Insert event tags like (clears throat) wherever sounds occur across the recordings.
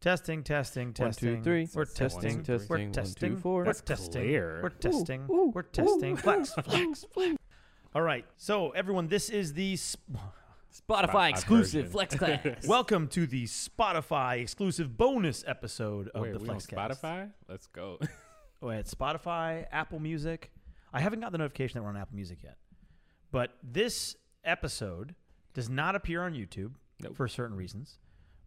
Testing, testing, testing. three. We're Testing, testing. one, two, We're three. One, two, testing. four. We're That's testing. clear. We're testing. ooh, We're testing. ooh, Flex, flex, flex. All right. So everyone, this is the sp- Spotify I've exclusive heard Flex Class. (laughs) welcome to the Spotify exclusive bonus episode of Wait, the we on Spotify? Let's go. (laughs) Oh, at Spotify, Apple Music. I haven't got the notification that we're on Apple Music yet. But this episode does not appear on YouTube Nope. for certain reasons.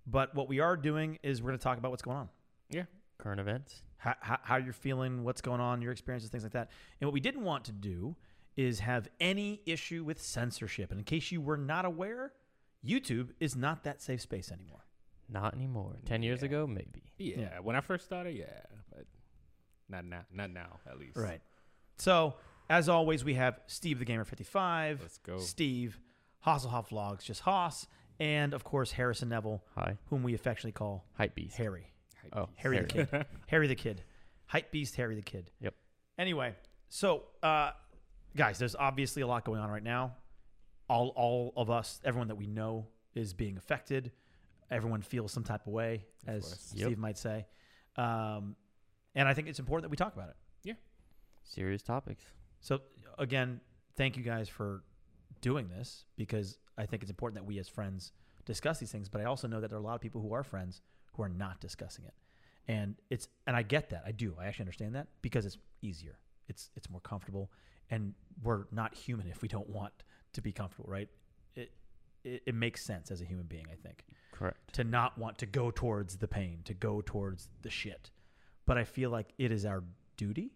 But what we are doing is we're going to talk about what's going on. Yeah. Current events. how, how, how you're feeling, what's going on, your experiences, things like that. And what we didn't want to do is have any issue with censorship. And in case you were not aware, YouTube is not that safe space anymore. Not anymore. Ten years Yeah. ago, maybe. yeah, Yeah. when I first started, yeah, but not now. Not now, at least. Right. So, as always, we have Steve the Gamer 55, Let's go. Steve, Hasselhoff Vlogs, just Haas, and of course, Harrison Neville, Hi. whom we affectionately call Hype beast. Harry. Hype Oh, beast. Harry the Kid. (laughs) Harry the Kid. Hype Beast Harry the Kid. Yep. Anyway, so uh, guys, there's obviously a lot going on right now. All all of us, everyone that we know is being affected. Everyone feels some type of way, Of as course. Steve Yep. might say. Um, and I think it's important that we talk about it. Yeah. Serious topics. So again, thank you guys for doing this because I think it's important that we as friends discuss these things. But I also know that there are a lot of people who are friends who are not discussing it, and it's and I get that. I do. I actually understand that because it's easier. It's it's more comfortable, and we're not human if we don't want to be comfortable, right? It it, it makes sense as a human being. I think Correct. to not want to go towards the pain, to go towards the shit. But I feel like it is our duty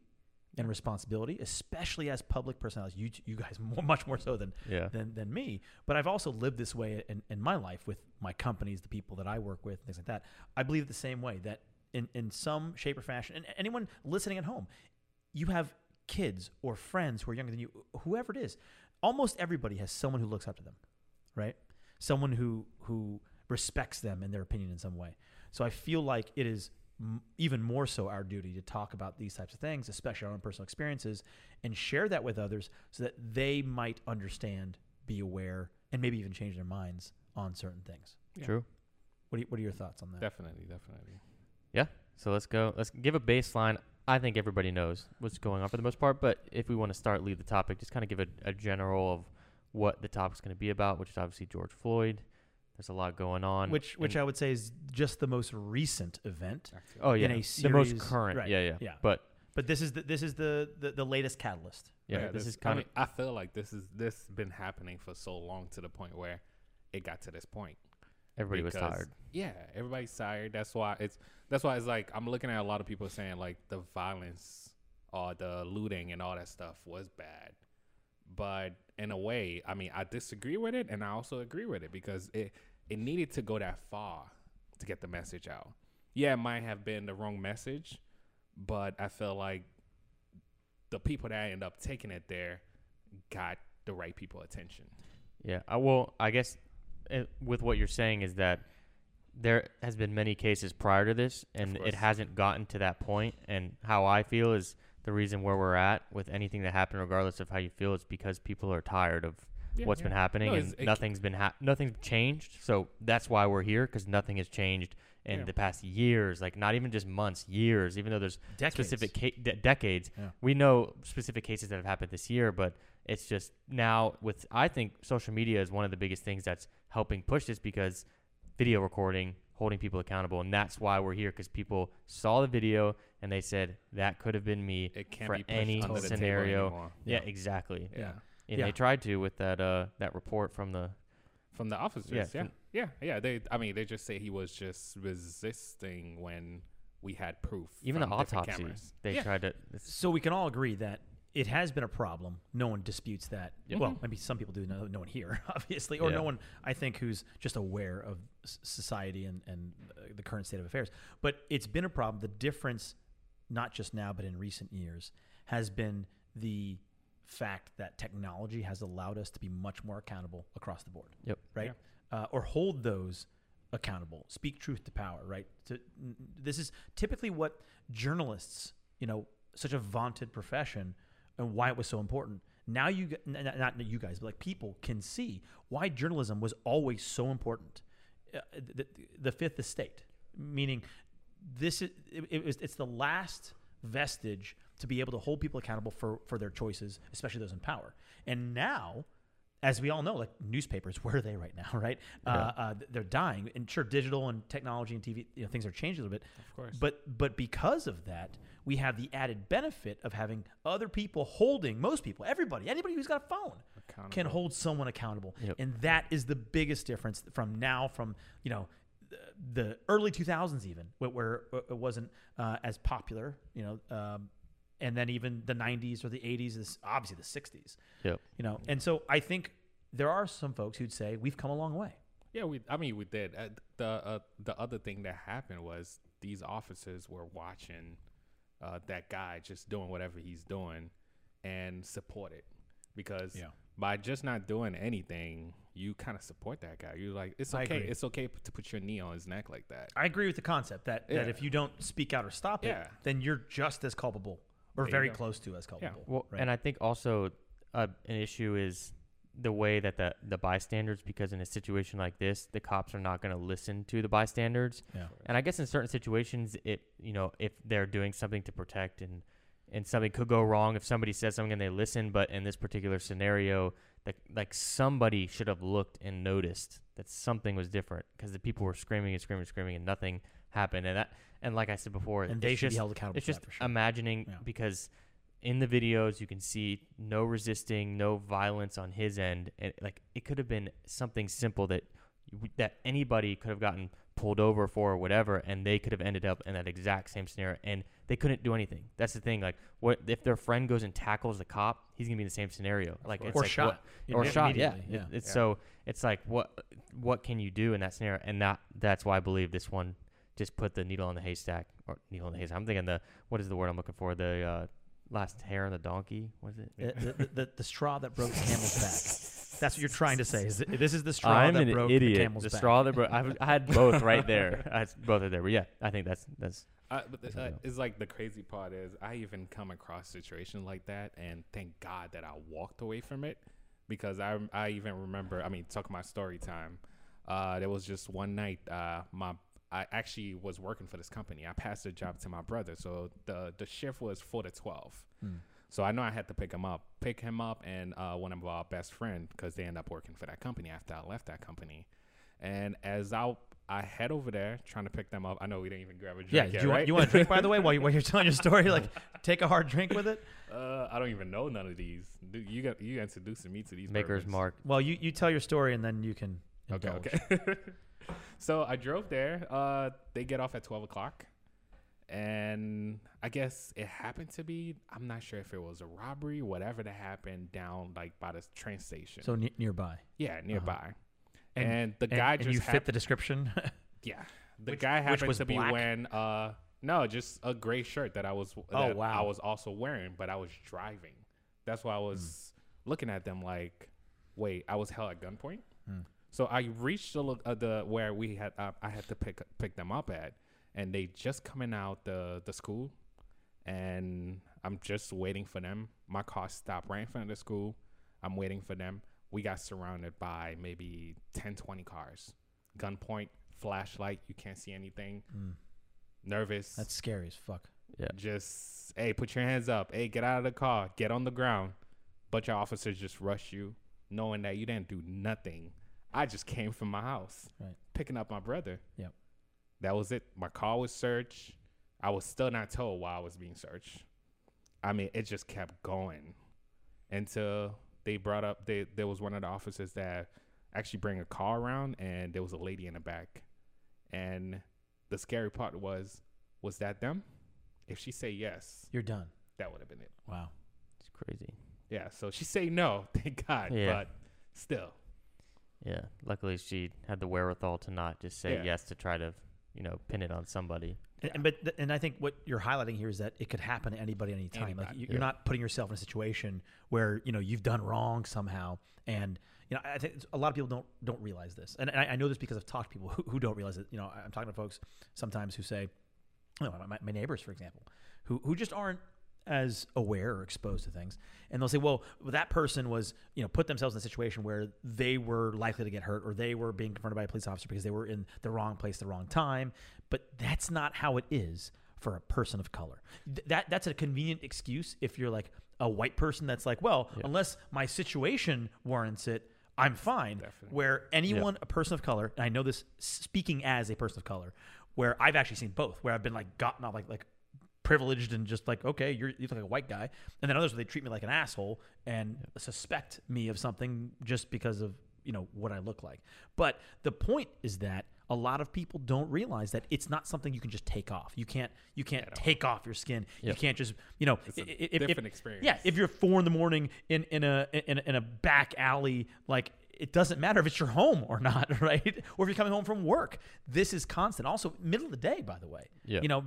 and responsibility, especially as public personalities. You, you guys, (laughs) more, much more so than, Yeah. than than me. But I've also lived this way in, in my life with my companies, the people that I work with, things like that. I believe the same way that in, in some shape or fashion, and anyone listening at home, you have kids or friends who are younger than you, whoever it is. Almost everybody has someone who looks up to them, right? Someone who who respects them and their opinion in some way. So I feel like it is m- even more so our duty to talk about these types of things, especially our own personal experiences, and share that with others so that they might understand, be aware, and maybe even change their minds on certain things. Yeah. True. What are, you, what are your thoughts on that? Definitely, definitely. Yeah. So let's go. Let's give a baseline. I think everybody knows what's going on for the most part, but if we want to start lead the topic, just kind of give a, a general of what the topic's going to be about, which is obviously George Floyd. There's a lot going on. Which which and- I would say is just the most recent event. oh yeah, in a the most current. right, Yeah, yeah, yeah. But But this is the, this is the, the, the latest catalyst. yeah, this, is I kind mean, I feel like this is this been happening for so long to the point where it got to this point. of everybody was tired. Yeah, everybody's tired. That's why it's that's why it's like I'm looking at a lot of people saying like the violence or the looting and all that stuff was bad. But in a way, I mean, I disagree with it and I also agree with it because it it needed to go that far to get the message out. Yeah, it might have been the wrong message, but I feel like the people that end up taking it there got the right people attention. Yeah. I, well, I guess uh with what you're saying is that there has been many cases prior to this, and it hasn't gotten to that point. And how I feel is the reason where we're at with anything that happened, regardless of how you feel, is because people are tired of Yeah, what's yeah. been happening, No, and it- nothing's been ha- nothing's changed. So that's why we're here because nothing has changed in Yeah. the past years. Like not even just months, years. Even though there's Decades. specific ca- de- decades. Yeah. We know specific cases that have happened this year, but it's just now with I think social media is one of the biggest things that's helping push this because video recording, holding people accountable, and that's why we're here because people saw the video and they said that could have been me. It can't For be any under the table scenario. Yeah, Yeah. exactly. Yeah. And Yeah. they tried to with that uh that report from the From the officers, Yeah, yeah, from- yeah, yeah, They, I mean, they just say he was just resisting when we had proof. even the autopsy. They Yeah. tried to. So we can all agree that it has been a problem. No one disputes that. Yep. Well, Mhm. maybe some people do. No, no one here, (laughs) obviously, or Yeah. no one I think who's just aware of society and and uh, the current state of affairs. But it's been a problem. The difference, not just now, but in recent years, has been the fact that technology has allowed us to be much more accountable across the board. Yep. Right. Uh, or hold those accountable. Speak truth to power. Right. To, this is typically what journalists, you know, such a vaunted profession, and why it was so important. Now you, not you guys, but like people can see why journalism was always so important. Uh, the, the fifth estate, meaning this is it, it was it's the last vestige to be able to hold people accountable for for their choices, especially those in power. And now, as we all know, like newspapers, (laughs) where are they right now? Right, uh, uh, they're dying. And sure, digital and technology and TV, you know, things are changing a little bit. Of course. But but because of that, we have the added benefit of having other people holding most people, everybody, anybody who's got a phone can hold someone accountable, Yep. and that is the biggest difference from now from you know the, the early 2000s even where, where it wasn't uh, as popular, you know. Um, and then even the 90s or the 80s, this obviously the 60s, Yep. you know. And so I think there are some folks who'd say we've come a long way. Yeah, we. I mean, we did. Uh, the uh, the other thing that happened was these officers were watching uh, that guy just doing whatever he's doing and support it because Yeah. by just not doing anything, you kind of support that guy. You're like, it's I okay. agree. It's okay p- to put your knee on his neck like that. I agree with the concept that, that if you don't speak out or stop it, then you're just as culpable or very close to as culpable. Yeah. Well, right? and I think also uh, an issue is the way that the the bystanders, because in a situation like this, the cops are not going to listen to the bystanders. yeah. And I guess in certain situations, it you know if they're doing something to protect and and something could go wrong if somebody says something and they listen, but in this particular scenario, like like somebody should have looked and noticed that something was different because the people were screaming and screaming and screaming and nothing happened. And that and like I said before, And it's they should be just- held accountable it's just sure. imagining Yeah. because in the videos you can see no resisting, no violence on his end, and like it could have been something simple that that anybody could have gotten pulled over for or whatever, and they could have ended up in that exact same scenario, and they couldn't do anything. That's the thing. Like, what if their friend goes and tackles the cop? He's gonna be in the same scenario. Like, it's or like, shot. what- or shot. Yeah, immediately, It- it's Yeah. so it's like what what can you do in that scenario? And that that's why I believe this one just put the needle on the haystack or needle in the haystack. I'm thinking the what is the word I'm looking for? The uh, last hair on the donkey. What is it? The, the, the, the straw that broke the camel's back. (laughs) That's what you're trying to say. Is that this is the straw I'm that an broke idiot. the camel's the back. The straw that broke. I, I had (laughs) both right there. I had both are there. But yeah, I think that's that's Uh, but the, uh, what I know. it's like the crazy part is I even come across situations like that, and thank God that I walked away from it because I I even remember. I mean, talking my story time. Uh, there was just one night. Uh, my I actually was working for this company. I passed the job to my brother, so the the shift was four to twelve. Hmm. So I know I had to pick him up, pick him up, and uh, one of our best friend because they end up working for that company after I left that company. And as I I head over there trying to pick them up, I know we didn't even grab a drink. Yeah. yet, Do you want you want a drink by the way (laughs) while, you, while you're telling your story? Like, take a hard drink with it. Uh, I don't even know none of these. Do You got you introducing me to these Maker's bourbons. Mark. Well, you, you tell your story and then you can. Okay, okay. (laughs) so I drove there. Uh, they get off at twelve o'clock, and I guess it happened to be. I'm not sure if it was a robbery, whatever that happened down like by the train station. So ne- nearby. yeah, nearby. And- And, the guy and just you hap- fit the description. (laughs) yeah. The Which- guy which happened was to be wearing uh no, just a gray shirt that I was that Oh, wow. I was also wearing, but I was driving. That's why I was looking at them like, wait, I was held at gunpoint. Hmm. So I reached the uh, the where we had uh, I had to pick pick them up at, and they just coming out the the school, and I'm just waiting for them. My car stopped right in front of the school. I'm waiting for them. We got surrounded by maybe 10, 20 cars. Gunpoint, flashlight, you can't see anything. Mm. Nervous. That's scary as fuck. Yeah. just hey, put your hands up. Hey, get out of the car. Get on the ground. Bunch of officers just rush you, knowing that you didn't do nothing. I just came from my house, Right. picking up my brother. Yep. That was it. My car was searched. I was still not told why I was being searched. I mean, it just kept going until they brought up. They there was one of the officers that actually bring a car around, and there was a lady in the back. And the scary part was, was that them? If she say yes, You're done. that would have been it. Wow. It's crazy. Yeah. So she say no, (laughs) thank God. Yeah. But still, Yeah. Luckily, she had the wherewithal to not just say Yeah. yes to try to, you know, pin it on somebody. And, and but th- and I think what you're highlighting here is that it could happen to anybody at any time. Like Anybody. you, Yeah. you're not putting yourself in a situation where you know you've done wrong somehow, and you know I think a lot of people don't don't realize this, and I, I know this because I've talked to people (laughs) who, who don't realize it. You know, I'm talking to folks sometimes who say, you know, my, my neighbors, for example, who who just aren't as aware or exposed to things and they'll say well that person was you know put themselves in a situation where they were likely to get hurt or they were being confronted by a police officer because they were in the wrong place the wrong time but that's not how it is for a person of color. Th- that that's a convenient excuse if you're like a white person that's like, well, Yeah. unless my situation warrants it, I'm fine. Definitely. Where anyone, a person of color, and I know this speaking as a person of color, where I've actually seen both, where I've been like gotten off like like privileged and just like okay you're you look like a white guy. And then others where they treat me like an asshole and suspect me of something just because of you know what i look like. But the point is that a lot of people don't realize that it's not something you can just take off. You can't you can't take off your skin. You can't just you know It's a if- different if- experience. yeah if you're four in the morning in in a in, a- in a back alley like it doesn't matter if it's your home or not (laughs) right? Or if you're coming home from work. This is constant. Also middle of the day by the way. Yeah. you know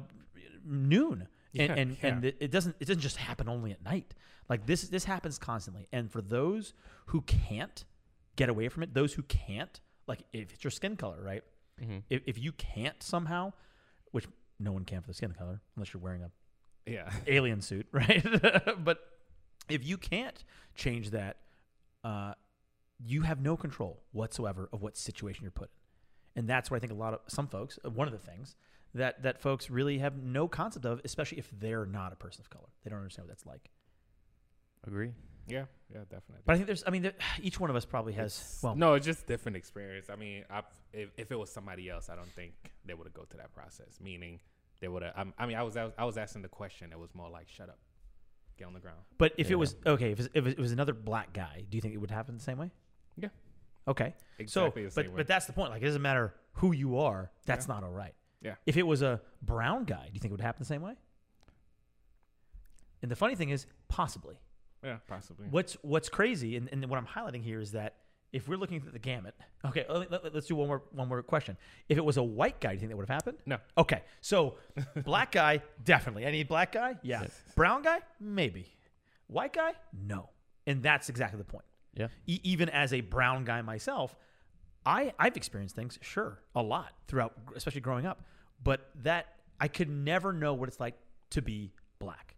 noon and Yeah, and, and yeah. it it doesn't it doesn't just happen only at night like this this happens constantly and for those who can't get away from it those who can't like if it's your skin color right Mhm. if, if you can't somehow which no one can for the skin color unless you're wearing a Yeah. (laughs) alien suit, (laughs) right? (laughs) but if you can't change that, uh, you have no control whatsoever of what situation you're put in. And that's where I think a lot of some folks, uh, one of the things that that folks really have no concept of, especially if they're not a person of color. They don't understand what that's like. Agree. Yeah. Yeah. Definitely. But I think there's, I mean, there, (sighs) each one of us probably has. It's- well, no, it's just different experience. I mean, I, if, if it was somebody else, I don't think they would have go to that process. Meaning, they would have. Um, I mean, I was I was- I was asking the question. It was more like, "Shut up, get on the ground." but if Yeah. it was okay, if, it's, if it was another black guy, do you think it would happen the same way? Yeah. Okay. Exactly so, the same but way. but that's the point. Like, it doesn't matter who you are. That's not all right. Yeah. If it was a brown guy, do you think it would happen the same way? And the funny thing is, possibly. yeah, possibly. What's What's crazy, and, and what I'm highlighting here is that if we're looking at the gamut, okay, let, let, us do one more one more question. If it was a white guy, do you think that would have happened? No. Okay, so (laughs) black guy, definitely. Any black guy, yeah. Yes. Brown guy, maybe. White guy, no. And that's exactly the point Yeah. e- even as a brown guy myself, I I've experienced things, sure, a lot throughout, especially growing up, but that I could never know what it's like to be black.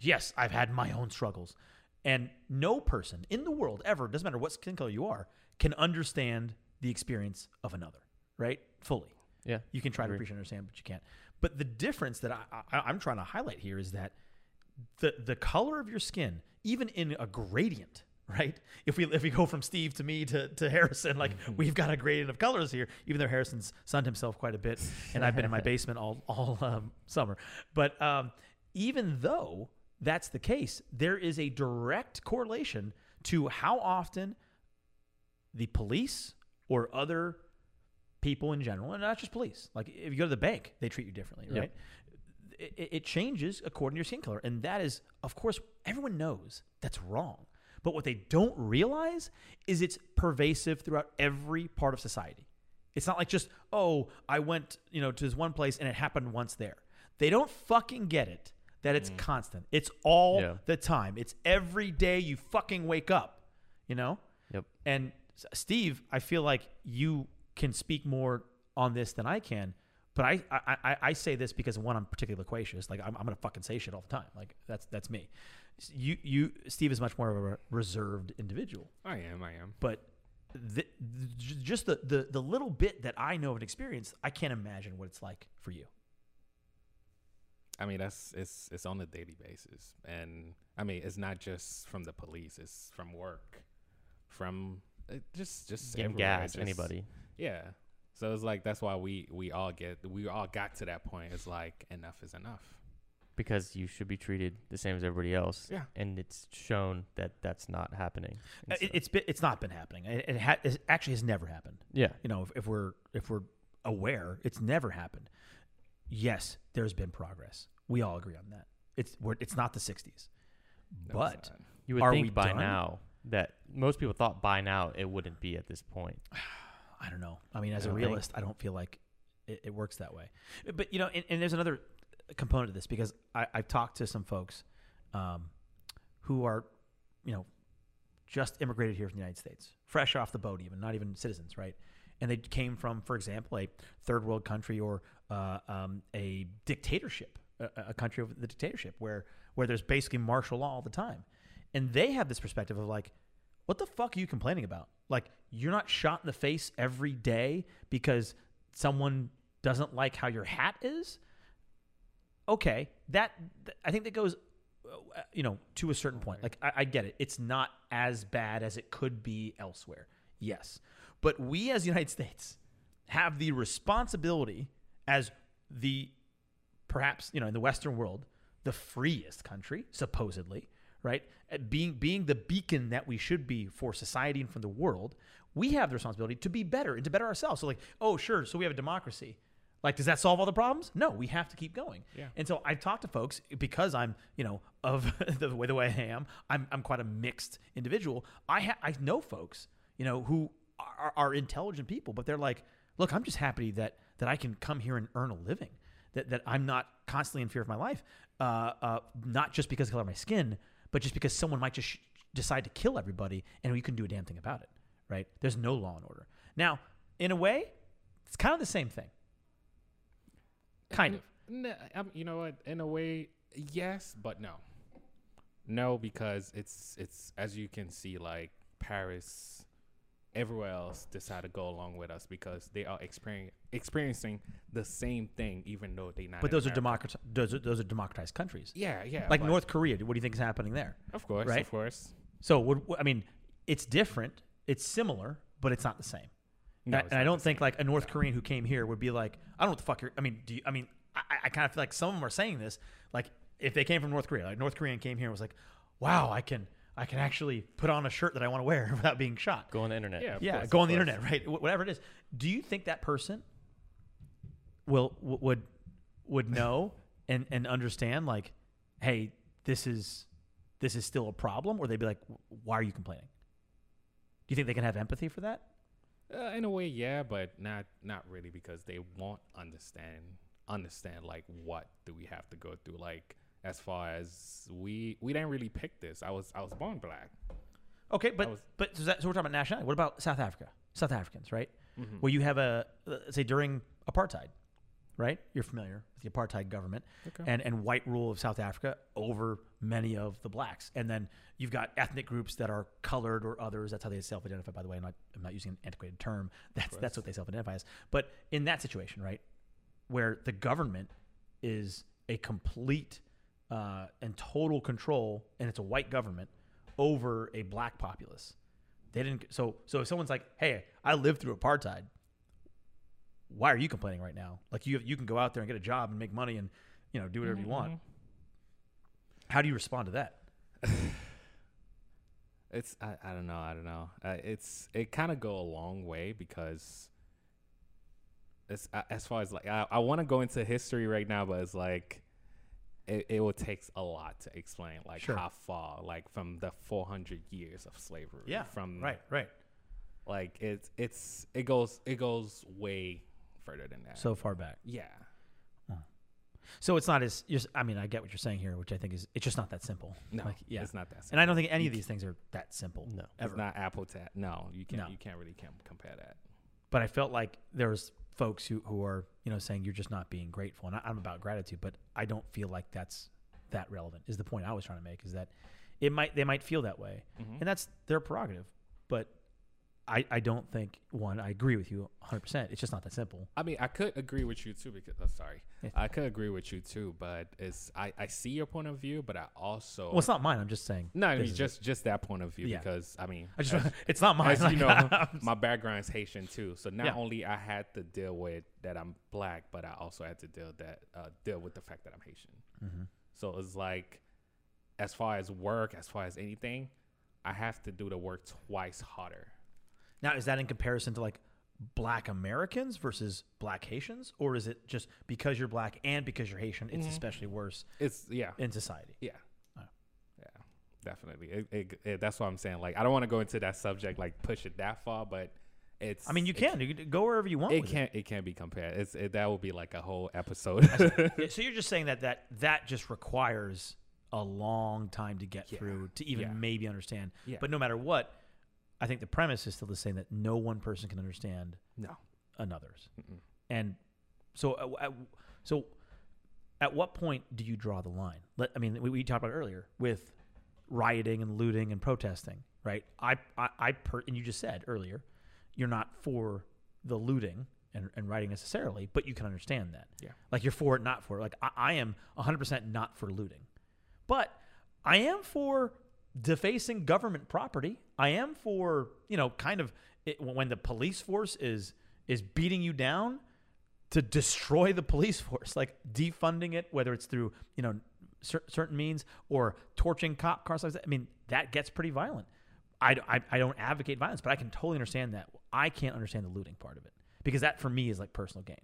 Yes, I've had my own struggles, and no person in the world ever, doesn't matter what skin color you are, can understand the experience of another, right? Fully. Yeah. You can try to appreciate and understand, but you can't. But the difference that I, I, I'm trying to highlight here is that the the color of your skin, even in a gradient, right? If we if we go from Steve to me to, to Harrison, like we've got a gradient of colors here. Even though Harrison's sunned himself quite a bit, and I've been in my (laughs) basement all all um, summer. But um, even though that's the case, there is a direct correlation to how often the police or other people in general, and not just police. Like if you go to the bank, they treat you differently, Yep. right? It, it changes according to your skin color, and that is, of course, everyone knows that's wrong. But what they don't realize is it's pervasive throughout every part of society. It's not like just, oh, I went, you know, to this one place and it happened once there. They don't fucking get it that it's mm. constant. It's all Yeah. the time. It's every day you fucking wake up, you know? Yep. And Steve, I feel like you can speak more on this than I can. But I, I, I, I say this because one, I'm particularly loquacious. Like I'm, I'm gonna fucking say shit all the time. Like that's that's me. S- You you Steve is much more of a reserved individual. I am. I am. But the, the, just the, the the little bit that I know of and experience, I can't imagine what it's like for you. I mean, that's it's it's on a daily basis, and I mean, it's not just from the police; it's from work, from uh, just just Getting everywhere. gas, Just- anybody. Yeah. So it's like that's why we we all get we all got to that point. It's like enough is enough. Because you should be treated the same as everybody else. Yeah. And it's shown that that's not happening. And Uh, It, so- it's been, it's not been happening. It, it, ha- it actually has never happened. yeah. you know, if, if we're if we're aware, it's never happened. Yes, there's been progress. We all agree on that. It's we're, it's not the '60s, No, but not. You would Are we think by done? now that most people thought by now it wouldn't be at this point. (sighs) I don't know. I mean, as I a don't think- realist, I don't feel like it, it works that way. But you know, and, and there's another component of this because I, I've talked to some folks um, who are, you know, just immigrated here from the United States, fresh off the boat, even not even citizens, right? And they came from, for example, a third world country or uh, um, a dictatorship, a, a country of the dictatorship, where where there's basically martial law all the time, and they have this perspective of like, what the fuck are you complaining about? Like, you're not shot in the face every day because someone doesn't like how your hat is, okay, that th- I think that goes, uh, you know, to a certain point. Like I, I get it, it's not as bad as it could be elsewhere. Yes, but we as the United States have the responsibility as the perhaps you know in the Western world the freest country supposedly right? Being being the beacon that we should be for society and for the world we have the responsibility to be better and to better ourselves. So like oh sure so we have a democracy like does that solve all the problems? No we have to keep going. Yeah. and so i've talked to folks because i'm you know of (laughs) the way the way i am i'm, I'm quite a mixed individual. I ha- i know folks you know who are, are intelligent people but they're like look i'm just happy that that i can come here and earn a living that, that i'm not constantly in fear of my life uh, uh, not just because of the color of my skin but just because someone might just sh- decide to kill everybody and we couldn't do a damn thing about it right? There's no law and order. Now in a way it's kind of the same thing kind of N- um, you know what? In a way, yes, but no. No, because it's it's as you can see, like Paris, everywhere else decide to go along with us because they are experiencing experiencing the same thing, even though they not. but those are America. democrat those are, those are democratized countries Yeah, yeah. like north korea what do you think is happening there of course, right? of course. so would, i mean it's different it's similar but it's not the same No, and, it's and I don't think like a North Korean who came here would be like, I don't know what the fuck you're. I mean, do you? I mean, I, I kind of feel like some of them are saying this. Like, if they came from North Korea, like North Korean came here and was like, wow, I can, I can actually put on a shirt that I want to wear (laughs) without being shot. Go on the internet. Yeah, yeah, course, go on the internet, right? Wh- Whatever it is. Do you think that person will w- would would know (laughs) and and understand like, hey, this is this is still a problem, or they'd be like, why are you complaining? Do you think they can have empathy for that? Uh, in a way, yeah, but not not really because they won't understand understand like what do we have to go through. Like as far as we we didn't really pick this. I was I was born black. Okay, but was- but so, that, so we're talking about nationality. What about South Africa? South Africans, right? Mhm. Where you have a say during apartheid, right? You're familiar with the apartheid government Okay. and and white rule of South Africa over many of the blacks, and then you've got ethnic groups that are colored or others. That's how they self-identify. By the way, I'm not I'm not using an antiquated term. That's that's what they self-identify as. But in that situation, right, where the government is a complete uh, and total control, and it's a white government over a black populace. They didn't. So so if someone's like, "Hey, I lived through apartheid," why are you complaining right now? Like you you can go out there and get a job and make money and you know do whatever you want. Mhm. How do you respond to that? (sighs) It's I, I don't know I don't know. Uh, it's it kind of go a long way because it's uh, as far as like I, I want to go into history right now, but it's like it, it will takes a lot to explain like Sure. how far like from the 400 years of slavery yeah from right, right. like it's it's it goes it goes way further than that So far back. yeah So it's not as. You're, s- I mean, I get what you're saying here, which I think is it's just not that simple. no Like, yeah. it's not that simple. And I don't think any of these things are that simple. No. ever. it's not apple to no you can't No. you can't really com- compare that but I felt like there was folks who, who are you know saying you're just not being grateful, and I, I'm about gratitude, but I don't feel like that's that relevant. Is the point I was trying to make? Is that it might they might feel that way, Mhm. and that's their prerogative, but I I don't think one I agree with you 100. percent It's just not that simple. I mean, I could agree with you too because I'm oh, sorry, I could agree with you too, but it's I, I see your point of view, but I also Well, it's not mine. I'm just saying. no, I mean, just just that point of view Yeah. because I mean, I just as, (laughs) it's not mine. as you (laughs) know, my background is Haitian too, so not Yeah. only I had to deal with that I'm black, but I also had to deal that uh, deal with the fact that I'm Haitian. Mhm. So it's like, as far as work, as far as anything, I have to do the work twice harder. Now, is that in comparison to like black Americans versus black Haitians? Or is it just because you're black and because you're Haitian, it's Mhm. especially worse It's yeah, in society? Yeah. Oh. Yeah. Definitely. It, it, it- that's what I'm saying. Like, I don't want to go into that subject, like push it that far, but it's. I mean, you can. You can go wherever you want. It can't. It can't be compared. It's it, that would be like a whole episode. (laughs) So you're just saying that that that just requires a long time to get Yeah. through to even Yeah. maybe understand. Yeah. But no matter what, I think the premise is still the same that no one person can understand no. another's. Mm-mm. And so, uh, at, so at what point do you draw the line? Let, I mean, we, we talked about earlier with rioting and looting and protesting, right? I, I, I per, and you just said earlier, you're not for the looting and, and rioting necessarily, but you can understand that. Yeah. Like you're for it, not for it. Like I, I am 100% not for looting. But I am for defacing government property. I am for, you know, kind of it, when the police force is is beating you down to destroy the police force, like defunding it, whether it's through, you know, cer- certain means or torching cop cars. I mean, that gets pretty violent. I, I, I don't advocate violence, but I can totally understand that. I can't understand the looting part of it because that for me is like personal gain.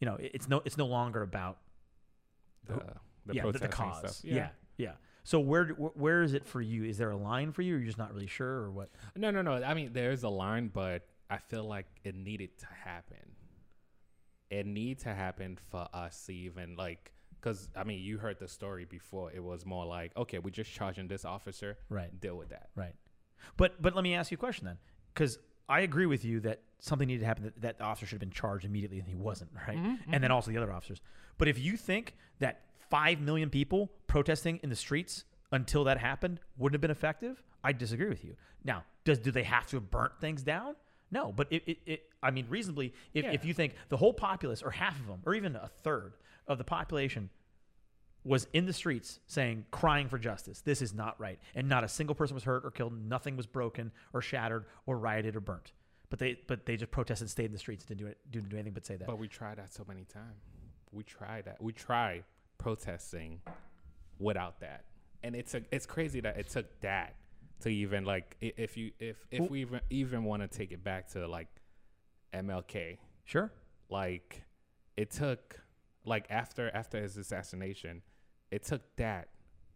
You know, it- it's no it's no longer about The, the yeah, the, the cause. stuff. Yeah. yeah, So where where is it for you? Is there a line for you, or you're just not really sure, or what? No, no, no. I mean, there's a line, but I feel like it needed to happen. It need to happen for us to even like, because I mean, you heard the story before. It was more like, okay, we're just charging this officer. Right. Deal with that. Right. But but let me ask you a question then, because I agree with you that something needed to happen. That, that the officer should have been charged immediately, and he wasn't. Right. Mm-hmm, and then mm-hmm. also the other officers. But if you think that five million people protesting in the streets until that happened wouldn't have been effective, I disagree with you. Now, does do they have to have burnt things down? No, but it, it, it I mean, reasonably, if, if you think the whole populace, or half of them, or even a third of the population was in the streets saying, crying for justice. This is not right. And not a single person was hurt or killed. Nothing was broken or shattered or rioted or burnt. But they, but they just protested and stayed in the streets and didn't do, it, didn't do anything but say that. But we tried that so many times. We tried that. We tried protesting without that, and it's a it's crazy that it took that to even like if you if if we even even want to take it back to like MLK, sure. like it took like after after his assassination, it took that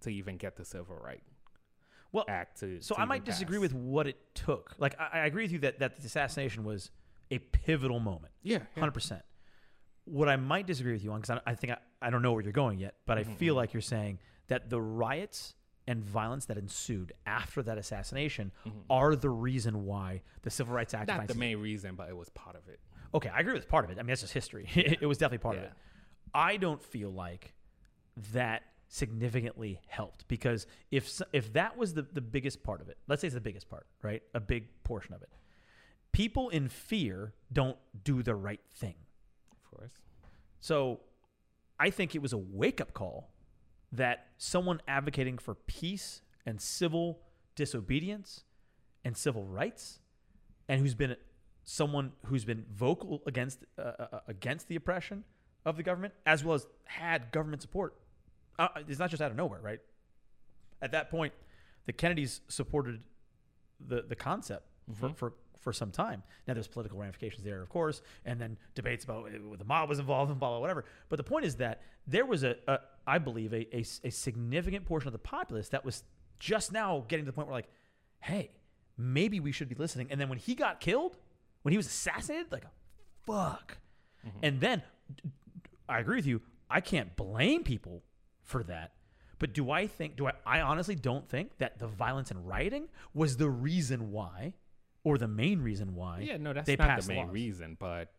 to even get the Civil Right Well, Act to. so to I might disagree with what it took. Like, I, I agree with you that, that the assassination was a pivotal moment. yeah, yeah. 100%. What I might disagree with you on, because I, I think I, I don't know where you're going yet, but I Mm-hmm, feel like you're saying that the riots and violence that ensued after that assassination are the reason why the Civil Rights Act. Mm-hmm. not the 19- main reason, but it was part of it. Okay, I agree with part of it. I mean, that's just history. (laughs) it was definitely part of it. I don't feel like that significantly helped because if if that was the, the biggest part of it, let's say it's the biggest part, right? A big portion of it. People in fear don't do the right thing. Course. So I think it was a wake up call that someone advocating for peace and civil disobedience and civil rights and who's been someone who's been vocal against uh, uh, against the oppression of the government as well as had government support. Uh, it's not just out of nowhere right? At that point the kennedys supported the the concept for, for for some time. Now there's political ramifications there of course and then debates about uh, the mob was involved and blah blah whatever. But the point is that there was a, a i believe a, a, a significant portion of the populace that was just now getting to the point where like hey maybe we should be listening. And then when he got killed when he was assassinated like fuck. And then I agree with you i can't blame people for that. But do i think do i i honestly don't think that the violence and rioting was the reason why or the main reason why Yeah, no, that's they not the main laws. reason, but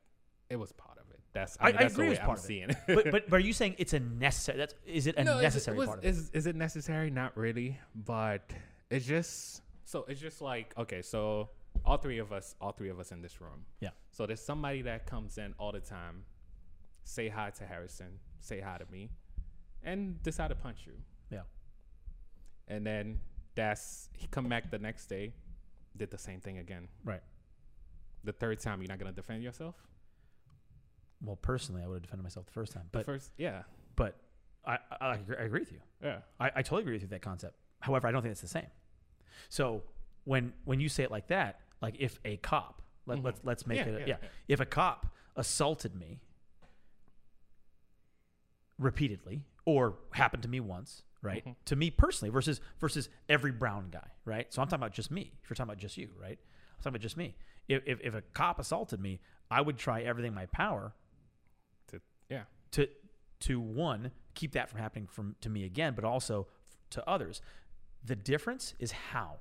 it was part of it. That's I, I, mean, I that's agree the way I'm part of seeing it. it. but, but but are you saying it's a necessary? That's is it a No, is it- necessary was- part of it? is, Is it necessary? Not really, but it's just so it's just like okay, so all three of us, all three of us in this room. Yeah. So there's somebody that comes in all the time, say hi to Harrison, say hi to me, and decide to punch you, Yeah. and then that's he come back the next day, did the same thing again. Right. The third time, you're not gonna defend yourself. Well, personally, I would have defended myself the first time, The but first, yeah, but I, I, I agree- I agree with you. yeah. I, I totally agree with you with that concept. However, I don't think it's the same. So when when you say it like that, like if a cop, let, Mhm. let's let's make Yeah, it, a, yeah, yeah, yeah. if a cop assaulted me repeatedly or happened to me once, right? Mhm. To me personally, versus versus every brown guy, right? So I'm talking about just me. If you're talking about just you, right? I'm talking about just me. If if, if a cop assaulted me, I would try everything in my power To, yeah. to to one keep that from happening from to me again, but also f- to others. The difference is how.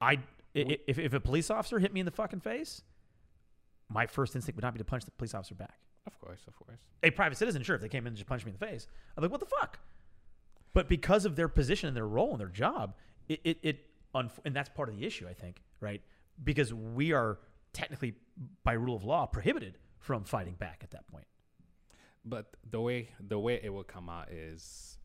I i- We- if if a police officer hit me in the fucking face, my first instinct would not be to punch the police officer back. Of course, of course. A private citizen, sure, if they came in and just punched me in the face, I'm like, what the fuck? But because of their position and their role and their job, it it, it unf- and that's part of the issue, I think, right? Because we are technically, by rule of law, prohibited from fighting back at that point. But the way the way it will come out is,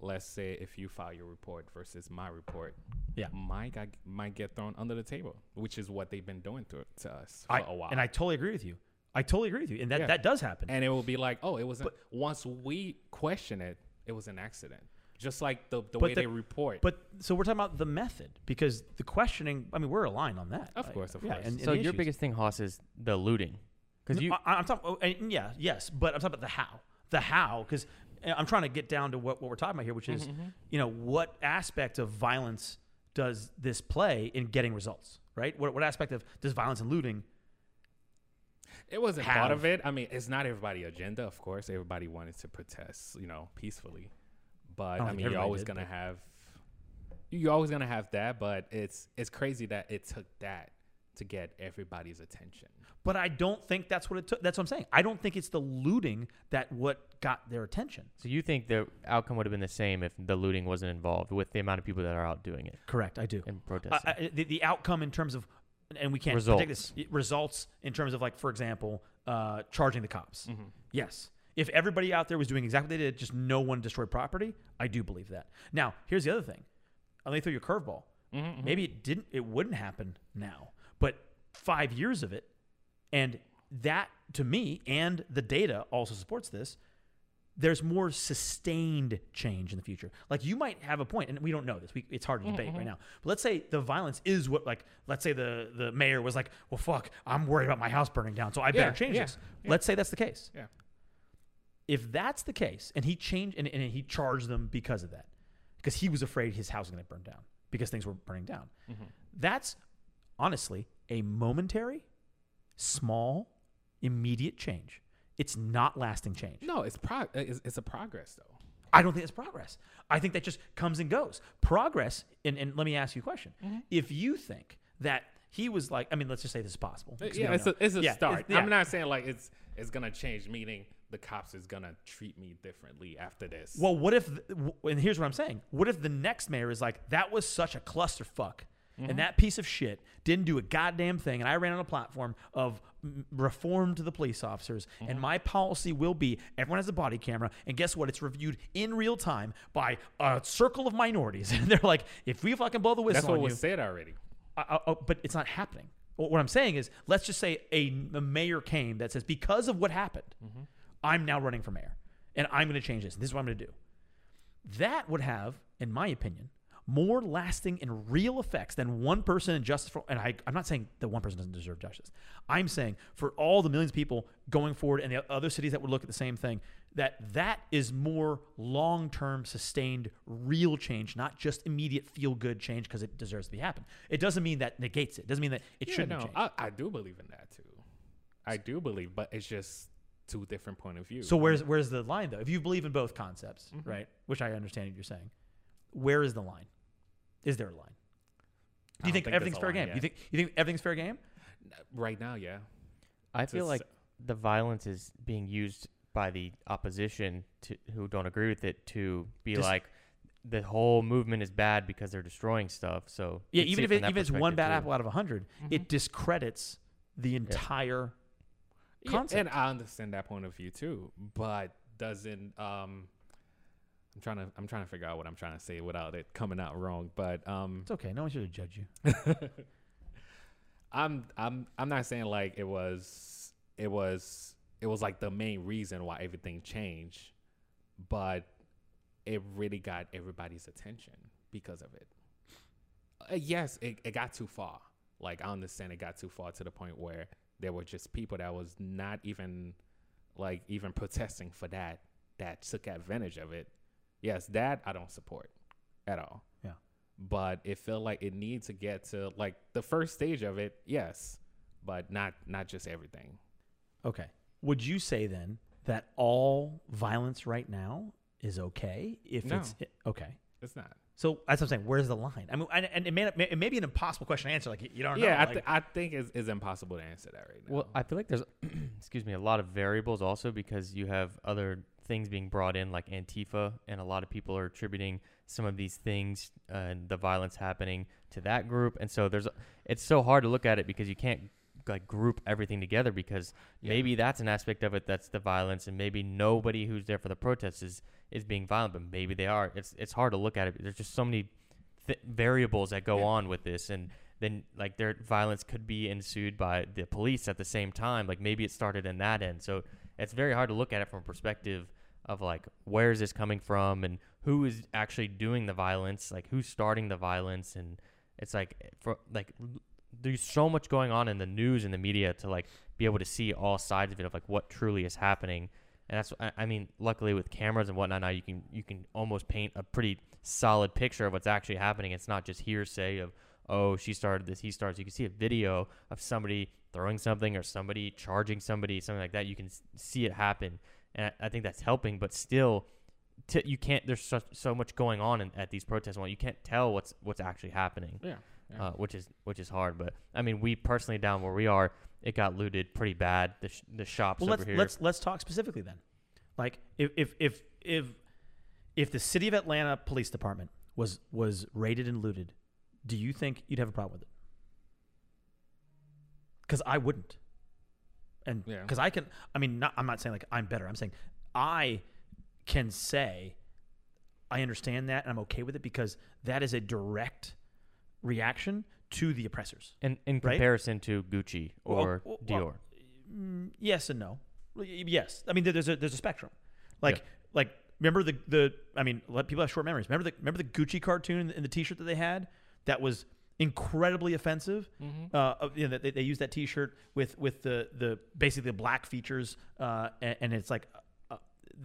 let's say if you file your report versus my report, Yeah. my guy might get thrown under the table, which is what they've been doing to to us for I, a while. And I totally agree with you. I totally agree with you, and that Yeah. that does happen. and it will be like, oh, it was once we question it, it was an accident, just like the the But way the- they report. But so we're talking about the method because the questioning. I mean, we're aligned on that. Of Like, course, of yeah, course. And, and so the your issues. biggest thing, Haas, is the looting, because you. I, am talking. Oh, yeah, yes, but I'm talking about the how. The how, because I'm trying to get down to what, what we're talking about here, which is, Mm-hmm, you know, what aspect of violence does this play in getting results, right? What, what aspect of does violence and looting? It wasn't have- part of it. I mean, it's not everybody agenda, of course. Everybody wanted to protest, you know, peacefully. But don't I, mean, you're always did, gonna but- have you're always gonna have that, but it's it's crazy that it took that to get everybody's attention. But I don't think that's what it took. That's what I'm saying. I don't think it's the looting that what got their attention. so you think the outcome would have been the same if the looting wasn't involved with the amount of people that are out doing it Correct. I do. and I- protesting? I- the, the outcome in terms of, and we can't predict this results in terms of like, for example, uh, charging the cops. Mm-hmm. Yes. If everybody out there was doing exactly what they did, just no one destroyed property, I do believe that. Now, here's the other thing. Let me throw you a curveball. Mm-hmm, mm-hmm, Maybe it didn't, it wouldn't happen now, but five years of it, and that to me, and the data also supports this. There's more sustained change in the future. Like you might have a point, and we don't know this. We, it's hard to mm-hmm, debate right mm-hmm. now. But let's say the violence is what, like, let's say the the mayor was like, "Well, fuck, I'm worried about my house burning down, so I better change yeah, this." yeah. Let's say that's the case Yeah. If that's the case, and he changed and, and he charged them because of that, because he was afraid his house was going to burn down because things were burning down. Mm-hmm. That's honestly a momentary, small, immediate change. It's not lasting change. No, it's pro it's, it's a progress though. I don't think it's progress. I think that just comes and goes. Progress, and, and let me ask you a question. Mm-hmm. If you think that he was like, I mean, let's just say this is possible. Yeah, it's know. a, it's a Yeah, start. yeah. I'm not saying like it's it's gonna change. Meaning the cops is gonna treat me differently after this. Well, what if, and here's what I'm saying. What if the next mayor is like, that was such a clusterfuck, and mm-hmm. that piece of shit didn't do a goddamn thing, and I ran on a platform of reform to the police officers, and mm-hmm. my policy will be everyone has a body camera, and guess what? It's reviewed in real time by a circle of minorities, (laughs) and they're like, if we fucking blow the whistle That's what on was you, said already. I, I, oh, but it's not happening. What I'm saying is, let's just say a, a mayor came that says, because of what happened, mm-hmm. I'm now running for mayor, and I'm going to change this. This is what I'm going to do. That would have, in my opinion, more lasting and real effects than one person in justice for. And I, I'm not saying that one person doesn't deserve justice. I'm saying for all the millions of people going forward and the other cities that would look at the same thing, that that is more long-term, sustained, real change, not just immediate feel-good change because it deserves to be happen. It doesn't mean that negates it. It doesn't mean that it Yeah, shouldn't no, change. I, I do believe in that too. I do believe, but it's just two different point of view. So where's where's the line though? If you believe in both concepts, Mm-hmm. right? Which I understand what you're saying. Where is the line? Is there a line? Do you think, think everything's fair line game? yet. You think you think everything's fair game? right now, yeah. I feel like the violence is being used by the opposition to who don't agree with it to be Just- like the whole movement is bad because they're destroying stuff. So Yeah, even if it, even if it's one bad too. apple out of a 100 it discredits the entire Yeah, and I understand that point of view too, but doesn't um I'm trying to I'm trying to figure out what I'm trying to say without it coming out wrong, but um it's okay. No one should judge you. (laughs) (laughs) I'm I'm I'm not saying like it was it was it was like the main reason why everything changed, but it really got everybody's attention because of it. Uh, yes, it, it got too far. Like I understand it got too far to the point where there were just people that was not even like even protesting for that that took advantage of it. Yes, that I don't support at all. Yeah. But it felt like it needs to get to like the first stage of it, yes, but not not just everything. Okay. Would you say then that all violence right now is okay if No. it's okay? It's not. So that's what I'm saying. Where's the line? I mean, and, and it, may not, it may be an impossible question to answer. Like you- you don't know. yeah, I, like- th- I think it's, it's impossible to answer that right now. Well, I feel like there's, (clears throat) excuse me, a lot of variables also because you have other things being brought in like Antifa, and a lot of people are attributing some of these things uh, and the violence happening to that group, and so there's, it's so hard to look at it because you can't like group everything together because Yeah. maybe that's an aspect of it that's the violence, and maybe nobody who's there for the protests is is being violent, but maybe they are. It's it's hard to look at it. There's just so many th- variables that go Yeah. on with this, and then like their violence could be ensued by the police at the same time. Like maybe it started in that end. So it's very hard to look at it from a perspective of like where is this coming from and who is actually doing the violence, like who's starting the violence, and it's like for like there's so much going on in the news and the media to like be able to see all sides of it of like what truly is happening. And that's I, I mean, luckily with cameras and whatnot now you can you can almost paint a pretty solid picture of what's actually happening. It's not just hearsay of oh she started this, he started. You can see a video of somebody throwing something or somebody charging somebody, something like that. You can see it happen, and I, I think that's helping. But still, t- you can't. There's so, so much going on in, at these protests. Well, you can't tell what's what's actually happening Yeah. Yeah. uh, which is which is hard. But I mean, we personally down where we are, it got looted pretty bad. The sh- the shops Well, over let's here. let's let's talk specifically then. Like if if if if if the city of Atlanta Police Department was was raided and looted, do you think you'd have a problem with it? Because I wouldn't, and Yeah. because I can. I mean, not, I'm not saying like I'm better. I'm saying I can say I understand that and I'm okay with it because that is a direct reaction to the oppressors. in in right? comparison to Gucci or well, Dior. well, Mm, yes and no. Yes, I mean there's a there's a spectrum. Like Yeah. like remember the the I mean let people have short memories. Remember the remember the Gucci cartoon in the, T-shirt that they had that was incredibly offensive. Mm-hmm. Uh, you know, they, they used that T-shirt with with the the basically the black features, uh, and, and it's like uh,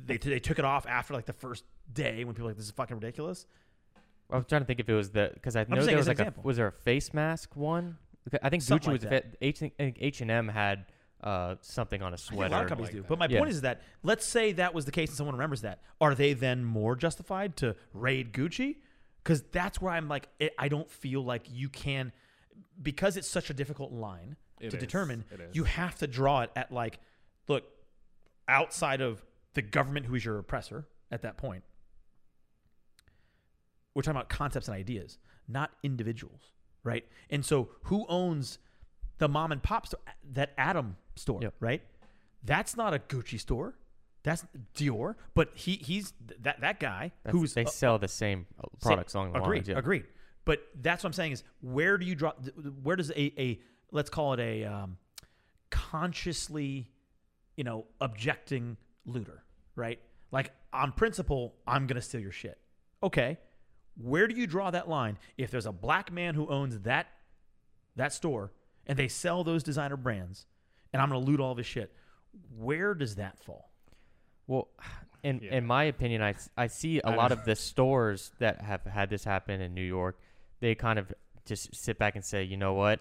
they they took it off after like the first day when people were like this is fucking ridiculous. I was trying to think if it was the because I know there was an like a, was there a face mask one? I think Something Gucci like was that. fit- H H and M had uh, something on a I think sweater. a lot of companies like do. that. But my Yeah. point is that let's say that was the case and someone remembers that. Are they then more justified to raid Gucci? Because that's where I'm like, it, I don't feel like you can, because it's such a difficult line It to is. determine. It is. You have to draw it at like, look, outside of the government who is your oppressor at that point. We're talking about concepts and ideas, not individuals, right? And so, who owns the mom and pop store, that Adam store, Yep. right? That's not a Gucci store. That's Dior, but he he's that that guy That's- who's they uh, sell the same uh, Same- products along the agreed, lines. Yeah. Agreed. But that's what I'm saying is where do you draw? Where does a, a let's call it a um, consciously, you know, objecting looter, right? Like on principle, I'm gonna steal your shit. Okay, where do you draw that line? If there's a black man who owns that that store and they sell those designer brands, and I'm gonna loot all this shit, where does that fall? Well, in Yeah. in my opinion, I I see a I lot don't- of the stores that have had this happen in New York. They kind of just sit back and say, you know what,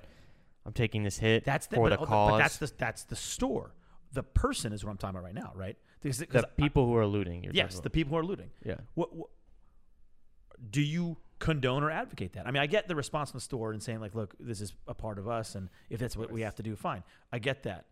I'm taking this hit That's the, for but, the oh, but cause. that's the that's the store. The person is what I'm talking about right now, right? Because, the 'cause I- people who are looting. You're yes, the people who are looting. yeah. What, what do you condone or advocate that? I mean, I get the response from the store and saying like, "Look, this is a part of us, and if that's what we have to do, fine." I get that.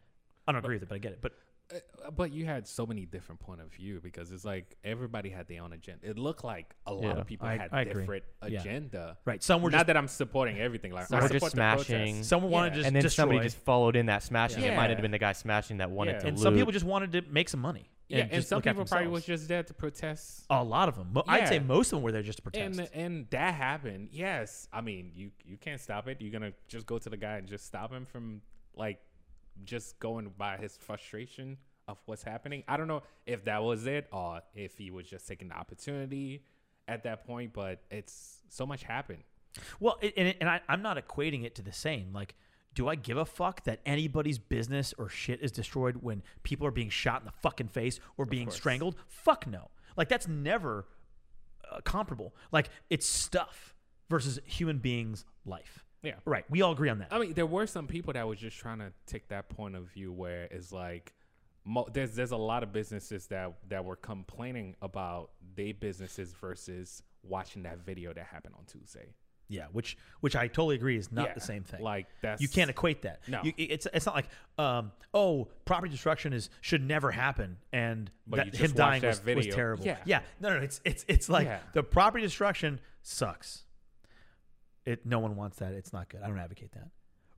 I don't agree with it, but I get it. But Uh, but you had so many different point of view because it's like everybody had their own agenda. It looked like a lot Yeah. of people I- had I agree. different Yeah. agenda. right, some were Not just that I'm supporting everything. Like Some I were just support the protests. smashing. someone wanted to Yeah. just and then destroy, somebody just followed in that smashing. It might have been the guy smashing that wanted Yeah. to and loot. some people just wanted to make some money. Yeah, and, some people probably was just there to protest. a lot of them. Mo- I'd say most of them were there just to protest. And and that happened. Yes, I mean you you can't stop it. You're gonna just go to the guy and just stop him from like just going by his frustration of what's happening. I don't know if that was it or if he was just taking the opportunity at that point. But it's so much happened. Well, it, and, it, and I, I'm not equating it to the same. Like, do I give a fuck that anybody's business or shit is destroyed when people are being shot in the fucking face or being strangled? Fuck no. Like, that's never uh, comparable. Like, it's stuff versus human beings' life. Yeah. Right. We all agree on that. I mean, there were some people that was just trying to take that point of view where it's like, mo- there's there's a lot of businesses that that were complaining about their businesses versus watching that video that happened on Tuesday. Yeah. Which, which I totally agree is not Yeah, the same thing. Like that's you can't equate that. No. You, it's it's not like um oh property destruction is should never happen and But that, you him watched dying that was, was video. terrible. Yeah. yeah. No, no, it's it's it's like Yeah. the property destruction sucks. It no one wants that. It's not good. I don't advocate that.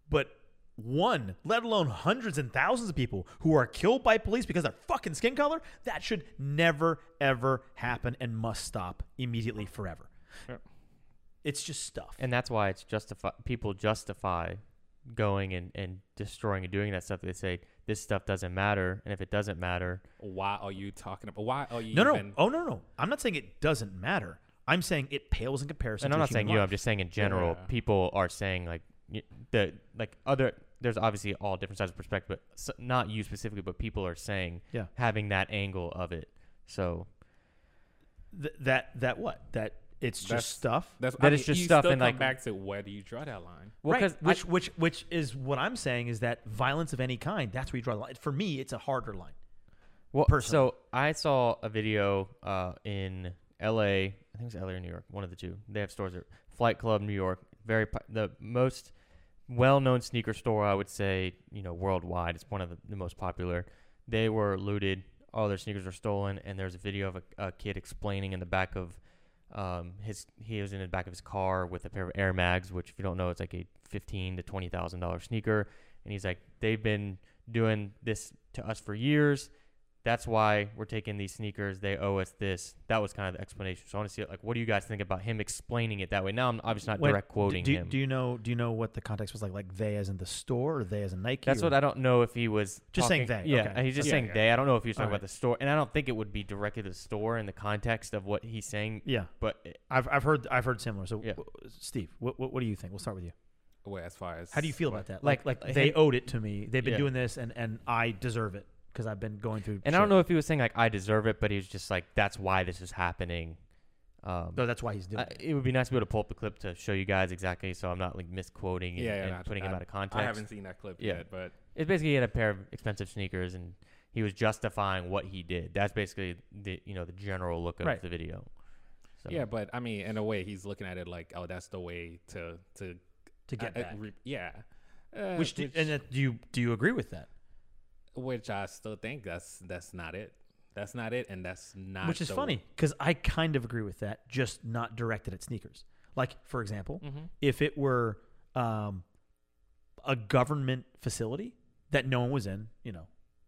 But one, let alone hundreds and thousands of people who are killed by police because of their fucking skin color, that should never, ever happen and must stop immediately forever. Yep. It's just stuff. And that's why it's justify people justify going and, and destroying and doing that stuff. They say this stuff doesn't matter, and if it doesn't matter, Why are you talking about? Why are you no, no. even? Oh, no, no. I'm not saying it doesn't matter. I'm saying it pales in comparison and to I'm not human saying you. I'm just saying in general, Yeah. people are saying like the like other. There's obviously all different sides of perspective, but s- not you specifically, but people are saying Yeah. having that angle of it. So Th- that, that what? That it's just That's- stuff? That's That I is mean, just you stuff Still and, come like- back to where do you draw that line? well, right. 'cause I- Which, which, which is what I'm saying is that violence of any kind, that's where you draw the line. For me, it's a harder line. Well, personally. so I saw a video uh, in L.A. I think it was L.A. or New York, one of the two. They have stores there. Flight Club, New York, very the most well-known sneaker store I would say, you know, worldwide. It's one of the, the most popular. They were looted. All their sneakers were stolen, and there's a video of a, a kid explaining in the back of um, his. He was in the back of his car with a pair of Air Mags, which, if you don't know, it's like a fifteen to twenty thousand dollar sneaker. And he's like, they've been doing this to us for years that's why we're taking these sneakers. They owe us this. That was kind of the explanation. So I want to see it. like, what do you guys think about him explaining it that way? Now I'm obviously not Wait, direct quoting do, him. Do you know? Do you know what the context was like? Like they as in the store, or they as in Nike? That's or- what I don't know if he was Just saying talking- they, Yeah, okay. he's just Yeah, saying yeah. they. I don't know if he was talking Alright. about the store, and I don't think it would be directly to the store in the context of what he's saying. Yeah, But it- I've, I've heard I've heard similar. So, Yeah. w- Steve, what, what what do you think? We'll start with you. Wait, as far as How do you feel what- about that? Like- Like like, like they him- owed it to me. They've been Yeah. doing this, and and I deserve it because I've been going through. and I don't know if he was saying like I deserve it, but he was just like that's why this is happening. Um, No, that's why he's doing I- it. it would be nice to be able to pull up the clip to show you guys exactly, so I'm not like misquoting and, Yeah, yeah, and no, putting him out of context. I haven't seen that clip Yeah. yet, but It's basically he had a pair of expensive sneakers and he was justifying what he did. That's basically the you know the general look of Right. the video. So, yeah, but I mean, in a way, he's looking at it like, oh, that's the way to to To get uh, back. re- yeah. Uh, which, do, and uh, do you do you agree with that? Which I still think that's that's not it. That's not it, and that's not Which is the- funny because I kind of agree with that, just not directed at sneakers. Like for example, Mhm. if it were um, a government facility that no one was in, you know,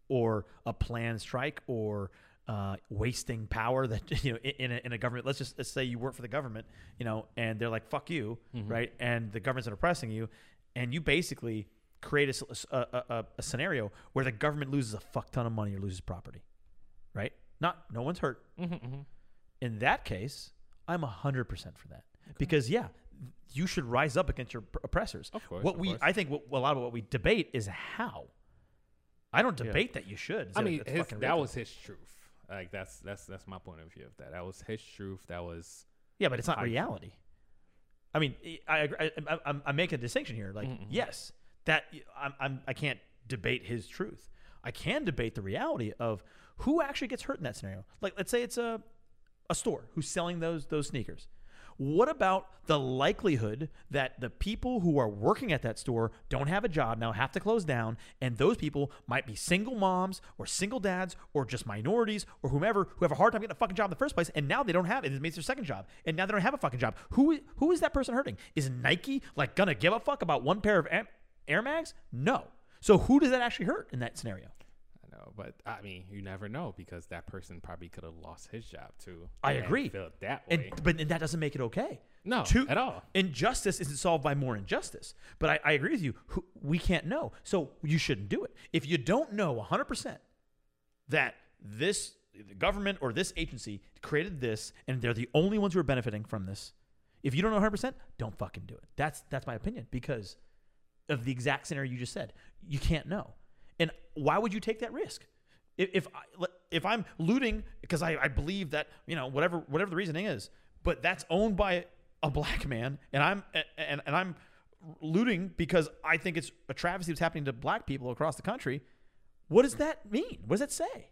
or a planned strike or uh, wasting power that (laughs) you know in in a, in a government. Let's just let's say you work for the government, you know, and they're like "fuck you," Mhm. right? And the government's oppressing you, and you basically create a a a scenario where the government loses a fuck ton of money or loses property, right? Not no one's hurt. Mhm, mhm. In that case, I'm hundred percent for that because yeah, you should rise up against your pr- oppressors. Of course, what of we course. I think what, a lot of what we debate is how. I don't Yeah. debate that you should. I mean, his, that was his truth. Like that's that's that's my point of view of that. That was his truth. That was yeah, but it's not I- reality. I mean, I. I, I, I'm, I'm making a distinction here. Like, Mhm. yes, that I'm, I'm I can't debate his truth. I can debate the reality of who actually gets hurt in that scenario. Like, let's say it's a a store who's selling those those sneakers. What about the likelihood that the people who are working at that store don't have a job now, have to close down, and those people might be single moms or single dads or just minorities or whomever who have a hard time getting a fucking job in the first place, and now they don't have it. It makes their second job, and now they don't have a fucking job. Who who is that person hurting? Is Nike like gonna give a fuck about one pair of Air Mags? No. So who does that actually hurt in that scenario? I know, but I mean, you never know because that person probably could have lost his job too. I agree. Felt that And way. but that doesn't make it okay. no, Two- at all. Injustice isn't solved by more injustice. But I, I agree with you. We can't know. So you shouldn't do it. If you don't know 100% that this the government or this agency created this and they're the only ones who are benefiting from this, if you don't know 100%, don't fucking do it. That's, that's my opinion because of the exact scenario you just said. You can't know. And why would you take that risk? If, if, I, if I'm looting because I, I believe that, you know, whatever, whatever the reasoning is, but that's owned by a black man and I'm, and, and I'm looting because I think it's a travesty that's happening to black people across the country. What does that mean? What does that say?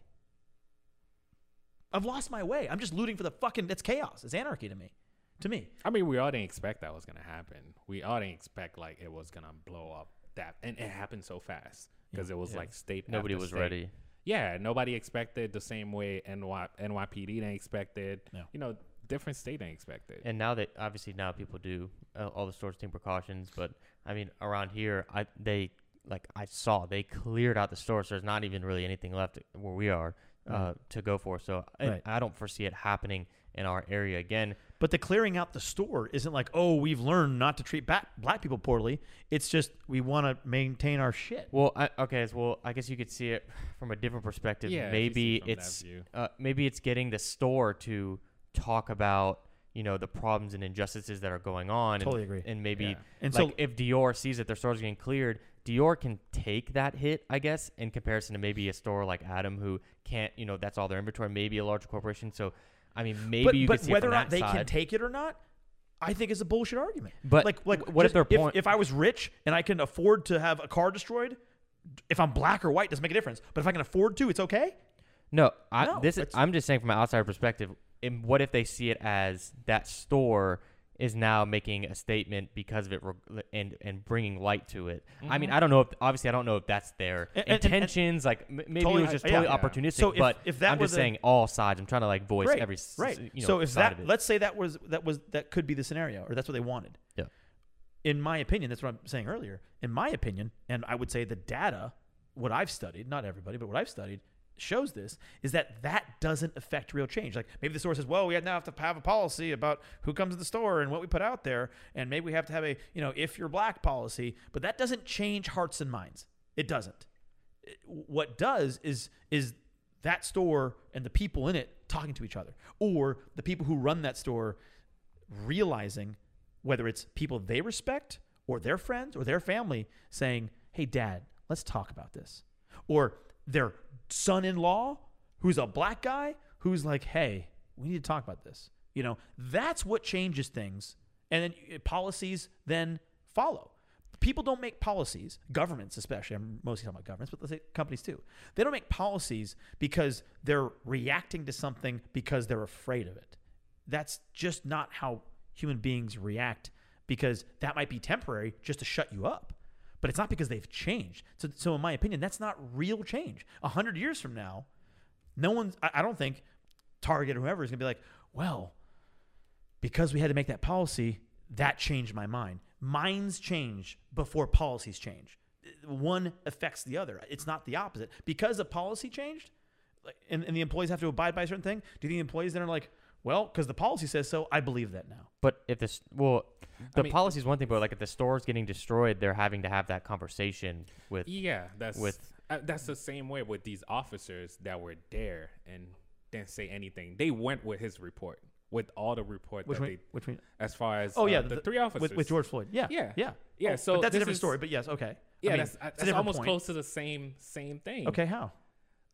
I've lost my way. I'm just looting for the fucking. That's chaos. It's anarchy to me. To me, I mean, we all didn't expect that was gonna happen. We all didn't expect like it was gonna blow up that, and it happened so fast because it was Yeah. like state. Nobody after was state. ready. Yeah, nobody expected the same way NY, NYPD didn't expect it. Yeah. You know, different state didn't expect it. And now that obviously now people do uh, all the stores take precautions, but I mean around here, I they like I saw they cleared out the stores. so there's not even really anything left where we are uh, Right. to go for. So Right. I don't foresee it happening in our area again. But the clearing out the store isn't like, oh, we've learned not to treat ba- black people poorly. It's just we want to maintain our shit. Well, I, okay, so, well, I guess you could see it from a different perspective. Yeah, if you see maybe from that it's view. uh, maybe it's getting the store to talk about you know the problems and injustices that are going on. Totally and, agree. And maybe Yeah. And like so, if Dior sees that their store's getting cleared, Dior can take that hit, I guess, in comparison to maybe a store like Adam who can't, you know, that's all their inventory. Maybe a larger corporation. So, I mean, maybe but, you but could see whether or not they can take it or not, I think is a bullshit argument. But like, like, what if their point? if I was rich and I can afford to have a car destroyed, if I'm black or white doesn't make a difference. But if I can afford to, it's okay. No, I, No, this is, I'm just saying from an outsider perspective. And what if they see it as that store is now making a statement because of it and and bringing light to it? I mean, I don't know if obviously I don't know if that's their Mm-hmm. And- and- and- intentions. like maybe Totally, it was just totally Yeah. opportunistic. So if- but if that I'm was just a- saying all sides. I'm trying to like voice Right, every right. you know, so if that, let's say that was that was that could be the scenario, or that's what they wanted. Yeah. In my opinion, that's what I'm saying earlier. In my opinion, and I would say the data, what I've studied, not everybody, but what I've studied shows this is that that doesn't affect real change. Like maybe the store says, "Well, we now have to have a policy about who comes to the store and what we put out there, and maybe we have to have a you know if you're black policy," but that doesn't change hearts and minds. It doesn't. What does is is that store and the people in it talking to each other or the people who run that store realizing whether it's people they respect or their friends or their family saying hey dad let's talk about this or their son-in-law who's a black guy who's like hey we need to talk about this. You know that's what changes things and then uh, policies then follow. People don't make policies governments especially i'm mostly talking about governments but let's say companies too. They don't make policies because they're reacting to something because they're afraid of it. That's just not how human beings react because that might be temporary just to shut you up but it's not because they've changed. So, so in my opinion that's not real change. A hundred years from now no one's I, I don't think target or whoever is going to be like well because we had to make that policy that changed my mind. Minds change before policies change. One affects the other. It's not the opposite. Because a policy changed and, and the employees have to abide by a certain thing do the employees then are like well because the policy says so i believe that now But if this, well, the mean- policy is one thing, but like if the store's getting destroyed, they're having to have that conversation with. Yeah, that's with- uh, that's the same way with these officers that were there and didn't say anything. They went with his report, with all the report which that one, they, which one? as far as oh uh, yeah the, three officers with, with george floyd yeah Yeah. yeah Yeah, Oh, so but that's a different is- story but yes okay Yeah, I mean, that's it's that's almost point. close to the same same thing. okay how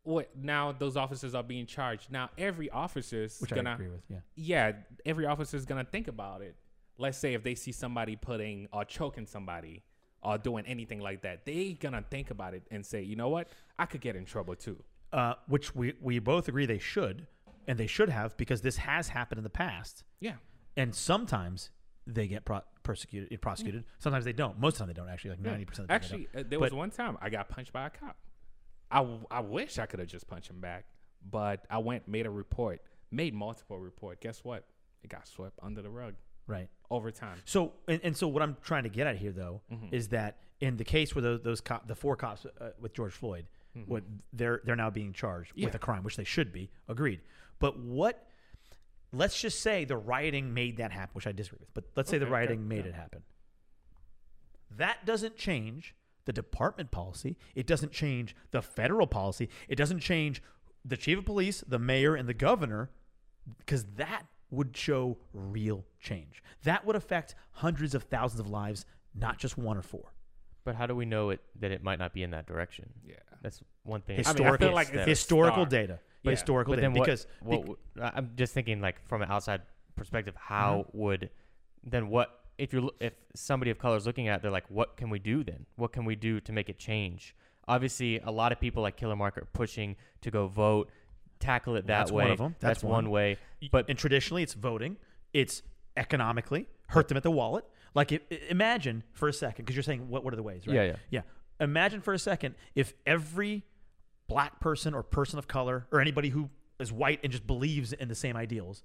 What now? Those officers are being charged. Now every officer's which gonna agree with yeah yeah, every officer's gonna think about it. Let's say if they see somebody putting or choking somebody or doing anything like that, they gonna think about it and say, you know what, I could get in trouble too. uh, which we, we both agree they should and they should have because this has happened in the past Yeah, and sometimes they get pro- persecuted prosecuted sometimes they don't most of the time they don't actually like 90% of the time they Actually, uh, there was one time I got punched by a cop. I, I wish I could have just punched him back, but I went made a report, made multiple report. Guess what? It got swept under the rug right over time. So and, and so what I'm trying to get at here though Mm-hmm. is that in the case where those, those cop, the four cops uh, with George Floyd, what they're they're now being charged with Mm-hmm. A crime, which they should be. Agreed. But what? Let's just say the rioting made that happen, which I disagree with. But let's say the Okay, okay, rioting made yeah. it happen. That doesn't change the department policy. It doesn't change the federal policy. It doesn't change the chief of police, the mayor, and the governor, because that would show real change. That would affect hundreds of thousands of lives, not just one or four. But how do we know it that it might not be in that direction? Yeah. That's one thing. I mean, I feel like it's historical data, but Yeah. historical but data then what, because what, be- w- I'm just thinking like from an outside perspective, how Mm-hmm. would then what if you're if somebody of color is looking at, it, they're like, what can we do then? What can we do to make it change? Obviously, a lot of people like Killer Mike are pushing to go vote, tackle it that That's way. one of 'em. That's one one. way. But and traditionally it's voting, it's economically hurt them at the wallet. Like i- i- imagine for a second, because you're saying what what are the ways, right? Yeah, yeah. yeah. Imagine for a second if every black person or person of color or anybody who is white and just believes in the same ideals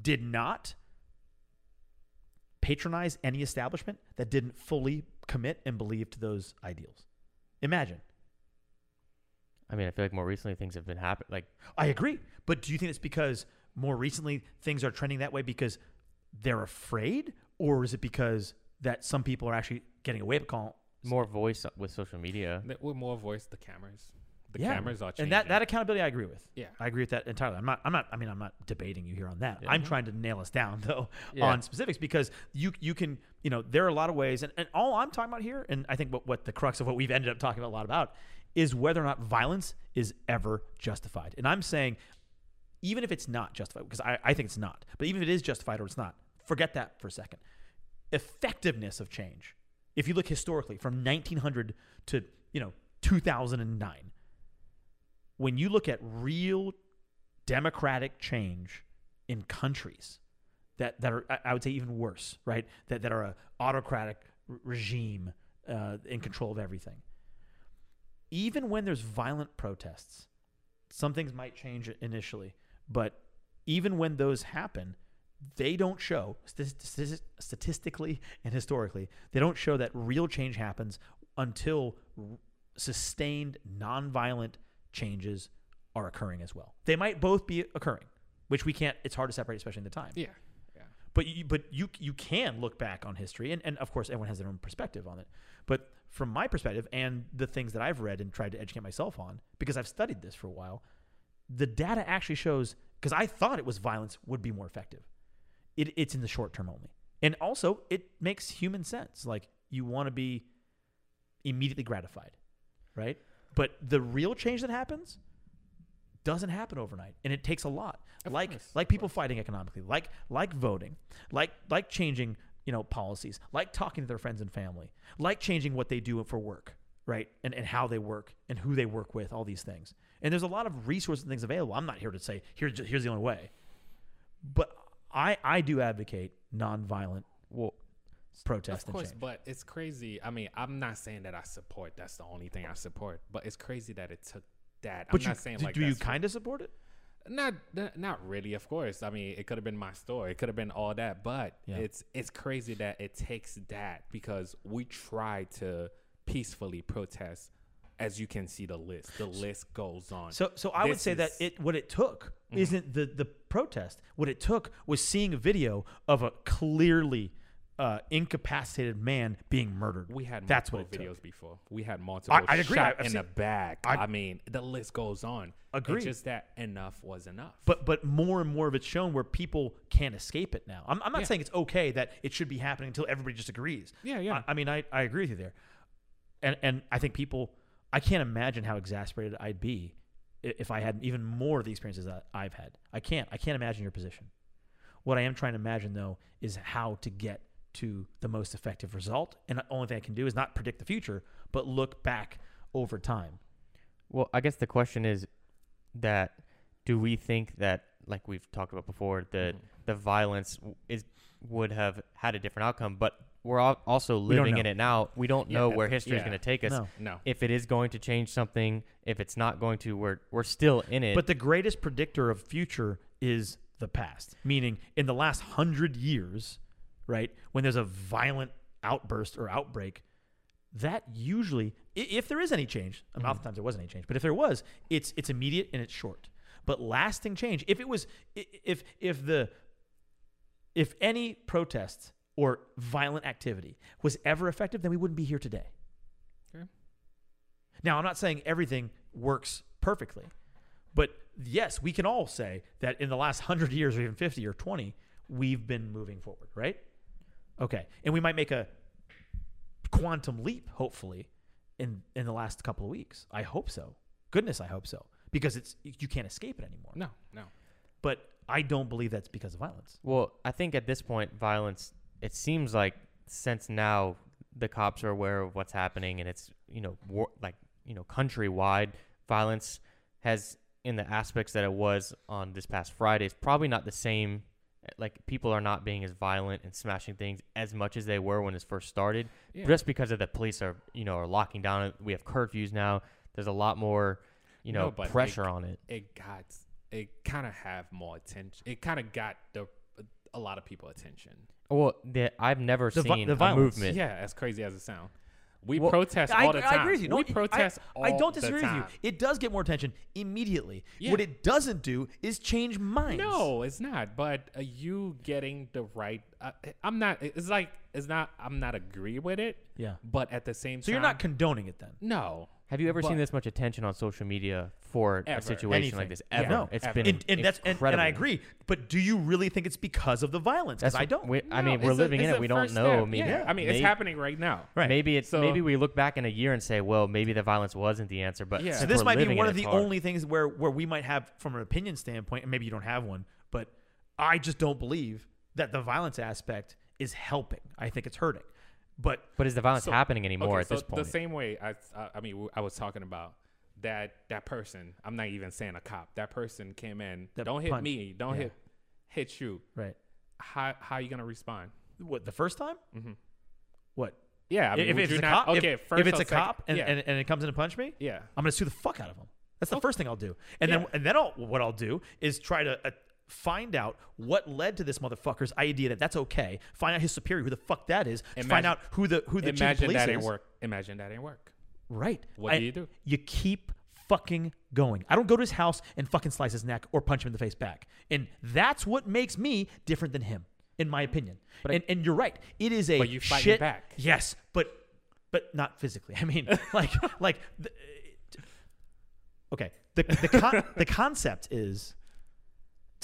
did not patronize any establishment that didn't fully commit and believe to those ideals. Imagine. I mean, I feel like more recently things have been happening. Like, I agree. But do you think it's because more recently things are trending that way because they're afraid, or is it because that some people are actually getting a wake call? more voice with social media. Th- With more voice, the cameras. The Yeah. cameras are changing. And that, that accountability, I agree with. yeah. I agree with that entirely. I'm not. I'm not. I mean, I'm not debating you here on that. Yeah. I'm trying to nail us down (laughs) though Yeah. on specifics because you you can you know there are a lot of ways, and, and all I'm talking about here, and I think what what the crux of what we've ended up talking about a lot about is whether or not violence is ever justified. And I'm saying, even if it's not justified, because I, I think it's not, but even if it is justified or it's not, forget that for a second. Effectiveness of change. If you look historically from 1900 to you know 2009 when you look at real democratic change in countries that, that are, I- would say, even worse, right? That, that are a autocratic regime uh, in control of everything. Even when there's violent protests, some things might change initially, but even when those happen, they don't show st- st- statistically and historically they don't show that real change happens until sustained nonviolent changes are occurring as well. They might both be occurring, which we can't. It's hard to separate, especially in the time. Yeah. yeah. But you, but you you can look back on history, and, and of course everyone has their own perspective on it. But from my perspective and the things that I've read and tried to educate myself on, because I've studied this for a while, the data actually shows. Because I thought it was violence would be more effective. It, it's in the short term only, and also it makes human sense. Like you want to be immediately gratified, right? But the real change that happens doesn't happen overnight, and it takes a lot. Of like course, like people fighting economically, like like voting, like like changing you know policies, like talking to their friends and family, like changing what they do for work, right? And and how they work and who they work with, all these things. And there's a lot of resources and things available. I'm not here to say here's here's the only way, but I I do advocate nonviolent Well, protest Of course, but it's crazy. I mean, I'm not saying that I support. That's the only thing I support. But it's crazy that it took that. But I'm you, not saying do, like do you kind of support it? not not really of course i mean it could have been my story it could have been all that but Yeah. it's it's crazy that it takes that because we try to peacefully protest as you can see the list the list goes on So, so I would This say that it what it took Mhm. isn't the the protest. What it took was seeing a video of a clearly uh, incapacitated man being murdered. we had That's multiple what it took. videos before we had multiple I'd agree. shot I've in seen- the back I- I, mean the list goes on Agree. it's just that enough was enough But but more and more of it's shown where people can't escape it now. I'm, I'm not Yeah. saying it's okay that it should be happening until everybody just agrees. yeah yeah I, I mean, I, I agree with you there, and and I think people. I can't imagine how exasperated I'd be if I had even more of the experiences that I've had. I can't. I can't imagine your position. What I am trying to imagine though is how to get to the most effective result, and the only thing I can do is not predict the future, but look back over time. well, I guess the question is that do we think that, like we've talked about before, that Mhm. the violence is would have had a different outcome, but we're al- also We living in it now. We don't Yeah, know uh, where history is going to take us. No. no If it is going to change something, if it's not going to, we're we're still in it. But the greatest predictor of future is the past. Meaning, in the last hundred years, right, when there's a violent outburst or outbreak, that usually, if there is any change, and Mhm. oftentimes there wasn't any change, but if there was, it's it's immediate and it's short. But lasting change, if it was, if if the if any protest or violent activity was ever effective, then we wouldn't be here today. Okay. Now, I'm not saying everything works perfectly, but yes, we can all say that in the last 100 years or even 50 or 20, we've been moving forward, right? Okay. And we might make a quantum leap, hopefully, in, in the last couple of weeks. I hope so. Goodness, I hope so. Because it's you can't escape it anymore. no no But I don't believe that's because of violence. Well, I think at this point, violence. It seems like since now the cops are aware of what's happening, and it's you know war, like you know countrywide violence has in the aspects that it was on this past Friday. It's probably not the same. Like people are not being as violent and smashing things as much as they were when this first started, yeah. just because of the police are you know are locking down. We have curfews now. There's a lot more you know No, but, pressure like, on it. it got it kind of have more attention. It kind of got the a lot of people attention. Well, the, I've never The vi- seen the a violence. movement. Yeah, as crazy as it sounds. We Well, protest I, all the time. I agree with you. No, we I- protest I, all I don't disagree with you. It does get more attention immediately. Yeah. What it doesn't do is change minds. No, it's not. But uh, you getting the right, uh, I'm not. It's like it's not. I'm not agree with it. Yeah. But at the same So time, so you're not condoning it then. no. Have you ever seen this much attention on social media for Ever. a situation Anything. like this? Yeah. Ever? No. It's Ever. been And, and that's and, and. I agree. But do you really think it's because of the violence? Because I don't. we- I No, mean, we're it's a- living in it. We don't know. step. Maybe, Yeah, I mean, it's may- happening right now. Right. Maybe it's So- maybe we look back in a year and say, well, maybe the violence wasn't the answer. But Yeah. So this might be one of the hard. only things where where we might have, from an opinion standpoint, and maybe you don't have one, but I just don't believe that the violence aspect is helping. I think it's hurting. But But is the violence So- happening anymore okay, at so this point? The same way I, I, I mean, I was talking about that that person. I'm not even saying a cop. That person came in. That don't hit me. Don't Yeah. hit hit you. right, How how you gonna respond? what the first time? Mhm. What Yeah, I mean, if would it's a not- cop? Okay, if, first if it's or a second- cop and, yeah, and, and it comes in to punch me, yeah. I'm gonna sue the fuck out of him. That's the Okay. first thing I'll do. And then and then I'll, what I'll do is try to uh, find out what led to this motherfucker's idea that that's okay. Find out his superior, who the fuck that is. And find out who the who the chief Imagine police that is. didn't work. Imagine that didn't work. Right. What I- do you do? You keep fucking going. I don't go to his house and fucking slice his neck or punch him in the face back. And that's what makes me different than him, in my opinion. But I- and, and you're right. It is a But you fight shit. back. Yes, but but not physically. (laughs) I mean, (laughs) like like. The, uh, okay. The the con- the concept is,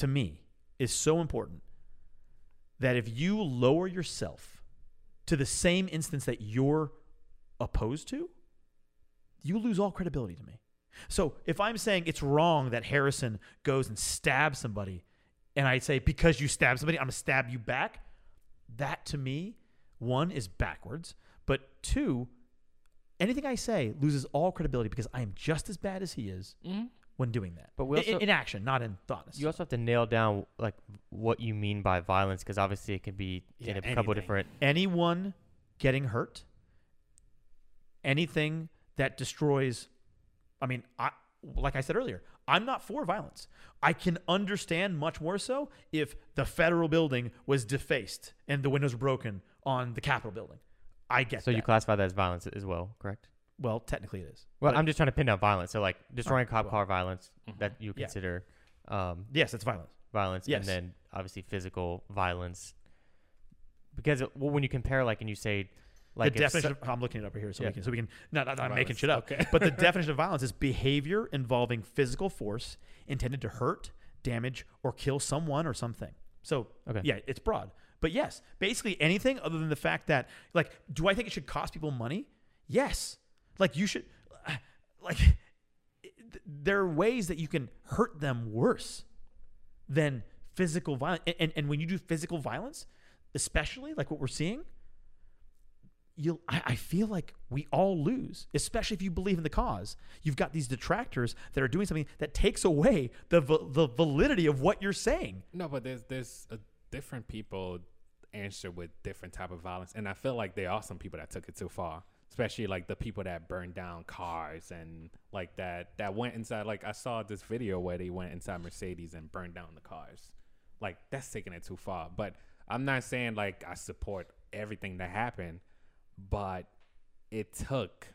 to me, is so important that if you lower yourself to the same instance that you're opposed to, you lose all credibility to me. So if I'm saying it's wrong that Harrison goes and stabs somebody, and I say because you stabbed somebody, I'm gonna stab you back, that to me, one is backwards, but two, anything I say loses all credibility because I am just as bad as he is Mm-hmm. When doing that. But we In- also- in, action, not in thought. you also have to nail down like what you mean by violence, because obviously it could be Yeah, in a couple anything. different. anyone getting hurt, anything that destroys. I mean, I like I said earlier, I'm not for violence. I can understand much more so if the federal building was defaced and the windows broken on the Capitol building. I get So that. you classify that as violence as well, correct? Well, technically it is. Well, But I'm just trying to pin down violence. So like destroying cop well. car violence Mhm. that you Yeah. consider um, yes, it's violence. violence, Yes. and then obviously physical violence. Because it, well, when you compare, like, and you say, like, the if so- of, I'm looking it up here so Yeah. we can so we can not, not, not making shit up. okay. but the (laughs) definition of violence is behavior involving physical force intended to hurt, damage, or kill someone or something. So Okay. yeah, it's broad. But yes, basically anything other than the fact that like, do I think it should cost people money? Yes. Like you should, (sighs) like, there are ways that you can hurt them worse than physical violence. And, and, and when you do physical violence, especially like what we're seeing, you'll I, I feel like we all lose, especially if you believe in the cause. You've got these detractors that are doing something that takes away the the validity of what you're saying. No, but there's there's a different people answer with different type of violence, and I feel like there are some people that took it too far. Especially like the people that burned down cars and like that that went inside. Like I saw this video where they went inside Mercedes and burned down the cars. Like that's taking it too far. But I'm not saying like I support everything that happened, but it took.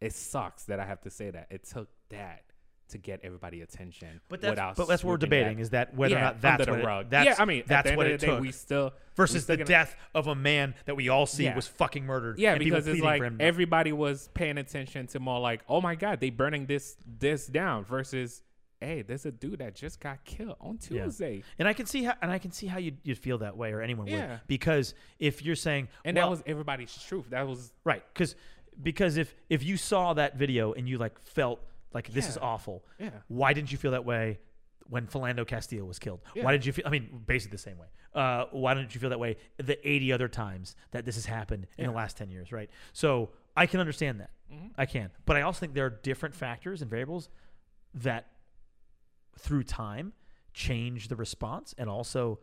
It sucks that I have to say that it took that to get everybody attention. But that's without but that's what we're that- debating is that whether yeah, or not that's what the it- rug. that's yeah, I mean, that's what it day, took we still we versus still the gonna- death of a man that we all see Yeah. was fucking murdered. Yeah, because it's like everybody was paying attention to more like, oh my god, they burning this this down versus, hey, there's a dude that just got killed on Tuesday, Yeah. And I can see how and I can see how you you feel that way or anyone would because if you're saying and well, that was everybody's truth. That was right because because if if you saw that video and you like felt like this is awful, yeah, why didn't you feel that way when Philando Castillo was killed? Yeah. Why did you feel? I mean, basically the same way. Uh, why didn't you feel that way the 80 other times that this has happened in the last 10 years, right? So I can understand that. Mhm. I can. But I also think there are different factors and variables that through time change the response and also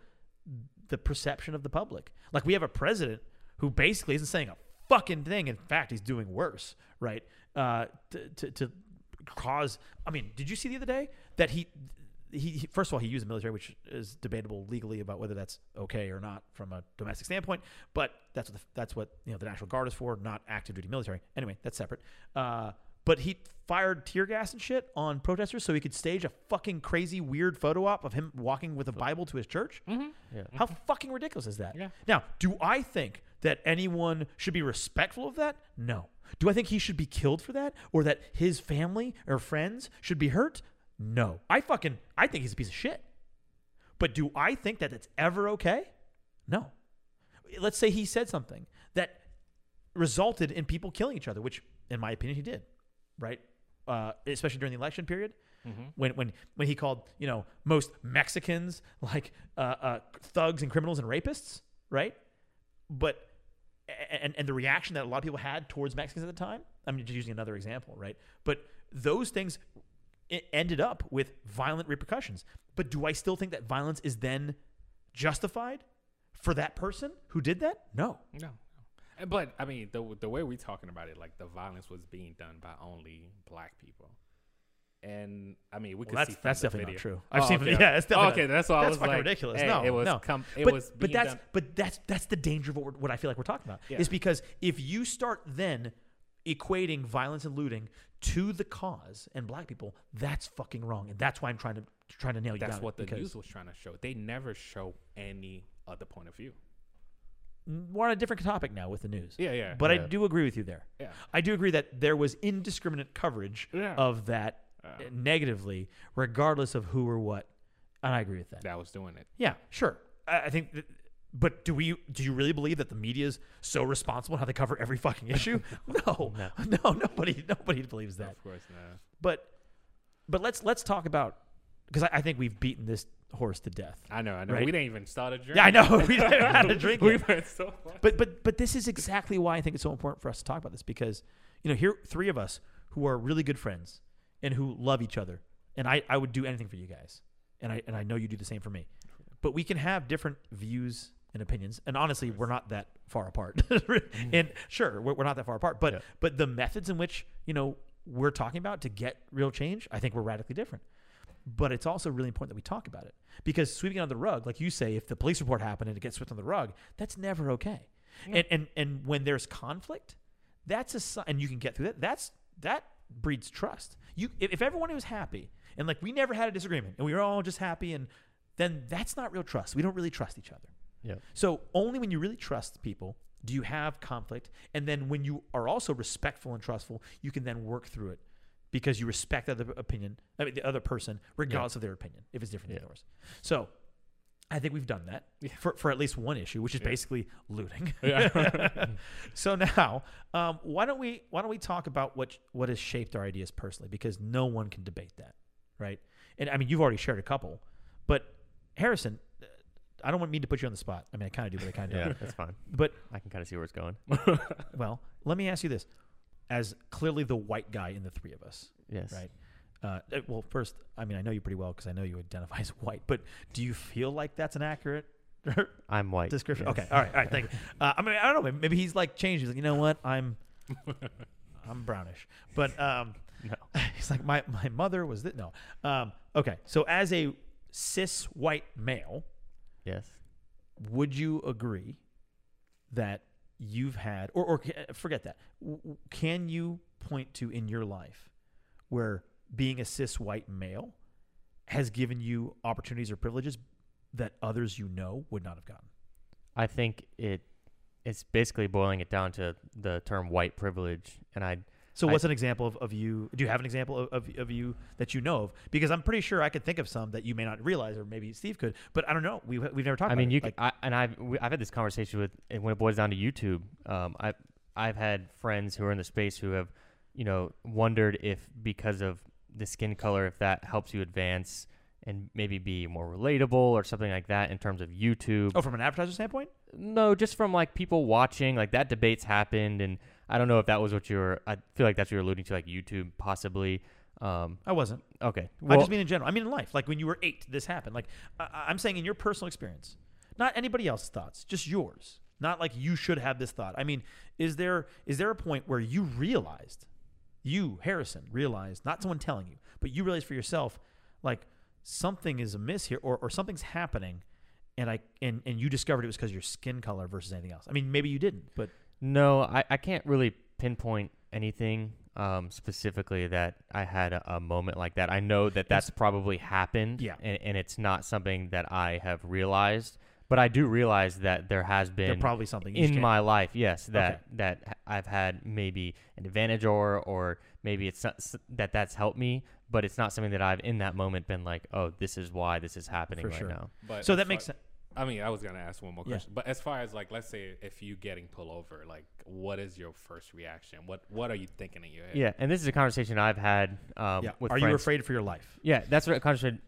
the perception of the public. Like we have a president who basically isn't saying a fucking thing. In fact, he's doing worse, right? Uh, to, to, to cause. I mean, did you see the other day that he he, he first of all he used the military, which is debatable legally about whether that's okay or not from a domestic standpoint. But that's what the, that's what you know the National Guard is for, not active duty military. Anyway, that's separate. Uh, but he fired tear gas and shit on protesters so he could stage a fucking crazy weird photo op of him walking with a Bible to his church. Mm-hmm. Yeah. How fucking ridiculous is that? Yeah. Now, do I think that anyone should be respectful of that? No. Do I think he should be killed for that or that his family or friends should be hurt? No. I fucking I think he's a piece of shit. But do I think that it's ever okay? No. Let's say he said something that resulted in people killing each other, which in my opinion he did, right? Uh, especially during the election period Mm-hmm. when when when he called you know most Mexicans like uh, uh, thugs and criminals and rapists, right? But and and the reaction that a lot of people had towards Mexicans at the time. I'm just using another example, right? But those things ended up with violent repercussions. But do I still think that violence is then justified for that person who did that? No. No. But I mean, the the way we're talking about it, like the violence was being done by only black people, and I mean, we Well, could that's see that's definitely video. not true. Oh, I've Oh, seen okay. (laughs) yeah, it's definitely okay. That's. I that's was fucking like, ridiculous. hey, no, it was no. com- it but, was but that's done. but that's that's the danger of what, what I feel like we're talking about Yeah. is because if you start then equating violence and looting to the cause and black people, that's fucking wrong, and that's why I'm trying to trying to nail you. That's what the news was trying to show. They never show any other point of view. Mm, we're on a different topic now with the news. Yeah, yeah. But I do agree with you there. yeah. I do agree that there was indiscriminate coverage Yeah. of that Uh, uh, negatively, regardless of who or what, and I agree with that. that was doing it. Yeah, sure. I, I think. That, but do we? Do you really believe that the media is so responsible how they cover every fucking issue? (laughs) no, No. (laughs) no, nobody, nobody believes that. Of course, not. But, but let's let's talk about because I, I think we've beaten this horse to death. I know, I know. Right. We didn't even start a drink. Yeah, I know. (laughs) We had a drink we went so far. But but but this is exactly why I think it's so important for us to talk about this because you know here three of us who are really good friends and who love each other. And I, I would do anything for you guys. And I and I know you do the same for me. But we can have different views and opinions. And honestly we're not that far apart. (laughs) Mm-hmm. And sure we're, we're not that far apart. But Yeah. but the methods in which you know we're talking about to get real change I think we're radically different. But it's also really important that we talk about it. Because sweeping it under the rug, like you say, if the police report happened and it gets swept under the rug, that's never okay. And, and and when there's conflict, that's a si- and you can get through that. That's that breeds trust. You if, everyone was happy and like we never had a disagreement and we were all just happy and then that's not real trust. We don't really trust each other. Yeah. So only when you really trust people do you have conflict, and then when you are also respectful and trustful, you can then work through it because you respect the other opinion, I mean, the other person, regardless of their opinion, if it's different than yours. So I think we've done that for, for at least one issue, which is Yeah. basically looting. (laughs) Yeah. (laughs) so now, um, why don't we why don't we talk about what what has shaped our ideas personally? Because no one can debate that, right? And I mean, you've already shared a couple, but Harrison, I don't want me to put you on the spot. I mean, I kind of do, but I kind of Yeah, don't. that's fine. But I can kind of see where it's going. (laughs) well, let me ask you this: as clearly the white guy in the three of us, Yes. right? Uh, uh, well, first, I mean, I know you pretty well because I know you identify (laughs) as white. But do you feel like that's an accurate (laughs) I'm white. description? yes. Okay, all right, all right. Thank you. Uh, I mean, I don't know. Maybe, maybe he's like changed. He's like, you know what? I'm, (laughs) I'm brownish. But um, No. he's like, my my mother was this. No. Um, okay. So as a cis white male, Yes. would you agree that you've had, or, or forget that, can you point to in your life where being a cis white male has given you opportunities or privileges that others you know would not have gotten? I think it it's basically boiling it down to the term white privilege, and I So, I- what's an example of, of you? Do you have an example of, of, of you that you know of? Because I'm pretty sure I could think of some that you may not realize, or maybe Steve could, but I don't know. We've, we've never talked I about mean, you Like, can, I, and I've we, I've had this conversation with and when it boils down to YouTube. Um, I I've had friends who are in the space who have, you know, wondered if because of the skin color, if that helps you advance and maybe be more relatable or something like that in terms of YouTube. oh, from an advertiser standpoint? No, just from like people watching, like that debate's happened, and I don't know if that was what you were. I feel like that's what you're alluding to, like YouTube possibly. Um, I wasn't. okay, I just mean in general. I mean in life. Like when you were eight, this happened. Like I, I'm saying in your personal experience, not anybody else's thoughts, just yours. Not like you should have this thought. I mean, is there is there a point where you realized, you Harrison realized, not someone telling you, but you realized for yourself, like something is amiss here, or or something's happening, and I and and you discovered it was because your skin color versus anything else. I mean, maybe you didn't, but No, I, I can't really pinpoint anything um, specifically that I had a, a moment like that. I know that that's probably happened, Yeah. and, and it's not something that I have realized, but I do realize that there has there been probably something in my life, yes, that Okay. that I've had maybe an advantage or or maybe it's not, that that's helped me, but it's not something that I've in that moment been like, oh, this is why this is happening For right sure. now. But So that far- makes sense. I mean, I was gonna ask one more Yeah. question, but as far as like, let's say if you getting pulled over, like, what is your first reaction? What What are you thinking in your head? Yeah, and this is a conversation I've had um, Yeah. with Are friends. you afraid for your life? Yeah, that's what conversation.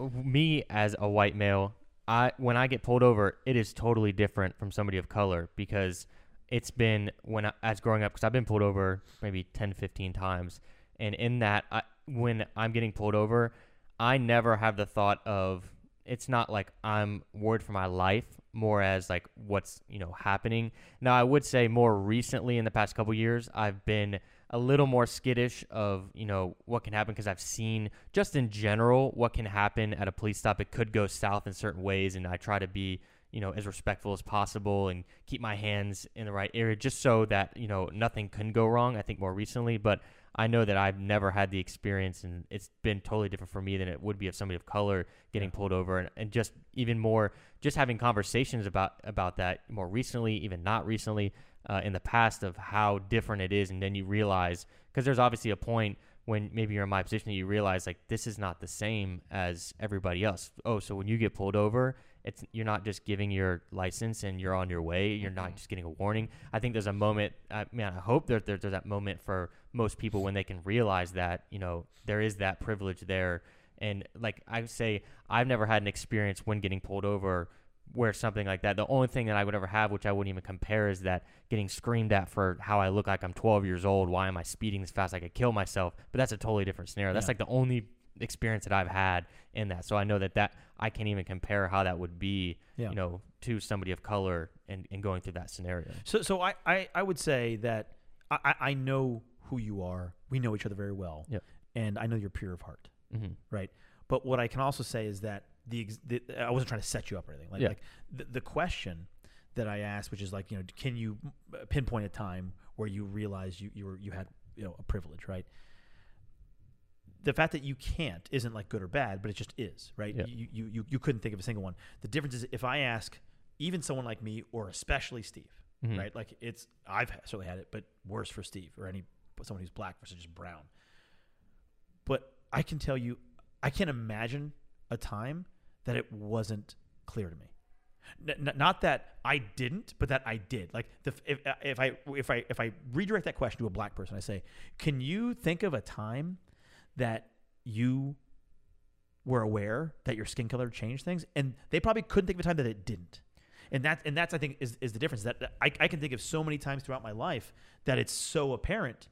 Me as a white male, I when I get pulled over, it is totally different from somebody of color because it's been when I, as growing up because I've been pulled over maybe 10, 15 times, and in that, I, when I'm getting pulled over, I never have the thought of it's not like I'm worried for my life, more as like what's you know happening. Now, I would say more recently in the past couple years, I've been a little more skittish of you know what can happen because I've seen just in general what can happen at a police stop. It could go south in certain ways, and I try to be you know as respectful as possible and keep my hands in the right area just so that you know nothing can go wrong. I think more recently, but I know that I've never had the experience, and it's been totally different for me than it would be of somebody of color getting pulled over, and, and just even more, just having conversations about about that more recently, even not recently, uh, in the past of how different it is, and then you realize because there's obviously a point when maybe you're in my position you realize like this is not the same as everybody else. Oh, so when you get pulled over, it's you're not just giving your license and you're on your way. You're not just getting a warning. I think there's a moment. I man, I hope there, there, there's that moment for most people when they can realize that you know there is that privilege there. And like I say, I've never had an experience when getting pulled over where something like that. The only thing that I would ever have, which I wouldn't even compare, is that getting screamed at for how I look like I'm 12 years old. Why am I speeding this fast? I could kill myself. But that's a totally different scenario. That's Yeah. like the only experience that I've had in that. So I know that that I can't even compare how that would be, Yeah. you know, to somebody of color and, and going through that scenario. So, so I, I, I would say that I, I- know who you are. We know each other very well. Yep. And I know you're pure of heart, hmm right? But what I can also say is that the, ex- the I wasn't trying to set you up or anything. Like, Yeah. like the, the question that I asked, which is like, you know, can you pinpoint a time where you realized you, you were, you had, you know, a privilege, right? The fact that you can't isn't like good or bad, but it just is, right? Yeah. You, you, you, you couldn't think of a single one. The difference is if I ask even someone like me or especially Steve, Mhm. right? Like it's I've certainly had it, but worse for Steve or any someone who's black versus just brown. But I can tell you, I can't imagine a time that it wasn't clear to me. N- not that I didn't, but that I did. Like the, if, if I if I if I redirect that question to a black person, I say, "Can you think of a time that you were aware that your skin color changed things?" And they probably couldn't think of a time that it didn't. And that and that's I think is, is the difference. That I, I can think of so many times throughout my life that it's so apparent,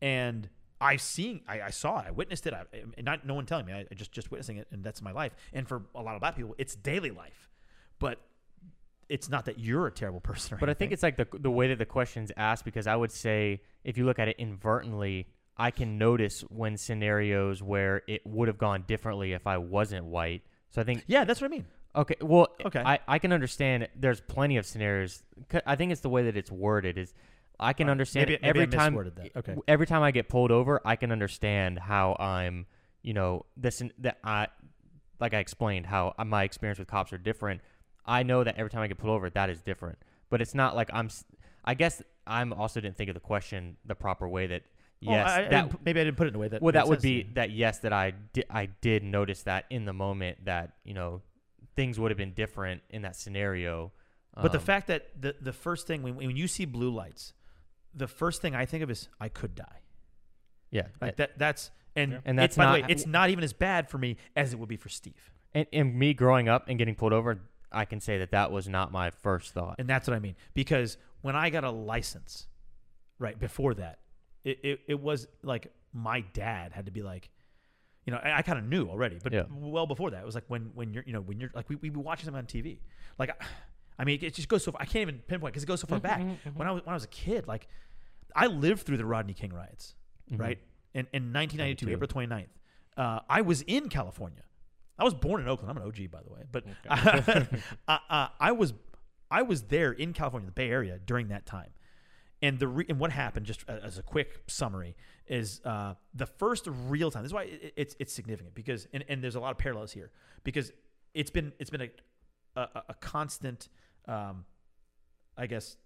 and I've seen, I, I saw it, I witnessed it, I, not no one telling me, I, I just just witnessing it, and that's my life. And for a lot of black people, it's daily life, but it's not that you're a terrible person. But I think it's like the the way that the question's asked because I would say if you look at it inadvertently, I can notice when scenarios where it would have gone differently if I wasn't white. So I think yeah, that's what I mean. okay, well, Okay. I, I can understand. There's plenty of scenarios. I think it's the way that it's worded is. I can understand Maybe- maybe every I time. misworded that. Okay. Every time I get pulled over, I can understand how I'm, you know, this that I, like I explained, how uh, my experience with cops are different. I know that every time I get pulled over, that is different. But it's not like I'm. s- I guess I'm also didn't think of the question the proper way. That yes, I- I that didn't maybe I didn't put it in a way that. well, that would sense be that yes, that I did I did notice that in the moment that you know things would have been different in that scenario. But the Um, fact that the the first thing when when you see blue lights, the first thing I think of is I could die. yeah, Like that that's and Yeah. And it's, that's by the way, it's not even as bad for me as it would be for Steve. and, and me growing up and getting pulled over, I can say that that was not my first thought. And that's what I mean. Because when I got a license, right before that, it, it, it was like my dad had to be like, you know, I, I kind of knew already, but Yeah. well before that, it was like when when you're you know when you're like we we be watching something on TV, like I, (sighs) I mean it just goes so far, I can't even pinpoint because it goes so far back. When I was when I was a kid, like I lived through the Rodney King riots, Mhm. right? In in 1992, too. April 29th, uh, I was in California. I was born in Oakland. I'm an OG, by the way. But Okay. (laughs) I, I, I was I was there in California, the Bay Area, during that time. And the re- and what happened, just as a quick summary, is uh, the first real time. This is why it, it's it's significant because and, and there's a lot of parallels here because it's been it's been a a, a constant, um, I guess,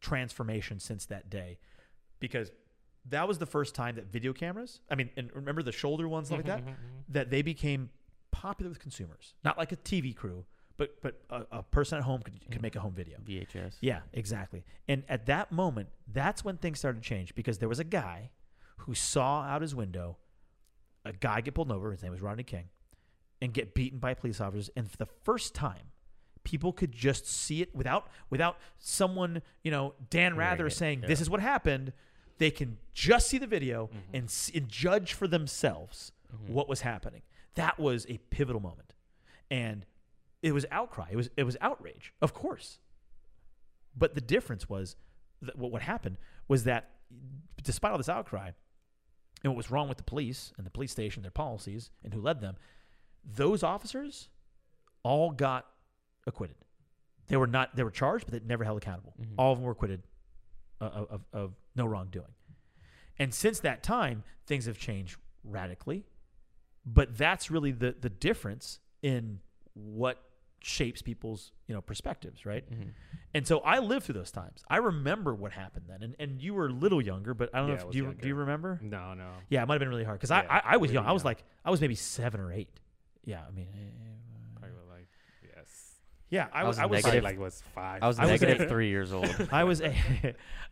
transformation since that day because that was the first time that video cameras. I mean, and remember the shoulder ones like that that they became popular with consumers. Not like a TV crew, but but a, a person at home could, could make a home video. VHS. Yeah, exactly. And at that moment, that's when things started to change because there was a guy who saw out his window a guy get pulled over. His name was Rodney King, and get beaten by police officers. And for the first time, people could just see it without without someone, you know, Dan Rather Right, saying yeah. this is what happened. They can just see the video Mm-hmm. and, and judge for themselves what was happening. That was a pivotal moment, and it was outcry. It was it was outrage, of course. But the difference was that what what happened was that despite all this outcry and what was wrong with the police and the police station, their policies, and who led them, those officers all got acquitted. They were not they were charged, but they never held accountable. Mhm. All of them were acquitted uh, of, of, of no wrongdoing. And since that time, things have changed radically. But that's really the the difference in what shapes people's you know perspectives, right? Mhm. And so I lived through those times. I remember what happened then, and, and you were a little younger, but I don't Yeah, know if do you, younger. do you remember? No, no. Yeah, it might have been really hard because Yeah, I, I I was really young. I was young. like I was maybe seven or eight. Yeah, I mean, eh, Probably were like yes. yeah, I I was was I was negative. like was five. I was I was negative three years old. (laughs) I was a,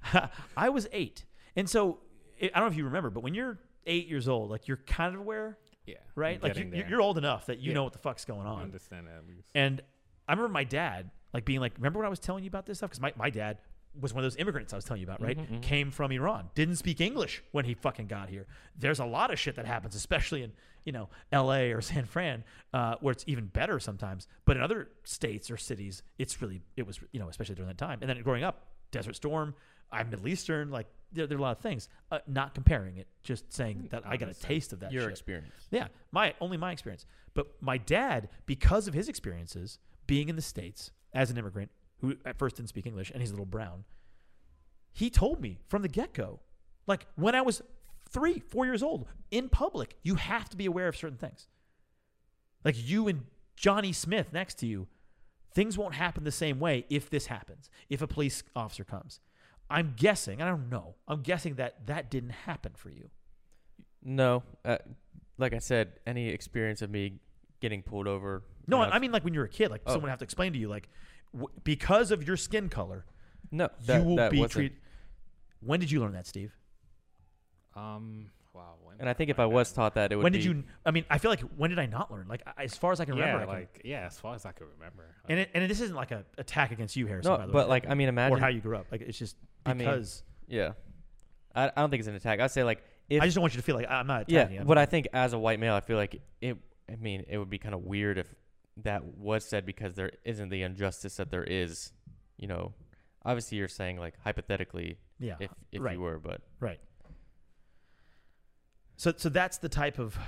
(laughs) I was eight, and so I don't know if you remember, but when you're eight years old, like you're kind of aware, yeah. right? I'm Like you, you're old enough that you Yeah. know what the fuck's going I on. understand that. at least. And I remember my dad like being like, remember when I was telling you about this stuff? Because my, my dad was one of those immigrants I was telling you about, right? Mhm, mhm. Came from Iran, didn't speak English when he fucking got here. There's a lot of shit that happens, especially in you know L.A. or (laughs) San Fran, uh, where it's even better sometimes. But in other states or cities, it's really it was you know especially during that time. And then growing up, Desert Storm, I'm Middle Eastern, like there, there are a lot of things. Uh, not comparing it, just saying that I got a taste of that. Your shit. experience. Yeah, my only my experience. But my dad, because of his experiences being in the states as an immigrant who at first didn't speak English and he's a little brown, he told me from the get go, like when I was three, four years old, in public, you have to be aware of certain things. Like you and Johnny Smith next to you, things won't happen the same way if this happens. If a police officer comes, I'm guessing. I don't know. I'm guessing that that didn't happen for you. No, uh, like I said, any experience of me getting pulled over. No, I I mean like when you're a kid, like Oh. someone have to explain to you, like w- because of your skin color, no, that, you will that be treated. When did you learn that, Steve? Um. Wow. When And I think if I was taught that, it would be When be, did you? I mean, I feel like when did I not learn? Like I- as far as I can Yeah, remember, I can- like yeah, as far as I can remember. and it, and this isn't like a attack against you, Harrison. No, by the but way, like I mean, imagine or how you grew up. Like it's just I mean, because yeah, I, I don't think it's an attack. I'd say like if I just don't want you to feel like I'm not yeah, attacking. you. but I think as a white male, I feel like it. I mean, it would be kind of weird if that was said because there isn't the injustice that there is. You know, obviously you're saying like hypothetically yeah, if if right. you were, but Right. So so that's the type of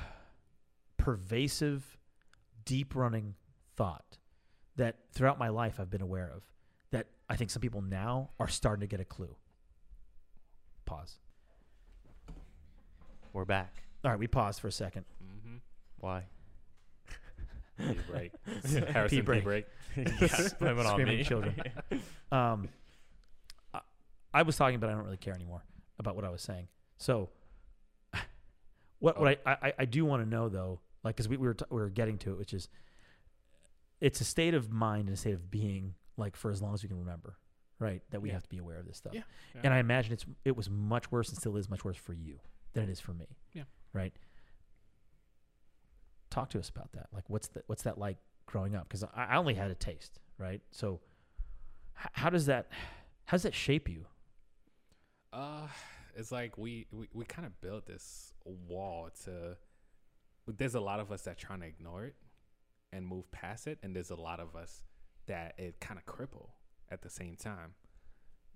pervasive, deep running thought that throughout my life I've been aware of that I think some people now are starting to get a clue. Pause. we're back. All right, we paused for a second. Mm-hmm. Why? Pee break. (laughs) (laughs) Harrison pee break. break. (laughs) yes, blame on Screaming me. children. Um, I, I was talking, but I don't really care anymore about what I was saying. So, what what oh. I, I, I do want to know though, like, because we, we were t- we were getting to it, which is, it's a state of mind and a state of being, like for as long as we can remember, right? That we Yeah. have to be aware of this stuff. Yeah, yeah. And I imagine it's it was much worse and still is much worse for you than it is for me. Yeah. Right. Talk to us about that. Like, what's that? What's that like growing up? Because I, I only had a taste, right? So, h- how does that? How does that shape you? It's like we we, we kind of built this wall to. There's a lot of us that trying to ignore it and move past it, and there's a lot of us that it kind of cripple at the same time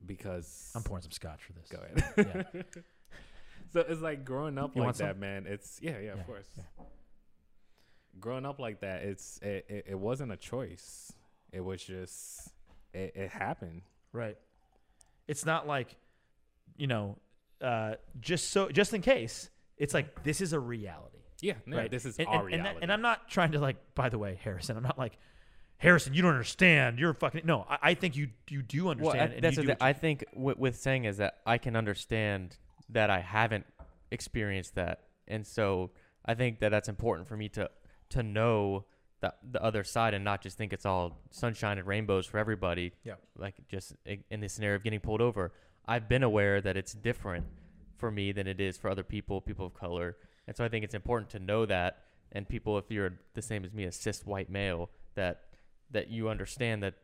because I'm pouring some scotch for this. Go ahead. (laughs) Yeah. (laughs) so it's like growing up You like want some? that, man. It's yeah, yeah, Yeah, of course. yeah. growing up like that, it's it, it, it wasn't a choice. It was just it, it happened. Right. It's not like, you know, uh, just so just in case. It's like this is a reality. Yeah, no, right. this is and, our and, and, that- reality. and I'm not trying to like. By the way, Harrison, I'm not like. Harrison, you don't understand. You're fucking no. I, I think you you do Well, understand. I, and that's you the do what you- I think with, with saying is that I can understand that I haven't experienced that, and so I think that that's important for me to to know the the other side and not just think it's all sunshine and rainbows for everybody. Yeah. Like just in the scenario of getting pulled over, I've been aware that it's different for me than it is for other people, people of color, and so I think it's important to know that. And people, if you're the same as me, a cis white male, that that you understand that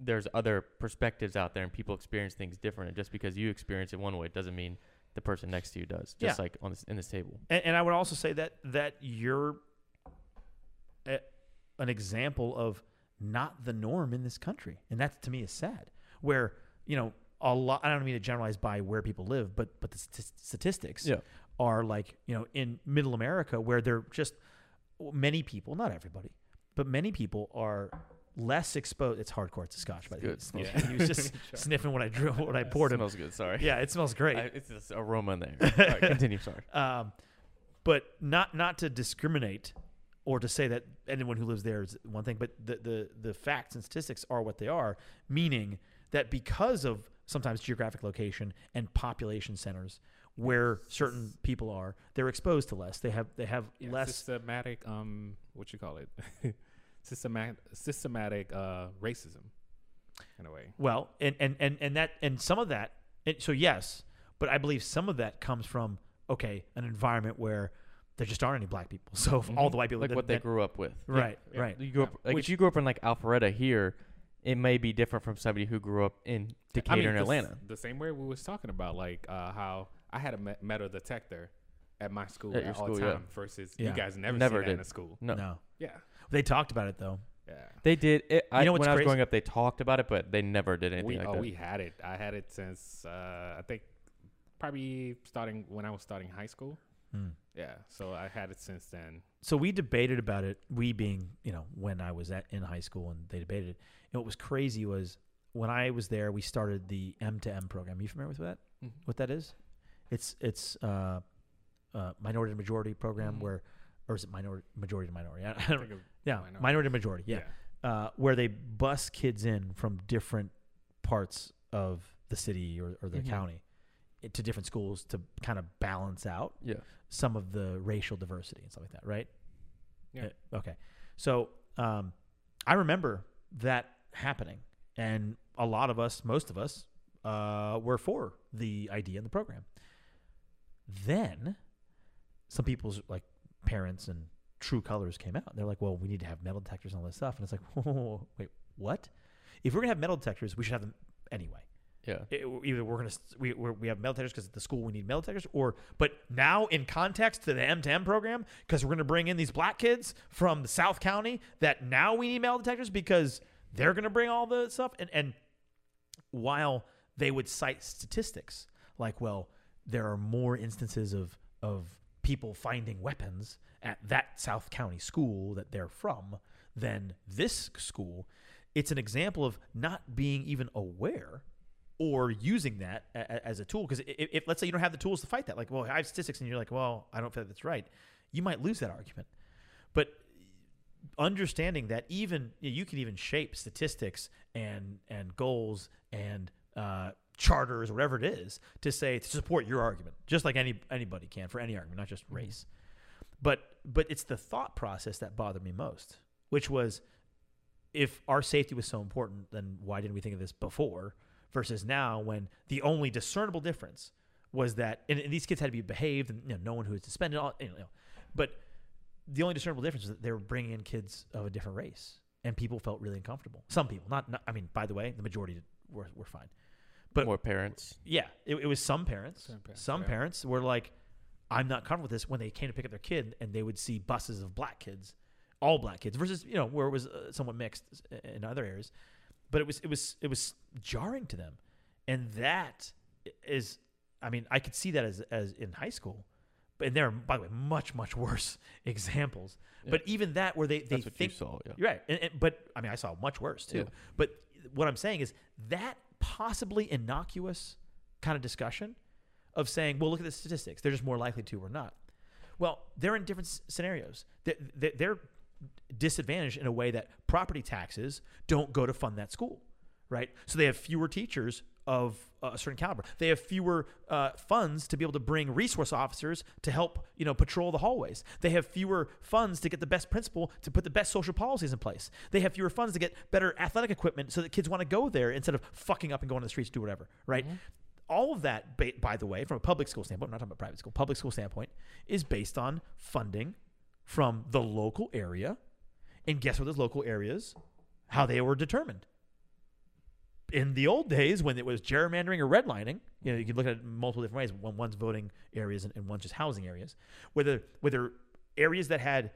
there's other perspectives out there and people experience things different. And just because you experience it one way doesn't mean the person next to you does. Just Yeah. like on this in this table. And, and I would also say that that you're a, an example of not the norm in this country, and that to me is sad. Where you know a lot. I don't mean to generalize by where people live, but but the st- statistics Yeah. are like you know in Middle America where they're just many people, not everybody, but many people are less exposed. It's hardcore. It's a Scotch, by the way. It smells Yeah. good. (laughs) He was just (laughs) sniffing what I drew, what I (laughs) poured him. smells good. Sorry. Yeah, it smells great. I, it's this aroma in there. Right, continue. Sorry. Um, but not not to discriminate or to say that anyone who lives there is one thing, but the, the the facts and statistics are what they are, meaning that because of sometimes geographic location and population centers where certain people are, they're exposed to less. They have they have Yeah, less systematic um what you call it (laughs) systematic systematic uh racism in a way Well, and and and and that and some of that. And so yes, but I believe some of that comes from okay, an environment where there just aren't any black people. (laughs) So if all the white people Like that- what they that- grew up with. right, yeah. right. You grew up like Which- if you grew up in like Alpharetta here, it may be different from somebody who grew up in Decatur I mean, and Atlanta. the same way we was talking about like uh how I had a me- metal detector at my school At at, your all school, yeah. time versus Yeah. you guys never, Never see that in did. a school No, No, yeah they talked about it though. yeah they did. It, I, know what's when I was growing up, they talked about it, but they never did anything we like oh that. we had it I had it since uh I think probably starting when I was starting high school Hmm. Yeah so I had it since then So we debated about it. We being, you know, when I was at in high school and they debated it. And what was crazy was when I was there, we started the M to M program. Are you familiar with that? Mhm. What that is? It's it's uh, uh, minority to majority program Mhm. where, or is it minority majority to minority? (laughs) I, I yeah, minority. minority to majority. Yeah, Uh, where they bus kids in from different parts of the city or, or the Mhm. county to different schools to kind of balance out Yeah. some of the racial diversity and stuff like that, right? Yeah. Uh, okay. So um, I remember that happening, and a lot of us, most of us, uh, were for the idea and the program. Then some people's like parents and true colors came out. They're like, "Well, we need to have metal detectors and all this stuff." And it's like, (laughs) "Whoa, wait, what? If we're gonna have metal detectors, we should have them anyway." Yeah. it, either we're gonna we we're, we have metal detectors because at the school we need metal detectors, or but now in context to the M to M program because we're gonna bring in these black kids from the South County that now we need metal detectors because they're gonna bring all the stuff and and while they would cite statistics like well there are more instances of of people finding weapons at that South County school that they're from than this school it's an example of not being even aware or using that as a tool. Because if, if, let's say you don't have the tools to fight that, like, well, I have statistics, and you're like, well, I don't feel that's right, you might lose that argument. But understanding that even you can even shape statistics and and goals and uh, charters whatever it is to say to support your argument, just like any anybody can for any argument, not just race. But but it's the thought process that bothered me most, which was if our safety was so important, then why didn't we think of this before? Versus now, when the only discernible difference was that, and these kids had to be behaved, and you know, no one who was suspended, all, you know, but the only discernible difference was that they were bringing in kids of a different race, and people felt really uncomfortable. Some people, not, not I mean, by the way, the majority did- were were fine. But- More parents. Yeah, it, it was some parents. Some parents, some yeah. parents were like, "I'm not comfortable with this." When they came to pick up their kid, and they would see buses of black kids, all black kids, versus you know where it was uh, somewhat mixed in other areas, but it was it was it was jarring to them, and that is, I mean, I could see that as as in high school, and there are by the way much much worse (laughs) examples. But even that where they they That's what think you saw. Yeah. you're right. And, and- but I mean, I saw much worse too. Yeah. But what I'm saying is that possibly innocuous kind of discussion of saying, well, look at the statistics. They're just more likely to or not. Well, they're in different s- scenarios. They- they- They're disadvantaged in a way that property taxes don't go to fund that school, right? So they have fewer teachers of a certain caliber. They have fewer uh, funds to be able to bring resource officers to help, you know, patrol the hallways. They have fewer funds to get the best principal to put the best social policies in place. They have fewer funds to get better athletic equipment so that kids want to go there instead of fucking up and going to the streets to do whatever, right? All of that, by the way, from a public school standpoint, I'm not talking about private school, public school standpoint, is based on funding from the local area. And guess what those local areas, how they were determined. In the old days, when it was gerrymandering or redlining, you know, you could look at it multiple different ways. One, one's voting areas and, and one's just housing areas. Whether whether areas that had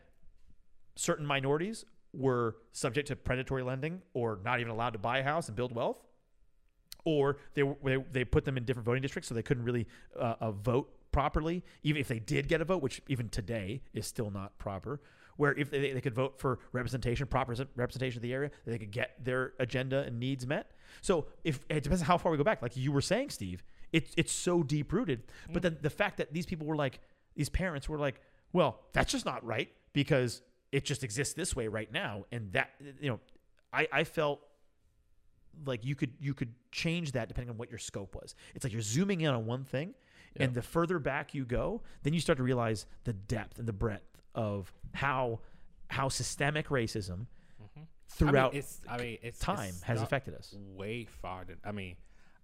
certain minorities were subject to predatory lending or not even allowed to buy a house and build wealth, or they, they, they put them in different voting districts so they couldn't really uh, uh, vote properly, even if they did get a vote, which even today is still not proper. Where if they, they could vote for representation, proper representation of the area, they could get their agenda and needs met. So if it depends on how far we go back, like you were saying, Steve, it's it's so deep rooted. But then the fact that these people were like, these parents were like, well, that's just not right because it just exists this way right now, and that you know, I I felt like you could you could change that depending on what your scope was. It's like you're zooming in on one thing, Yeah. and the further back you go, then you start to realize the depth and the breadth of how how systemic racism throughout I mean, it's, I mean, it's time it's has affected us. way farther. I mean,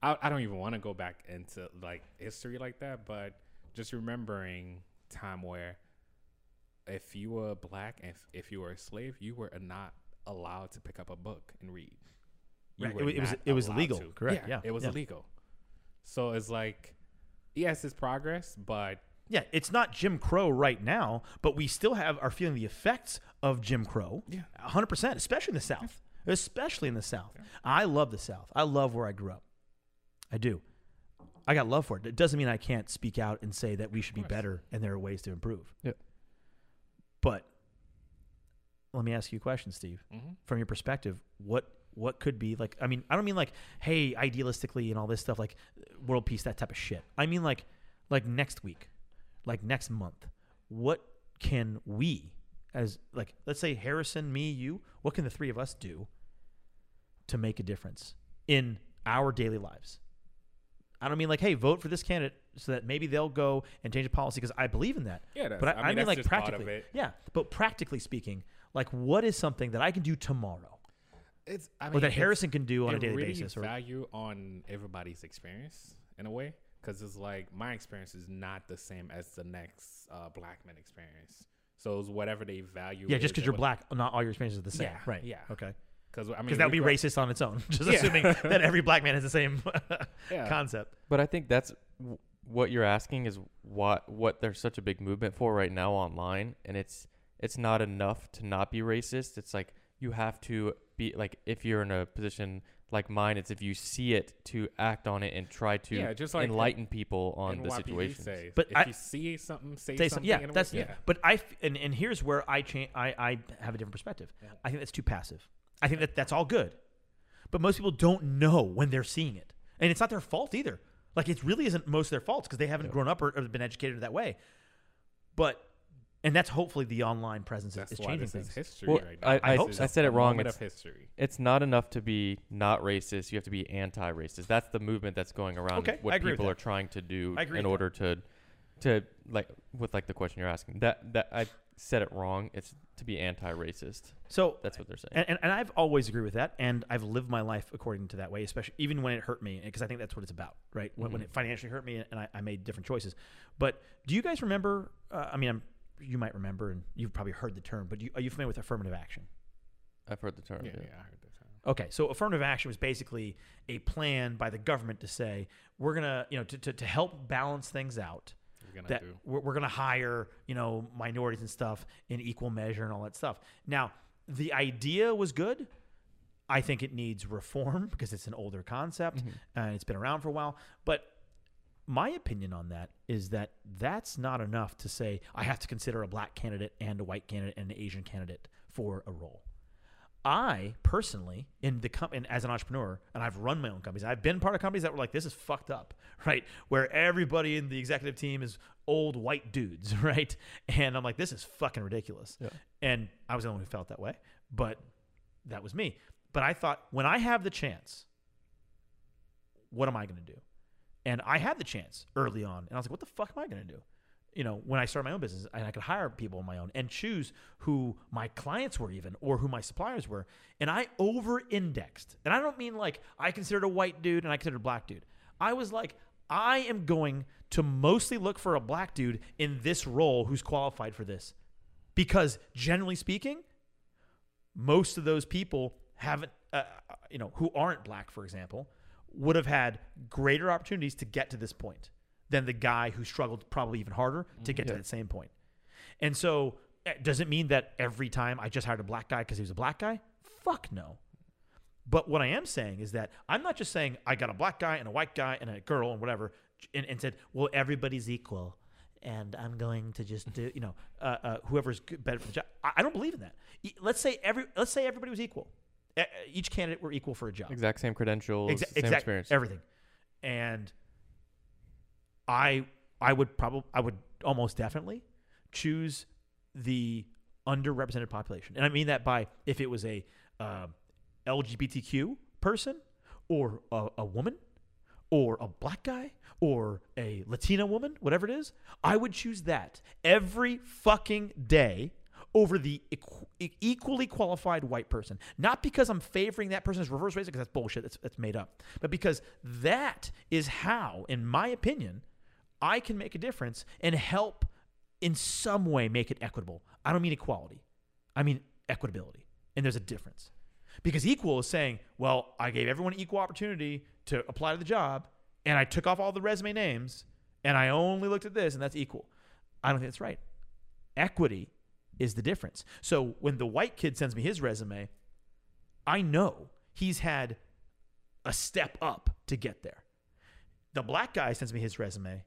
I, I don't even want to go back into like history like that, but just remembering time where if you were black and if, if you were a slave, you were not allowed to pick up a book and read. You Right, it was- it was illegal, to. correct, yeah, it was yeah. illegal. So it's like, yes, it's progress, but Yeah, it's not Jim Crow right now, but we still have are feeling the effects of Jim Crow. Yeah. 100%, especially in the South. Especially in the South. I love the South. I love where I grew up. I do. I got love for it. It doesn't mean I can't speak out and say that we should be better and there are ways to improve. Yeah. But let me ask you a question, Steve. mhm. From your perspective, what what could be like? I mean, I don't mean like, hey, idealistically and all this stuff, like world peace, that type of shit. I mean like, like next week, like next month, what can we, as like, let's say Harrison, me, you, what can the three of us do to make a difference in our daily lives? I don't mean like, hey, vote for this candidate so that maybe they'll go and change the policy because I believe in that. yeah, that's, But I, I mean, like just part of practically, yeah. But practically speaking, like, what is something that I can do tomorrow, It's I or that Harrison can do on a daily really basis, or value on everybody's experience in a way because it's like my experience is not the same as the next uh, black man experience so it's whatever they value yeah, just because you're black, not all your experiences are the same, Yeah, right? yeah. Okay. because I mean Because that would be grew racist on its own. (laughs) Just Yeah. assuming that every black man has the same (laughs) yeah. concept. But I think that's w- what you're asking is what what there's such a big movement for right now online, and it's it's not enough to not be racist. It's like you have to be like if you're in a position like mine, it's if you see it to act on it and try to Yeah, just like enlighten people on the YPD situation. But if I- you see something say, Say something something. Yeah, in a that's yeah But I and and here's where I change. I I have a different perspective. Yeah. I think that's too passive. I think that that's all good, but most people don't know when they're seeing it, and it's not their fault either. Like it really isn't most of their faults because they haven't Yeah. grown up or, or been educated that way. But and that's hopefully the online presence is, that's is why changing this things. is history Well, right now. I- I This hope so. I said it wrong. moment It's- history It's not enough to be not racist. You have to be anti-racist. That's the movement that's going around. Okay, what I agree with people are trying to do I agree in with order to, to like with like the question you're asking. That that I said it wrong. It's to be anti-racist. So That's what they're saying. And, and, and I've always agreed with that, and I've lived my life according to that way, especially even when it hurt me, because I think that's what it's about, right? When, when Mhm. it financially hurt me, and I, I made different choices. But do you guys remember? Uh, I mean, I'm, you might remember, and you've probably heard the term, but you, are you familiar with affirmative action? I've heard the term. yeah, yeah. yeah, I heard that term. Okay, so affirmative action was basically a plan by the government to say we're gonna, you know, to, to, to help balance things out We're gonna that do we're, we're going to hire you know minorities and stuff in equal measure and all that stuff now the idea was good i think it needs reform (laughs) because it's an older concept Mhm. and it's been around for a while but my opinion on that is that that's not enough to say I have to consider a black candidate and a white candidate and an Asian candidate for a role. I personally, in the company, as an entrepreneur, and I've run my own companies. I've been part of companies that were like, "This is fucked up," (laughs) right? Where everybody in the executive team is old white dudes, (laughs) right? And I'm like, "This is fucking ridiculous." Yeah. And I was the only one who felt that way, but that was me. But I thought, when I have the chance, what am I going to do? And I had the chance early on, and I was like, "What the fuck am I going to do?" You know, when I started my own business, and I could hire people on my own and choose who my clients were, even or who my suppliers were, and I over-indexed. And I don't mean like I considered a white dude and I considered a black dude. I was like, I am going to mostly look for a black dude in this role who's qualified for this, because generally speaking, most of those people haven't, uh, you know, who aren't black, for example, would have had greater opportunities to get to this point than the guy who struggled probably even harder to get to Yeah. that same point. And so, eh, does it mean that every time I just hired a black guy because he was a black guy? Fuck no. But what I am saying is that I'm not just saying I got a black guy and a white guy and a girl and whatever, and, and said, well, everybody's equal, and I'm going to just do, you know, uh, uh, whoever's good, better for the job. I, I don't believe in that. Let's say every, let's say everybody was equal. Each candidate were equal for a job. Exact same credentials, Exa- same exact- experience. everything. And I I would probably I would almost definitely choose the underrepresented population, and I mean that by if it was a uh, LGBTQ person or a, a woman or a black guy or a Latina woman, whatever it is, I would choose that every fucking day over the equ- equally qualified white person. Not because I'm favoring that person as reverse racist, because that's bullshit. That's, that's made up. But because that is how, in my opinion, I can make a difference and help in some way make it equitable. I don't mean equality. I mean equitability. And there's a difference. Because equal is saying, well, I gave everyone equal opportunity to apply to the job, and I took off all the resume names, and I only looked at this, and that's equal. I don't think that's right. Equity is the difference. So when the white kid sends me his resume, I know he's had a step up to get there. The black guy sends me his resume.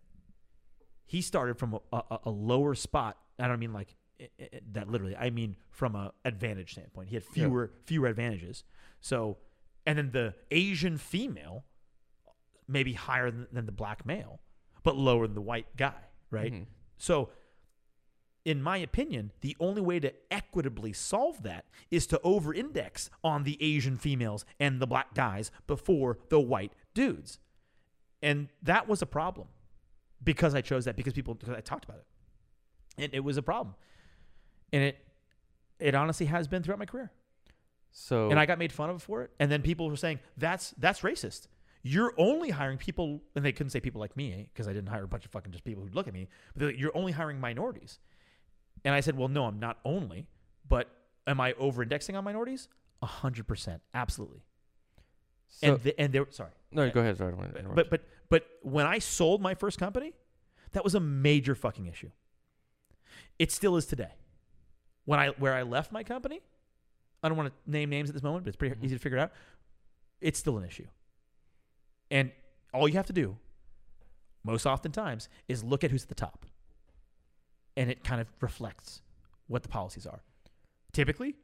He started from a, a, a lower spot. I don't mean like i- i- that literally. I mean from a advantage standpoint. He had Yeah. fewer fewer advantages. So, and then the Asian female, maybe higher than, than the black male, but lower than the white guy, right? Mhm. So, in my opinion, the only way to equitably solve that is to over index on the Asian females and the black guys before the white dudes. And that was a problem because I chose that because people, because I talked about it. And it was a problem. And it, it honestly has been throughout my career. So And I got made fun of for it. And then people were saying, that's, that's racist. You're only hiring people, and they couldn't say people like me because I didn't hire a bunch of fucking just people who'd look at me. But like, you're only hiring minorities. And I said, well, no, I'm not only, but am I over indexing on minorities? A hundred percent, absolutely. so and the, and they're sorry, no, go ahead. Sorry, I don't wanna interrupt but but but when I sold my first company, that was a major fucking issue. It still is today. When I where I left my company, I don't want to name names at this moment, but it's pretty Mhm. easy to figure it out. It's still an issue. And all you have to do, most oftentimes, is look at who's at the top. And it kind of reflects what the policies are. Typically,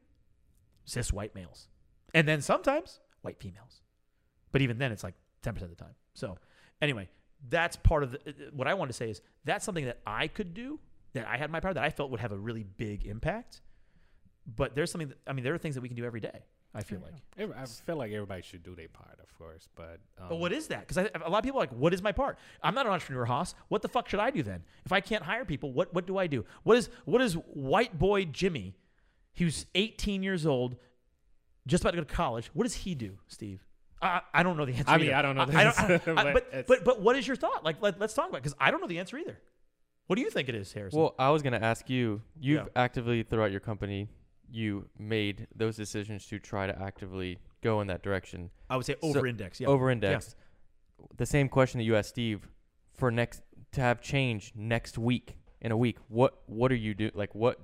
cis white males. And then sometimes white females. But even then, it's like 10% of the time. So, anyway, that's part of the, uh, what I want to say is that's something that I could do, that I had my power, that I felt would have a really big impact. But there's something that, I mean, there are things that we can do every day, I feel like. Every- I feel like everybody should do their part, of course, but um, But what is that? Because a lot of people are like, what is my part? I'm not an entrepreneur, Haas. What the fuck should I do then? If I can't hire people, what, what do I do? What is what is white boy Jimmy, who's 18 years old, just about to go to college? What does he do, Steve? I, I don't know the answer. I mean, either. I don't know the I, answer, I- (laughs) but but, but but what is your thought? Like, let, let's talk about because I don't know the answer either. What do you think it is, Harrison? Well, I was gonna ask you. You've Yeah. actively throughout your company, you made those decisions to try to actively go in that direction. I would say over index. Yeah. Over indexed. The same question that you asked Steve for next to have change next week in a week. What what are you do like what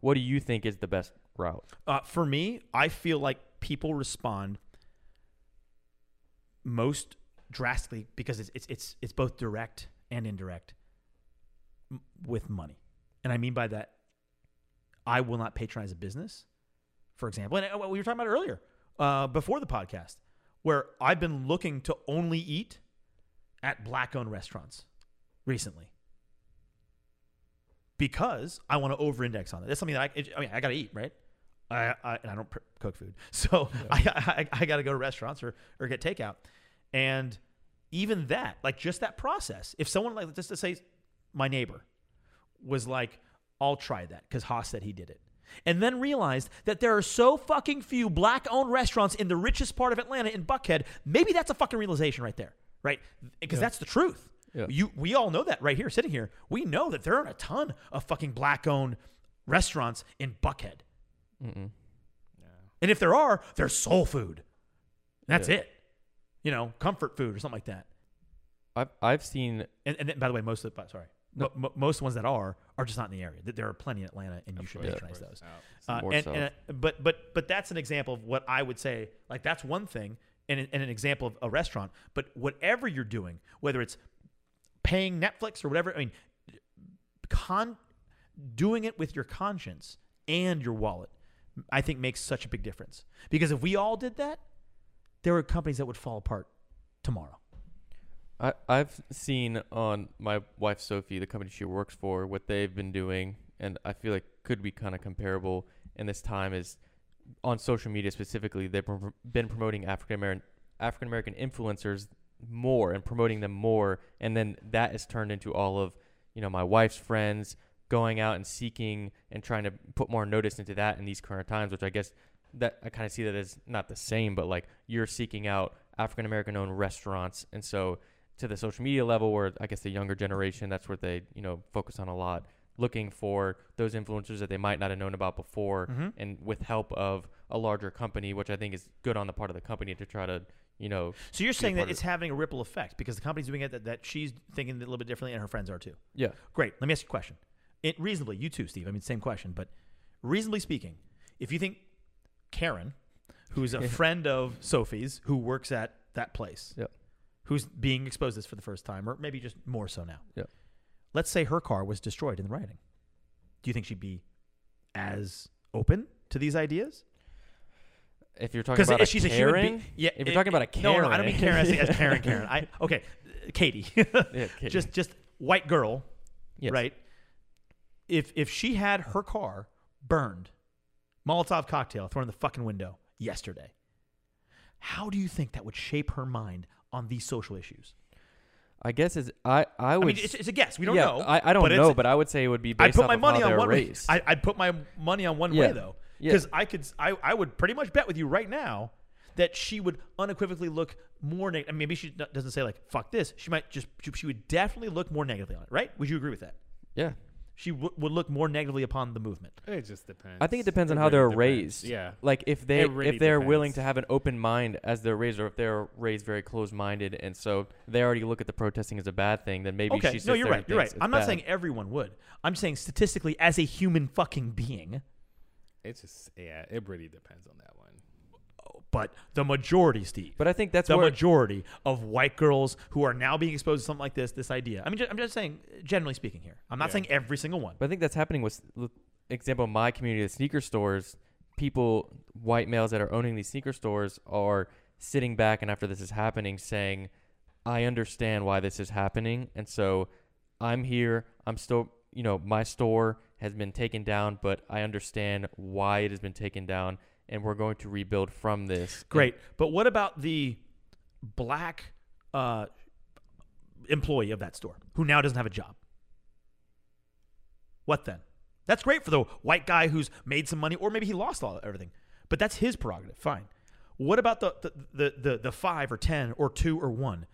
what do you think is the best route? Uh, for me, I feel like people respond most drastically because it's it's it's, it's both direct and indirect m- with money. And I mean by that I will not patronize a business, for example. And uh, what we were talking about earlier, uh, before the podcast, where I've been looking to only eat at black owned restaurants recently because I want to over index on it. That's something that I, it- I mean, I got to eat, right? I, I, and I don't pr- cook food. (laughs) So I, I, I got to go to restaurants or, or get takeout. And even that, like just that process, if someone, like, just to say, my neighbor was like, I'll try that because Haas said he did it. And then realized that there are so fucking few black owned restaurants in the richest part of Atlanta in Buckhead. Maybe that's a fucking realization right there, right? Because that's the truth. Yeah. You, we all know that right here, sitting here. We know that there aren't a ton of fucking black owned restaurants in Buckhead. Mm-mm. And if there are, they're soul food. That's it. You know, comfort food or something like that. I've I've seen And, and then, by the way, most of the sorry, No. mo- mo- most ones that are are just not in the area. There are plenty in Atlanta, and you should course. patronize those. Uh, and, so. and, uh, but but but that's an example of what I would say. Like that's one thing, and, an- and an example of a restaurant. But whatever you're doing, whether it's paying Netflix or whatever, I mean, con doing it with your conscience and your wallet, I think makes such a big difference. Because if we all did that, there are companies that would fall apart tomorrow. I, I've seen on my wife Sophie, the company she works for, what they've been doing, and I feel like could be kind of comparable in this time is on social media specifically. They've been promoting African American African American influencers more and promoting them more, and then that has turned into all of you know my wife's friends going out and seeking and trying to put more notice into that in these current times, which I guess that I kind of see that as not the same, but like you're seeking out African American owned restaurants, and so to the social media level, where I guess the younger generation, that's what they you know focus on a lot, looking for those influencers that they might not have known about before, Mhm. and with help of a larger company, which I think is good on the part of the company to try to you know So you're saying that it's it. having a ripple effect because the company's doing it that, that she's thinking a little bit differently and her friends are too. yeah Great. Let me ask you a question. It reasonably, you too, Steve. I mean, same question, but reasonably speaking, if you think Karen, who's a (laughs) friend of Sophie's, who works at that place, Yep. Who's being exposed to this for the first time, or maybe just more so now. Yep. Let's say her car was destroyed in the rioting. Do you think she'd be as open to these ideas? if you're talking about a she's a human being. Yeah. if you're talking about a No, no, I don't mean Karen as, as Karen. (laughs) Karen. I okay, Katie. yeah, okay. (laughs) just just white girl Yes. right? If if she had her car burned, Molotov cocktail thrown in the fucking window yesterday, how do you think that would shape her mind on these social issues? I guess it's I I would. I mean, it's, it's a guess. We don't yeah, know. I, I don't but know, but I would say it would be I'd put my money on one. raised. I, I'd put my money on one Yeah. way though, Yeah. because I could. I, I would pretty much bet with you right now that she would unequivocally look more negative. Maybe she doesn't say like "fuck this." She might just. She would definitely look more negatively on it. Right? Would you agree with that? yeah, She w- would look more negatively upon the movement. It just depends. I think it depends on It how they're depends. raised. Yeah. Like if they really if they're willing to have an open mind as they're raised, or if they're raised very closed minded, and so they already look at the protesting as a bad thing, then maybe okay, she sits no, you're right. You're right. I'm not bad. saying everyone would. I'm saying statistically, as a human fucking being, It just yeah. It really depends on that one. But the majority, Steve, But I think that's the where majority of white girls who are now being exposed to something like this, this idea. I mean, ju- I'm just saying, generally speaking here. I'm not Yeah. saying every single one. But I think that's happening with, with example, my community, the sneaker stores. People, white males that are owning these sneaker stores, are sitting back and after this is happening, saying, "I understand why this is happening, and so I'm here. I'm still, you know, my store has been taken down, but I understand why it has been taken down, and we're going to rebuild from this." Great. But what about the black uh, employee of that store who now doesn't have a job? What then? That's great for the white guy who's made some money, or maybe he lost all everything. But that's his prerogative. Fine. What about the the, the, the, the five or ten or two or one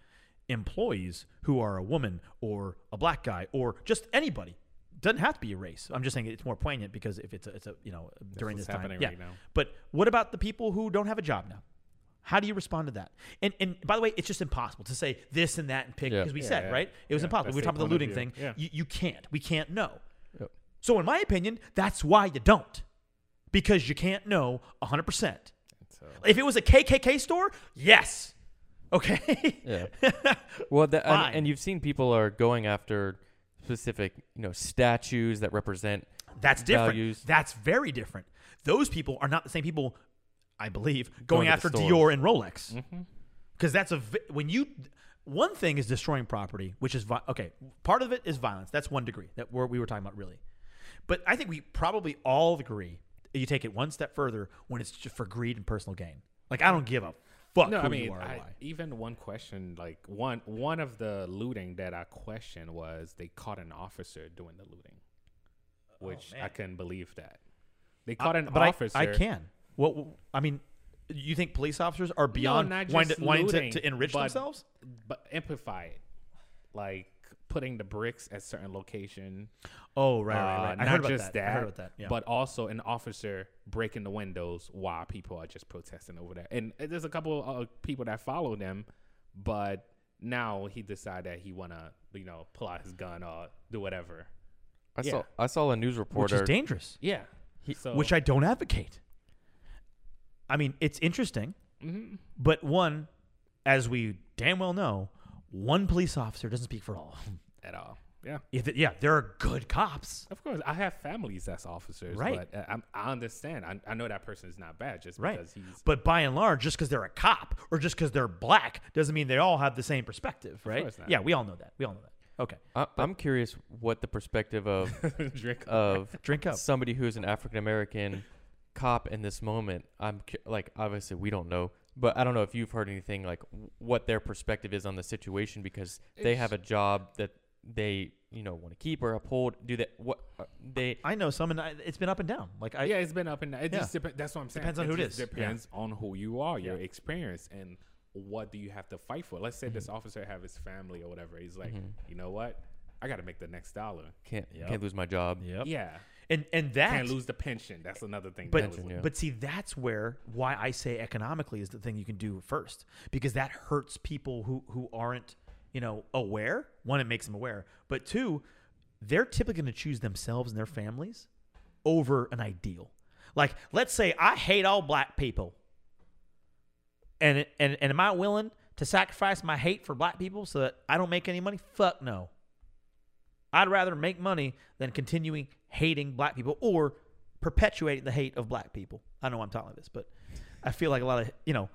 employees who are a woman or a black guy or just anybody? Doesn't have to be a race. I'm just saying it's more poignant because if it's a, it's a you know during what's this time, yeah. right now. But what about the people who don't have a job now? How do you respond to that? And and by the way, it's just impossible to say this and that and pick Yeah. because we Yeah, said yeah. right. It was Yeah, impossible. that's We were talking about the looting thing. Yeah. You, you can't. We can't know. Yep. So in my opinion, that's why you don't, because you can't know hundred percent. So If it was a KKK store, yes, Okay. Yeah. (laughs) Well, that, Fine. and, and you've seen people are going after specific, you know, statues that represent. That's different. Values. That's very different. Those people are not the same people, I believe, going, Going after. Dior and Rolex. Mm-hmm. Because that's a when you one thing is destroying property, which is vi- okay. Part of it is violence. That's one degree that we're, we were talking about really. But I think we probably all agree. You take it one step further when it's just for greed and personal gain. Like I don't give a fuck No, who I mean, you are. I, why. even one question, like one one of the looting that I questioned was they caught an officer doing the looting, oh, which I Oh, man. couldn't believe that they caught an but officer. I, can. Well, I mean, you think police officers are beyond not wanting, just to, wanting to, to enrich but- themselves? but amplify it, like putting the bricks at certain location. Oh, right, uh, right, right. I not heard about just that. that, I heard about that. Yeah. but also an officer breaking the windows while people are just protesting over there. And uh, there's a couple of people that follow them, but now he decided that he wanna, you know, pull out his gun or do whatever. I Yeah. saw I saw a news reporter which reporter. is dangerous. Yeah. so, which I don't advocate. I mean, it's interesting, Mhm. but one, as we damn well know, one police officer doesn't speak for all. Of them. at all. Yeah. If it, yeah, there are good cops. Of course, I have families that's officers, Right. But I'm, I understand. I, I know that person is not bad just Right. because he's. But by and large, just because they're a cop or just because they're black doesn't mean they all have the same perspective, right? course not. Yeah, we all know that. We all know that. Okay, I, I'm curious what the perspective of (laughs) drink. of drink up. somebody who's an African American cop in this moment. I'm like, obviously, we don't know, but I don't know if you've heard anything like what their perspective is on the situation because they have a job that they, you know, want to keep or uphold. Do they what uh, they? I know some, and I, it's been up and down. Like I, yeah, it's been up and down. It Yeah. just depends. That's what I'm saying. Depends on who it just is. Yeah. Depends on who you are, your Yeah. experience, and what do you have to fight for. Let's say Mm-hmm. this officer have his family or whatever. He's like, you know what? I got to make the next dollar. Can't Yep. can't lose my job. Yep. Yeah, And and that can't lose the pension. That's another thing. But Pension, yeah. but see, that's where why I say economically is the thing you can do first because that hurts people who who aren't you know aware. One, it makes them aware, but two, they're typically going to choose themselves and their families over an ideal. Like, let's say I hate all black people, and and and am I willing to sacrifice my hate for black people so that I don't make any money? Fuck no. I'd rather make money than continuing hating black people or perpetuating the hate of black people. I know I'm talking like this, but I feel like a lot of you know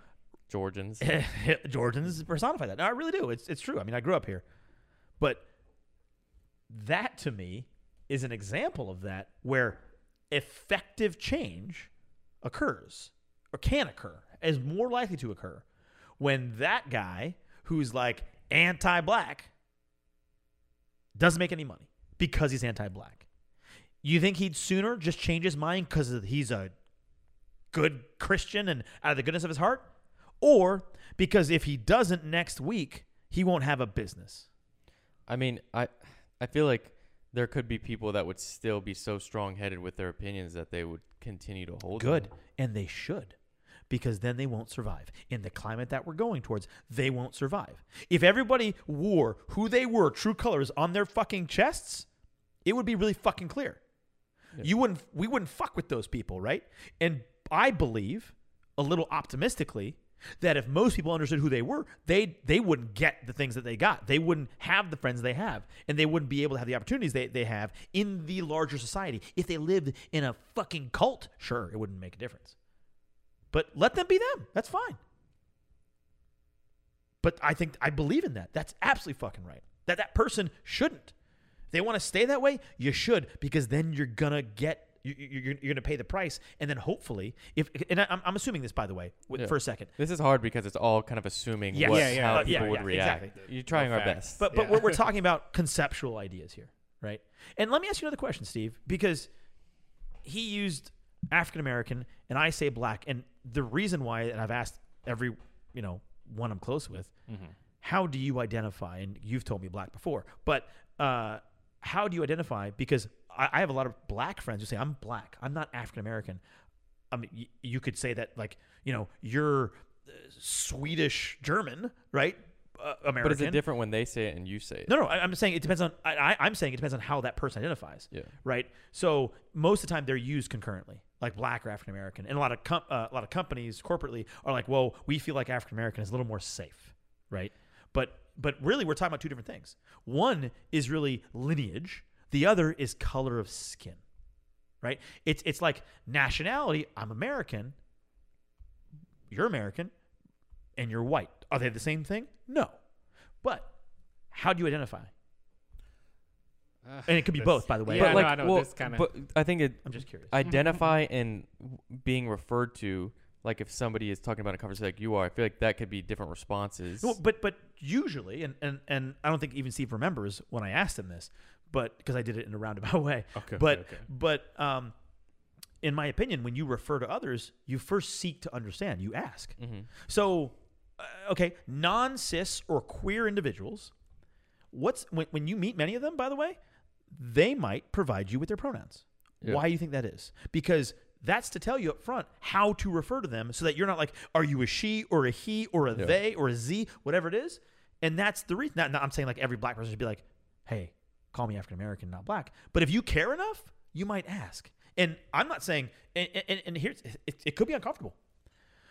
Georgians. (laughs) Georgians personify that. No, I really do. It's it's true. I mean, I grew up here, but that to me is an example of that where effective change occurs or can occur is more likely to occur when that guy who's like anti-black doesn't make any money because he's anti-black. You think he'd sooner just change his mind because he's a good Christian and out of the goodness of his heart? Or because if he doesn't next week, he won't have a business. I mean, I I feel like there could be people that would still be so strong-headed with their opinions that they would continue to hold Good. them. And they should. Because then they won't survive. In the climate that we're going towards, they won't survive. If everybody wore who they were, true colors, on their fucking chests, it would be really fucking clear. You wouldn't we wouldn't fuck with those people, right? And I believe, a little optimistically, that if most people understood who they were, they they wouldn't get the things that they got. They wouldn't have the friends they have, and they wouldn't be able to have the opportunities they, they have in the larger society. If they lived in a fucking cult, sure, it wouldn't make a difference. But let them be them. That's fine. But I think I believe in that. That's absolutely fucking right. That that person shouldn't. If they want to stay that way, you should because then you're gonna get you, you- you're, you're gonna pay the price, and then hopefully, if and I- I'm, I'm assuming this by the way w- Yeah. for a second, This is hard because it's all kind of assuming Yes. what, Yeah, yeah, how uh, people yeah, would react. exactly. You're trying our best. But but we're, we're talking (laughs) about conceptual ideas here, right? And let me ask you another question, Steve, because he used African American and I say black, and the reason why, and I've asked every you know one I'm close with, how do you identify? And you've told me black before, but uh, how do you identify? Because I, I have a lot of black friends who say I'm black. I'm not African American. I mean, y- you could say that like you know you're uh, Swedish German, right? Uh, American. But is it different when they say it and you say it? No, no. I, I'm saying it depends on. I, I'm saying it depends on how that person identifies. Yeah. Right. So most of the time they're used concurrently, like black or African American, and a lot of com- uh, a lot of companies corporately are like, well, we feel like African American is a little more safe, right? But but really, we're talking about two different things. One is really lineage. The other is color of skin, right? It's it's like nationality. I'm American. You're American, and you're white. Are they the same thing? No, but how do you identify? Uh, And it could be this- both, by the way. Yeah, But no, I know. well, this kind of. but I think it I'm just curious. identify and being referred to like if somebody is talking about a conversation like you are i feel like that could be different responses Well, but but usually, and, and and I don't think even Steve remembers when I asked him this, but because I did it in a roundabout (laughs) way. Okay, but okay, okay. but um, in my opinion, when you refer to others, you first seek to understand. You ask. Mhm. So, uh, okay, non cis or queer individuals, what's when, when you meet many of them, by the way, they might provide you with their pronouns. Yeah. Why do you think that is? Because that's to tell you up front how to refer to them so that you're not like, are you a she or a he or a Yeah. they or a z, whatever it is. And that's the reason. Not, not- I'm saying like every black person should be like, hey, call me African American, not black. But if you care enough, you might ask. And I'm not saying, and, and, and here's, it, it could be uncomfortable.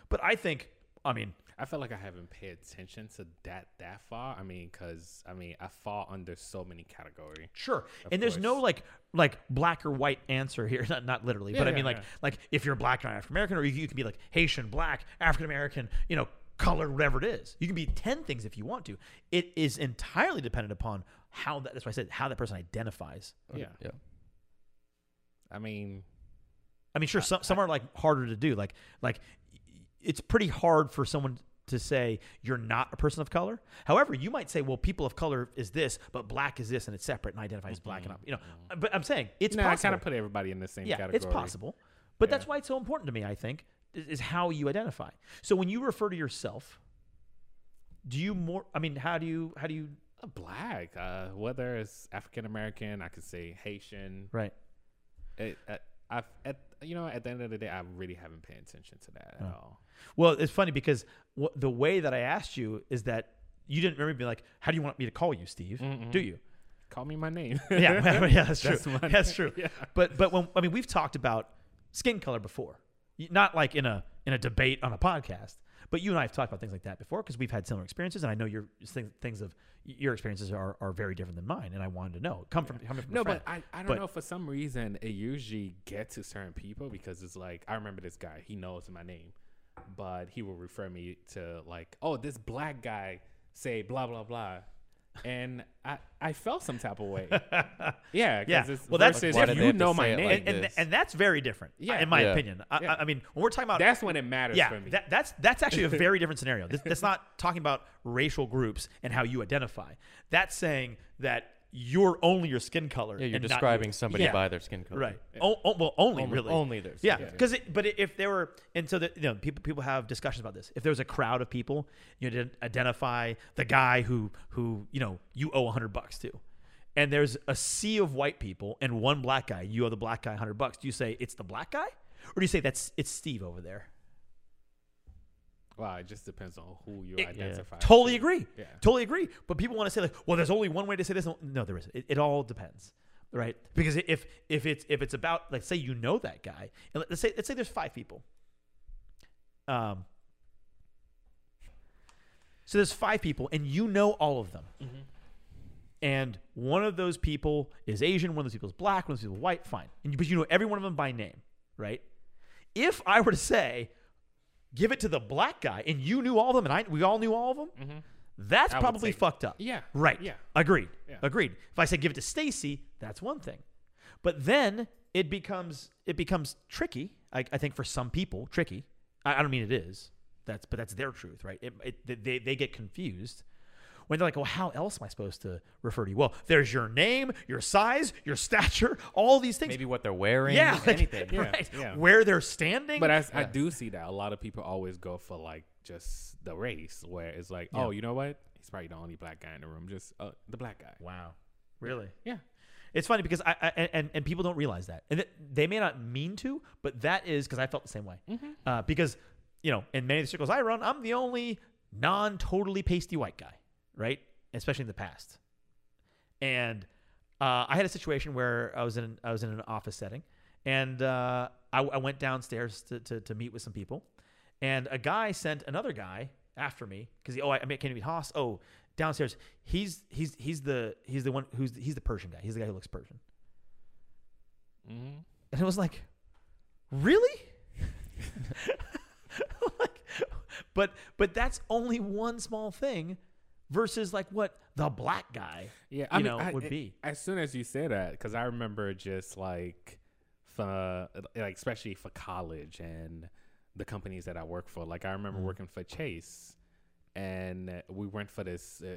But I think, I mean, I feel like I haven't paid attention to that that far. I mean, because I mean, I fall under so many categories. Sure. And there's no like like black or white answer here. (laughs) Not not literally, Yeah, but I mean like yeah. like if you're black and African American, or you, you can be like Haitian, black, African American, you know, color, whatever it is. You can be ten things if you want to. It is entirely dependent upon how that. That's why I said how that person identifies. Yeah. yeah I mean, I mean, sure, some some are like harder to do. Like like it's pretty hard for someone to say you're not a person of color. However, you might say, well, people of color is this, but black is this, and it's separate and identifies black and mm-hmm. up. you know. But I'm saying it's no, I kind of put everybody in the same yeah, category. it's possible. But that's why it's so important to me, I think, is, is how you identify. So when you refer to yourself, do you more I mean, how do you how do you Black, uh, whether it's African American, I could say Haitian. right. It, uh, I've at you know at the end of the day, I really haven't paid attention to that at all. Well, it's funny because wh- the way that I asked you is that you didn't remember being like, "How do you want me to call you, Steve?" Do you? Call me my name. (laughs) Yeah, yeah, that's (laughs) true. That's (laughs) That's true. Yeah. But but when I mean, we've talked about skin color before, not like in a in a debate on a podcast, but you and I have talked about things like that before because we've had similar experiences, and I know your things, things of your experiences are, are very different than mine, and I wanted to know come from coming from No, but I, I don't But- know. For some reason, it usually gets to certain people because it's like I remember this guy. He knows my name, but he will refer me to like, oh, this black guy say blah blah blah, and I I felt some type of way. (laughs) yeah, 'cause Yeah. It's Well, that's versus Why if you know my name. like and, and, and that's very different, Yeah. in my Yeah. opinion. I, Yeah. I, I mean, when we're talking about that's when it matters yeah, for me. that, that's that's actually a (laughs) very different scenario. This, that's not talking about racial groups and how you identify. That's saying that you're only your skin color. yeah you're and not describing somebody Yeah. by their skin color Right. Oh, oh, well, only, only, really. only theirs Yeah, Yeah. because but if there were, and so that you know, people people have discussions about this. If there was a crowd of people, you know, to identify the guy who who you know you owe a hundred bucks to, and there's a sea of white people and one black guy, you owe the black guy a hundred bucks. Do you say it's the black guy, or do you say that's it's Steve over there? Wow, it just depends on who you It- identify. Totally to. agree. Yeah. Totally agree. But people want to say like, well, there's only one way to say this. No, there isn't. It, it all depends, right? Because if if it's if it's about like say you know that guy, and let- let's say let's say there's five people. Um. So there's five people, and you know all of them. And one of those people is Asian, one of those people is black, one of those people is white. Fine, and you, but you know every one of them by name, right? If I were to say, give it to the black guy, and you knew all of them, and I we all knew all of them, mm-hmm. that's I probably fucked up. Yeah. Right. Yeah. Agreed. Yeah. Agreed. If I say give it to Stacy, that's one thing. But then it becomes it becomes tricky. I, I think for some people, tricky. I, I don't mean it is. That's but that's their truth, right? It, it, they they get confused when they're like, well, how else am I supposed to refer to you? Well, there's your name, your size, your (laughs) stature, all these things. maybe what they're wearing yeah, like, (laughs) anything (laughs) Yeah, right? yeah. Where they're standing. But I, I do see that a lot of people always go for like just the race, where it's like, Yeah. oh, you know what? He's probably the only black guy in the room, just uh, the black guy. wow, really? Yeah. It's funny because I, I and, and people don't realize that, and they may not mean to, but that is because I felt the same way. Uh, because you know, in many of the circles I run, I'm the only non-totally pasty white guy, right? Especially in the past. And uh, I had a situation where I was in I was in an office setting, and uh, I, I went downstairs to, to to meet with some people, and a guy sent another guy after me because oh I, I can't meet Haas. Oh, downstairs he's he's he's the he's the one who's he's the Persian guy. He's the guy who looks Persian. Mm-hmm. And it was like, really? (laughs) (laughs) like, but but that's only one small thing versus like what the black guy Yeah, you I mean, know I- would be. As soon as you say that, because I remember just like for like especially for college and the companies that I work for. Like I remember Mhm. working for Chase, and we went for this uh,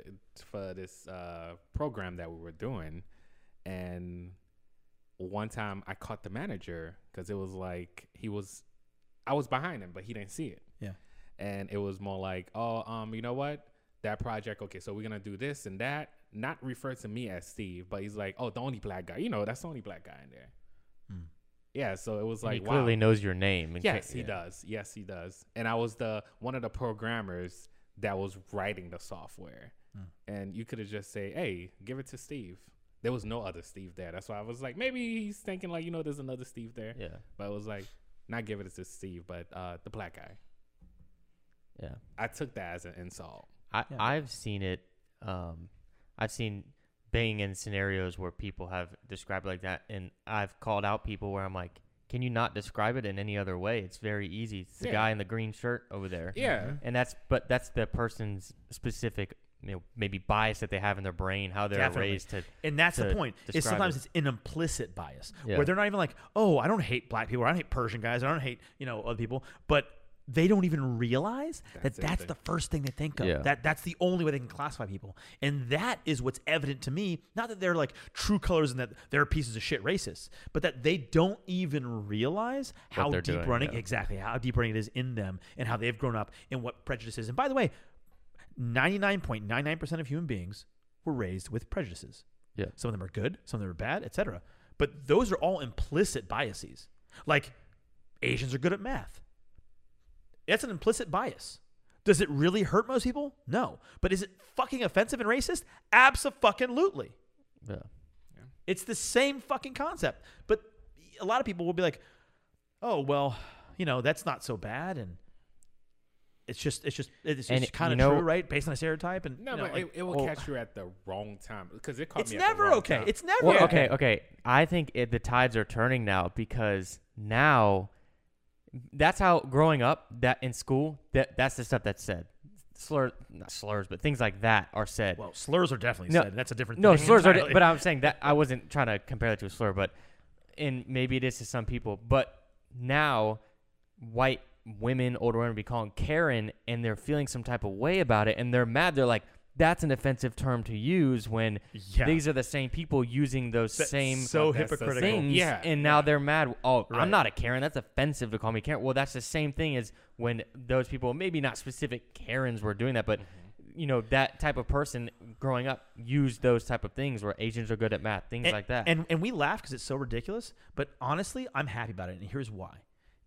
for this uh, program that we were doing, and one time I caught the manager because it was like he was, I was behind him, but he didn't see it. Yeah. and it was more like, oh, um, you know what? That project, okay, so we're gonna do this and that. Not refer to me as Steve, but he's like, oh, the only black guy. You know, that's the only black guy in there. Hmm. Yeah, so it was like, he clearly wow. knows your name. ca- Yes, he yeah. does. Yes, he does. And I was the one of the programmers that was writing the software. Hmm. And you could have just say, "Hey, give it to Steve." There was no other Steve there. That's why I was like, maybe he's thinking like, you know, there's another Steve there. Yeah, But it was like, not give it to Steve, but uh, the black guy. yeah. I took that as an insult. I Yeah. I've seen it. Um, I've seen being in scenarios where people have described it like that, and I've called out people where I'm like, "Can you not describe it in any other way? It's very easy. It's the Yeah. guy in the green shirt over there." Yeah. and that's but that's the person's specific, you know, maybe bias that they have in their brain, how they're Definitely. raised to. And that's the point. Is sometimes it. it's an implicit bias Yeah. where they're not even like, oh, I don't hate black people, or I don't hate Persian guys, or I don't hate you know other people, but they don't even realize That's that that's They- the first thing they think of. Yeah. That that's the only way they can classify people, and that is what's evident to me. Not that they're like true colors and that they're pieces of shit racists, but that they don't even realize how deep doing, running yeah. exactly how deep running it is in them and how they've grown up and what prejudice is. And by the way, ninety nine point nine nine percent of human beings were raised with prejudices. Yeah. Some of them are good, some of them are bad, etc. But those are all implicit biases. Like Asians are good at math. That's an implicit bias. Does it really hurt most people? No. But is it fucking offensive and racist? Absolutely. Yeah. It's the same fucking concept. But a lot of people will be like, "Oh, well, you know, that's not so bad," and it's just, it's just, it's just kind you of know- true, right? Based on a stereotype, and No, you know, but like, it, it will well- catch you at the wrong time because it caught it's me. at the never wrong okay. time. It's never Well, okay. okay, okay. I think it, the tides are turning now because now that's how growing up that in school that that's the stuff that's said. Slurs, not slurs, but things like that are said. Well, slurs are definitely No, said. That's a different. no, slurs are. But I'm saying that (laughs) I wasn't trying to compare that to a slur, but and maybe it is to some people. But now, white women, older women, be calling Karen, and they're feeling some type of way about it, and they're mad. They're like, "That's an offensive term to use when yeah, these are the same people using those That's same so hypocritical. things, Yeah, and now yeah. they're mad. Oh, Right. I'm not a Karen. That's offensive to call me Karen. Well, that's the same thing as when those people, maybe not specific Karens, were doing that, but Mm-hmm. you know that type of person growing up used those type of things where Asians are good at math, things and, like that. And and we laugh because it's so ridiculous. But honestly, I'm happy about it, and here's why.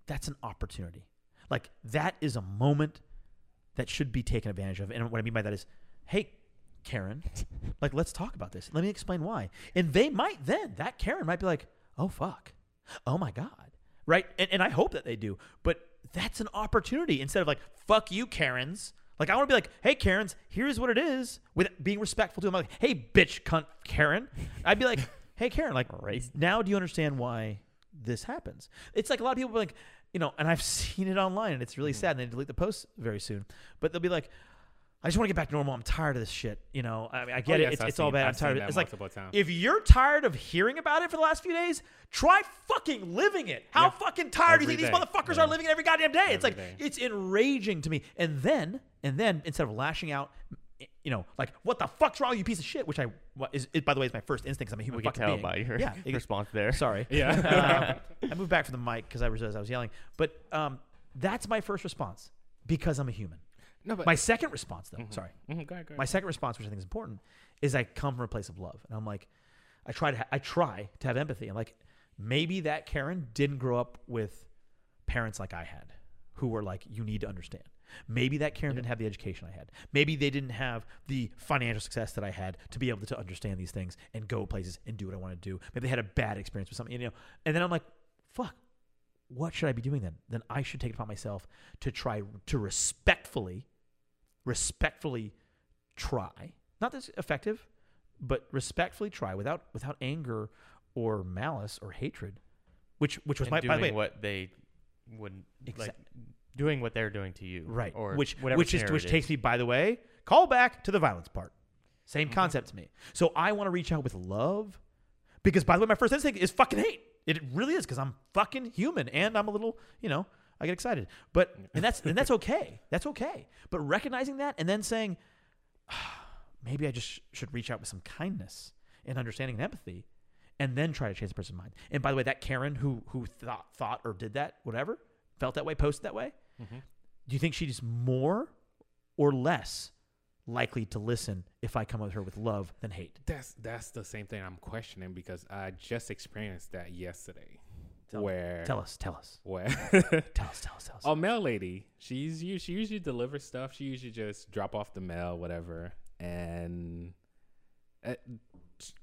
That's an opportunity. Like that is a moment that should be taken advantage of. And what I mean by that is, hey, Karen, like let's talk about this. Let me explain why. And they might then that Karen might be like, oh fuck, oh my god, right? And and I hope that they do. But that's an opportunity instead of like fuck you, Karens. Like I want to be like, hey Karens, here's what it is, with being respectful to them. Like, hey bitch, cunt, Karen. I'd be like, (laughs) hey Karen, like Racist. now do you understand why this happens? It's like a lot of people like, you know, and I've (laughs) seen it online, and it's really mm. sad. And they delete the posts very soon, but they'll be like, I just want to get back to normal. I'm tired of this shit. You know, I, mean, I get Oh, it. yes, it's I've all bad. I'm I've tired of it. It's like multiple times. if you're tired of hearing about it for the last few days, try fucking living it. How Yeah. fucking tired do you Every think these motherfuckers Yeah. are living it every goddamn day? it's like day. it's enraging to me. And then and then instead of lashing out, you know, like what the fuck's wrong, you piece of shit? Which I what is it, by the way is my first instinct. I'm a human we can fucking tell being. by your yeah, (laughs) response there. Sorry. (laughs) Yeah. Um, I moved back from the mic because I realized I was yelling. But um, that's my first response because I'm a human. No, but My second response, though, sorry, Mhm, go ahead, go ahead. my second response, which I think is important, is I come from a place of love, and I'm like, I try to, ha- I try to have empathy. I'm like, maybe that Karen didn't grow up with parents like I had, who were like, you need to understand. Maybe that Karen didn't have the education I had. Maybe they didn't have the financial success that I had to be able to understand these things and go places and do what I want to do. Maybe they had a bad experience with something, you know. And then I'm like, fuck, what should I be doing then? Then I should take it upon myself to try to respectfully respectfully try, not this effective, but respectfully try without without anger or malice or hatred, which which was and my doing by the way what they wouldn't like doing what they're doing to you, right, Or which whatever which is which it takes me by the way, call back to the violence part. Same Mhm. concept to me. So I want to reach out with love, because by the way, my first instinct is fucking hate. It really is because I'm fucking human and I'm a little, you know, I get excited. But and that's and that's (laughs) okay. That's okay. But recognizing that and then saying, "Ah, (sighs) maybe I just should reach out with some kindness and understanding and empathy, and then try to change the person's mind. And by the way, that Karen who who thought thought or did that, whatever, felt that way, posted that way. Mhm. Do you think she's more or less likely to listen if I come at her with love than hate? That's that's the same thing I'm questioning because I just experienced that yesterday. Tell- where Tell us, tell us, where (laughs) tell us, tell us, tell us. a mail lady, she's she usually delivers stuff. She usually just drop off the mail, whatever, and at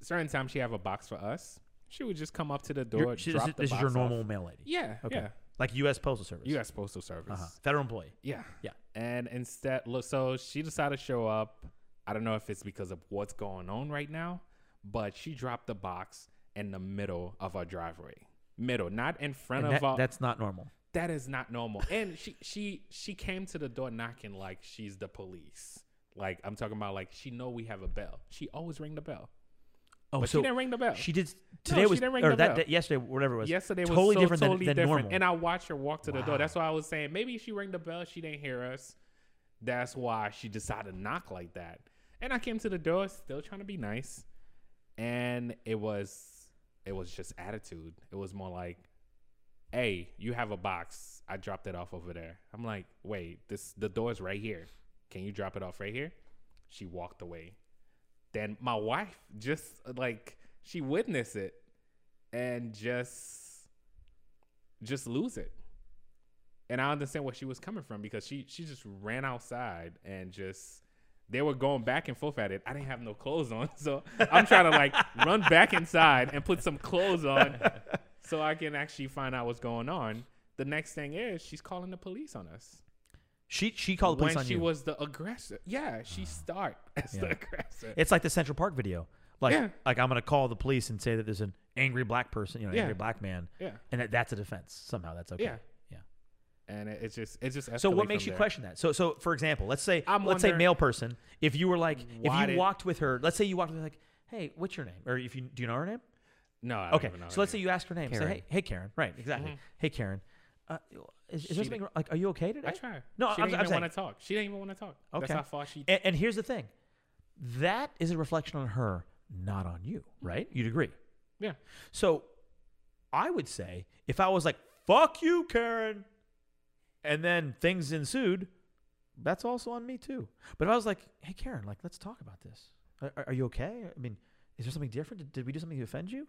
certain times she have a box for us. She would just come up to the door, she- this drop is, the this is box your off. normal mail lady, Yeah, Okay. yeah. like U.S. Postal Service, U.S. Postal Service. uh-huh. federal employee. Yeah. Yeah. And instead, look, so she decided to show up. I don't know if it's because of what's going on right now, but she dropped the box in the middle of our driveway. Middle, not in front And of that- our. that's not normal. that is not normal. And she she she came to the door knocking like she's the police. Like I'm talking about like she know we have a bell. She always ring the bell. Oh, But so she didn't ring the bell. she did today she was didn't ring or the that bell. day, yesterday, whatever it was. Yesterday was totally so different totally than different. normal. And I watched her walk to the door. That's why I was saying maybe she rang the bell. She didn't hear us. That's why she decided to knock like that. And I came to the door, still trying to be nice, and it was it was just attitude. It was more like, "Hey, you have a box. I dropped it off over there." I'm like, "Wait, this the door's right here. Can you drop it off right here?" She walked away. Then my wife just like she witnessed it and just just lose it. And I understand where she was coming from because she she just ran outside and just they were going back and forth at it. I didn't have no clothes on, (laughs) so I'm trying to like run back inside and put some clothes on (laughs) so I can actually find out what's going on. The next thing is she's calling the police on us. She she called the police on when on she you. was the aggressor. Yeah, she ah. start (laughs) as the aggressor. it's like the Central Park video. Like Yeah. like I'm gonna call the police and say that there's an angry black person, you know, Yeah. angry black man, yeah, and that that's a defense somehow. That's okay. Yeah. And it, it's just it's just. So what makes you there. question that? So so for example, let's say I'm let's say male person, if you were like if you did- walked with her, let's say you walked with her like, hey, what's your name? Or if you do you know her name? No, I don't Okay, so let's say you ask her name. Say, hey, hey, Karen. Right, exactly. Mhm. Hey, Karen. Uh, is, is there something wrong- like? Are you okay today? I try. No, she I'm- didn't I'm even want to talk. She didn't even want to talk. Okay. That's how far she. And, and here's the thing, that is a reflection on her, not on you, right? You'd agree. Yeah. So, I would say if I was like, "Fuck you, Karen," and then things ensued, that's also on me too. But if I was like, "Hey, Karen, like, let's talk about this. Are, are you okay? I mean, is there something different? Did, did we do something to offend you?"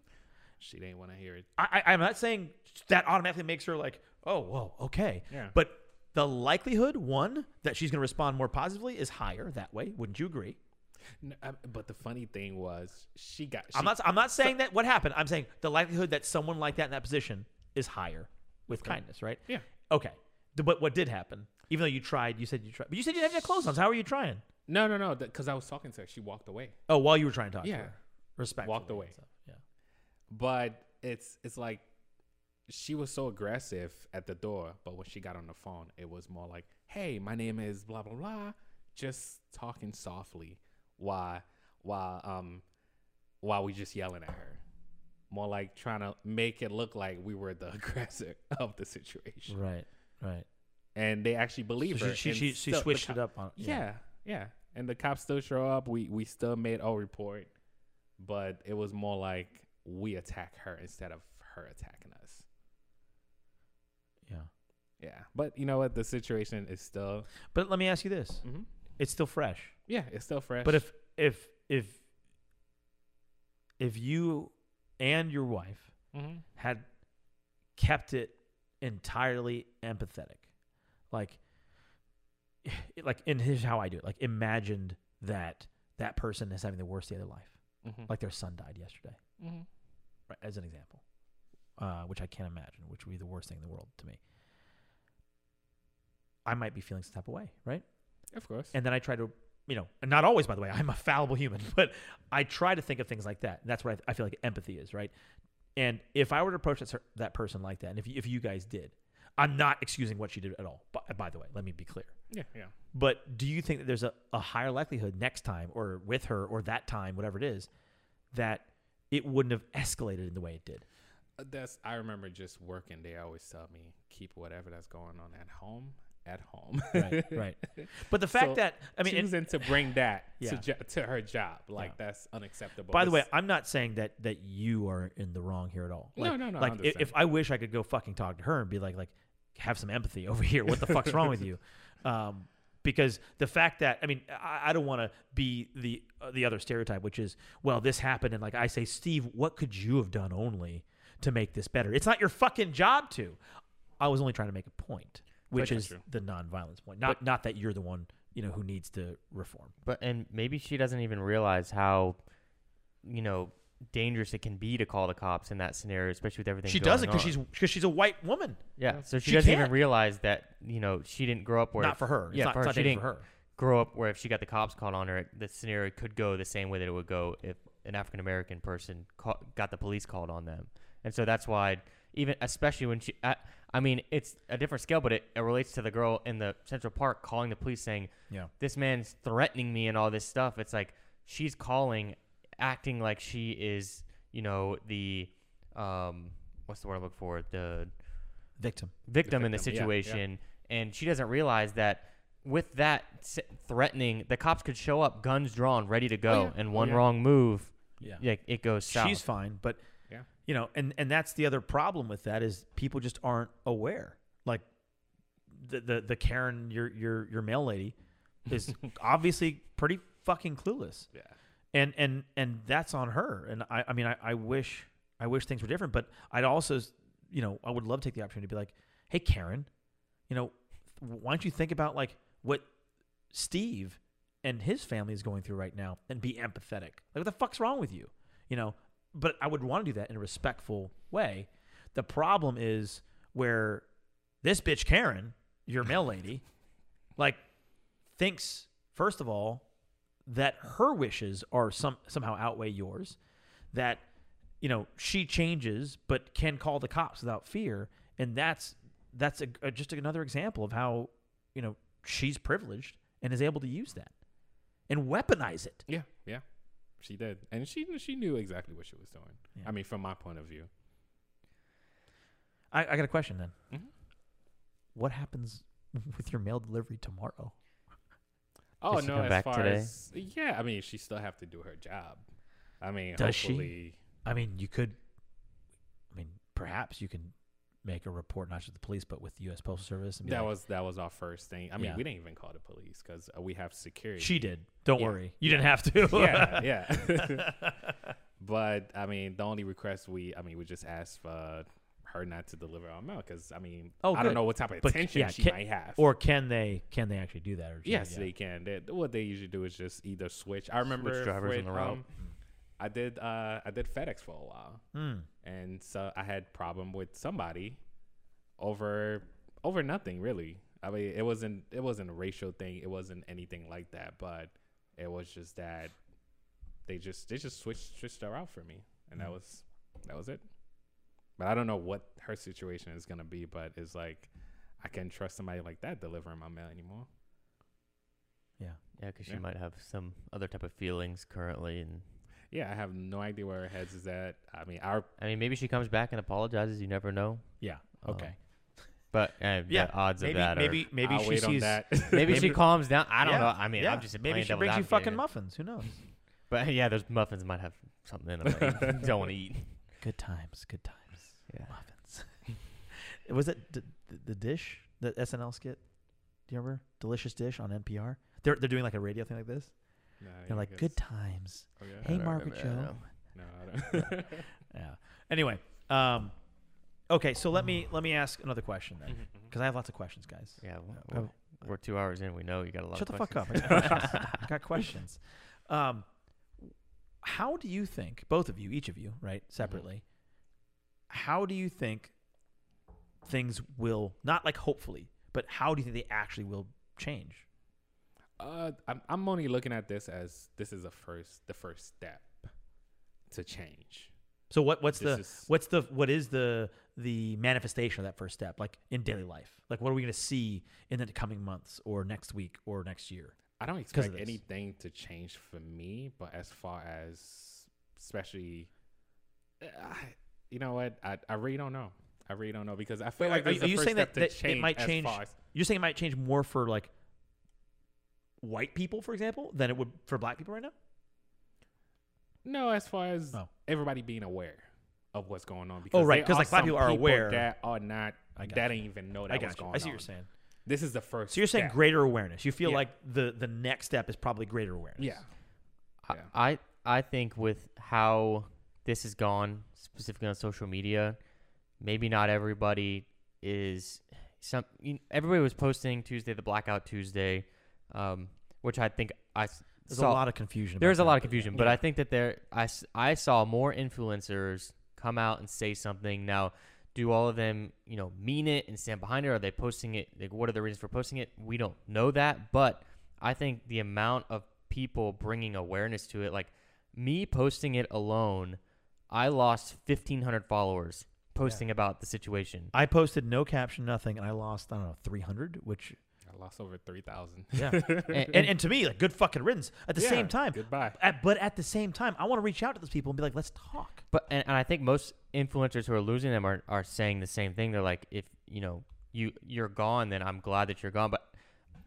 She didn't want to hear it. I, I, I'm not saying that automatically makes her like, "Oh, whoa, okay." Yeah. But the likelihood, one, that she's going to respond more positively is higher that way. Wouldn't you agree? N- uh, but the funny thing was, she got. She, I'm not. I'm not saying that what happened. I'm saying the likelihood that someone like that in that position is higher with Okay. kindness, right? Yeah. Okay. But what did happen? Even though you tried, you said you tried, but you said you didn't have your clothes on. So how are you trying? No, no, no. Because I was talking to her. She walked away. Oh, while you were trying to talk to her. Yeah. respect. Walked away. Yeah. But it's it's like she was so aggressive at the door, but when she got on the phone, it was more like, "Hey, my name is blah blah blah," just talking softly while while um while we just yelling at her. More like trying to make it look like we were the (laughs) aggressor of the situation, Right. Right. and they actually believe So her. she she, she, she switched it up on. Yeah, yeah. And the cops still show up. We we still made our report, but it was more like we attack her instead of her attacking us. Yeah. Yeah, but you know what? The situation is still. But let me ask you this: mhm. It's still fresh. Yeah, it's still fresh. But if if if if you and your wife Mhm. had kept it entirely empathetic, like (sighs) like and here's how I do it. Like imagined that that person is having the worst day of their life, Mhm. like their son died yesterday, Mhm. right? As an example, uh, which I can't imagine, which would be the worst thing in the world to me. I might be feeling some type of way, right? Of course. and then I try to, you know, not always, by the way, (laughs) I'm a fallible human, but I try to think of things like that. And that's what I, I feel like empathy is, right? And if I were to approach that, that person like that, and if you, if you guys did, I'm not excusing what she did at all. By, by the way, let me be clear. yeah, yeah. But do you think that there's a, a higher likelihood next time, or with her, or that time, whatever it is, that it wouldn't have escalated in the way it did? Uh, That's I remember just working. They always tell me keep whatever that's going on at home at home. Right, right. (laughs) But the fact So, that I mean, choosing to bring that (laughs) Yeah. to, jo- to her job, like Yeah. that's unacceptable. By the way, I'm not saying that that you are in the wrong here at all. No, Like, no, no, I Like if, if. I wish I could go fucking talk to her and be like, like, have some empathy over here. What the fuck's wrong with you? (laughs) Um, because the fact that I mean, I, I don't want to be the uh, the other stereotype, which is, well, this happened, and like I say, Steve, what could you have done only to make this better? It's not your fucking job to. I was only trying to make a point, which That's is true. the nonviolence point. Not not that you're the one you know who needs to reform. But and maybe she doesn't even realize how, you know, dangerous it can be to call the cops in that scenario, especially with everything. She going doesn't because she's because she's a white woman. yeah. So she, she doesn't can't. even realize that you know she didn't grow up where Not for her. It's Yeah, not, for it's her. not She didn't for her. grow up where if she got the cops called on her, the scenario could go the same way that it would go if an African American person ca- got the police called on them. And so that's why, even especially when she, I, I mean, it's a different scale, but it, it relates to the girl in the Central Park calling the police saying, Yeah. this man's threatening me and all this stuff. It's like she's calling, acting like she is, you know, the, um, what's the word I look for? The Victim. victim in the victim, yeah, yeah. situation, and she doesn't realize that with that threatening, the cops could show up, guns drawn, ready to go, yeah. and Oh, one yeah. wrong move, Yeah. yeah, it goes south. She's fine, but Yeah. you know, and and that's the other problem with that is people just aren't aware. Like the the the Karen, your your your mail lady, is (laughs) obviously pretty fucking clueless, yeah. and and and that's on her. And I I mean I, I wish I wish things were different, but I'd also you know I would love to take the opportunity to be like, hey Karen, you know, why don't you think about like what Steve and his family is going through right now and be empathetic. Like, what the fuck's wrong with you? You know, but I would want to do that in a respectful way. The problem is where this bitch Karen, your mail (laughs) lady, like thinks first of all that her wishes are some somehow outweigh yours. That you know she changes but can call the cops without fear, and that's that's a, a- just another example of how you know she's privileged and is able to use that and weaponize it. Yeah, yeah, she did, and she she knew exactly what she was doing. Yeah. I mean, from my point of view, I, I got a question then. Mhm. What happens (laughs) with your mail delivery tomorrow? oh no, as far today? as yeah, I mean, she still have to do her job. I mean, Does she? I mean, you could. I mean, perhaps you can make a report not just the police but with the U.S. Postal Service. And that like, was that was our first thing. I mean, Yeah. we didn't even call the police because uh, we have security. She did. Don't Yeah. worry. You didn't have to. (laughs) yeah, (laughs) yeah. (laughs) but I mean, the only request we, I mean, we just asked for her not to deliver our mail because I mean, Oh, I good. don't know what type of But, attention yeah, she can- might have. or can they? Can they actually do that? Or yes, yeah. they can. They, what they usually do is just either switch. I remember drivers with, on the route. um, I did. Uh, I did FedEx for a while, Hmm. and so I had problem with somebody over over nothing really. I mean, it wasn't it wasn't a racial thing. It wasn't anything like that. But it was just that they just they just switched switched her out for me, and that Mm. was that was it. But I don't know what her situation is gonna be. But it's like I can't trust somebody like that delivering my mail anymore. Yeah. yeah, because she might have some other type of feelings currently, and Yeah, I have no idea where her heads is at. I mean, our I mean, maybe she comes back and apologizes. You never know. Yeah. Um, Okay. But uh, Yeah, the odds maybe of that maybe are maybe I'll she wait on sees. that. (laughs) maybe, she calms down. I don't Yeah, know. I mean, yeah, I'm just maybe playing she devil's brings you advocate fucking here. muffins. Who knows? (laughs) But yeah, those muffins might have something in them that you (laughs) don't want to eat. Good times. Good times. Yeah. Muffins. Was it d- d- the dish the SNL skit? Do you remember Delicious Dish on NPR? They're they're doing like a radio thing like this. They're like guess- good times. Oh, yeah? Hey, Margaret remember, Joe. No, I don't. (laughs) Yeah. (laughs) Anyway, um, okay. So let me (sighs) let me ask another question then, because I have lots of questions, guys. Yeah, well, Oh. well, we're two hours in. We know you got a lot. Shut the fuck up. I got questions. (laughs) I got questions. Um, how do you think, both of you, each of you, right, separately, how do you think things will, not like hopefully, but how do you think they actually will change? Uh, I'm I'm only looking at this as this is a first the first step to change. So what what's This the is- what's the what is the the manifestation of that first step like in daily life? Like what are we going to see in the coming months or next week or next year? I don't expect anything to change for me, but as far as especially, I, you know what? I, I really don't know. I really don't know because I feel Wait, like are- are you saying that- that it might as change- far as- You're saying it might change more for like white people, for example, than it would for black people right now? No, as far as Oh. everybody being aware of what's going on. Oh, because right, there 'cause, are like, black some people are aware. that are not I got that you. didn't even know that I was got you. going I see what you're saying. This is the first. So you're saying step. greater awareness. You feel Yeah. like the the next step is probably greater awareness. Yeah. I- Yeah. I I think with how this has gone, specifically on social media, maybe not everybody is some. You everybody was posting Tuesday, the Blackout Tuesday, um, which I think I There's saw. a lot of confusion. there's a lot of confusion, yeah. but I think that there I I saw more influencers come out and say something. Now, do all of them you know mean it and stand behind it? Are they posting it? Like, what are the reasons for posting it? We don't know that, but I think the amount of people bringing awareness to it, like me posting it alone, I lost 1,500 followers posting about the situation. I posted no caption, nothing, and I lost I don't know 300, which I lost over three thousand. yeah, (laughs) And- and, and to me like good fucking riddance. At the Yeah, same time, Goodbye. at, but at the same time, I want to reach out to those people and be like, let's talk. But and, and I think most influencers who are losing them are, are saying the same thing. They're like, if you know you you're gone, then I'm glad that you're gone. But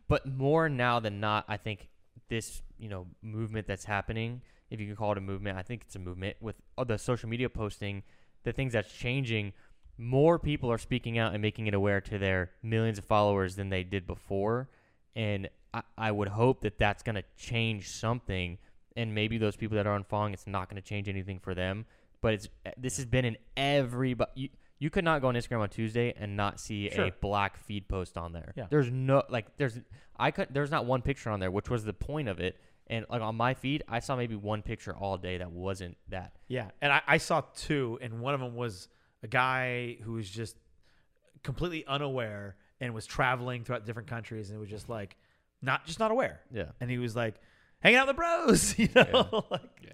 but more now than not, I think this you know movement that's happening, if you can call it a movement, I think it's a movement with all the social media posting, the things that's changing. More people are speaking out and making it aware to their millions of followers than they did before, and I, I would hope that that's going to change something. And maybe those people that are unfollowing, it's not going to change anything for them but it's eh, this has been in every you you could not go on Instagram on Tuesday and not see a black feed post on there. Yeah. There's no like there's I could there's not one picture on there, which was the point of it. And like on my feed, I saw maybe one picture all day that wasn't that. Yeah, and I, I saw two, and one of them was a guy who was just completely unaware and was traveling throughout different countries, and it was just like not just not aware, Yeah. and he was like hanging out with the bros, (laughs) you know. (laughs) like, Yeah.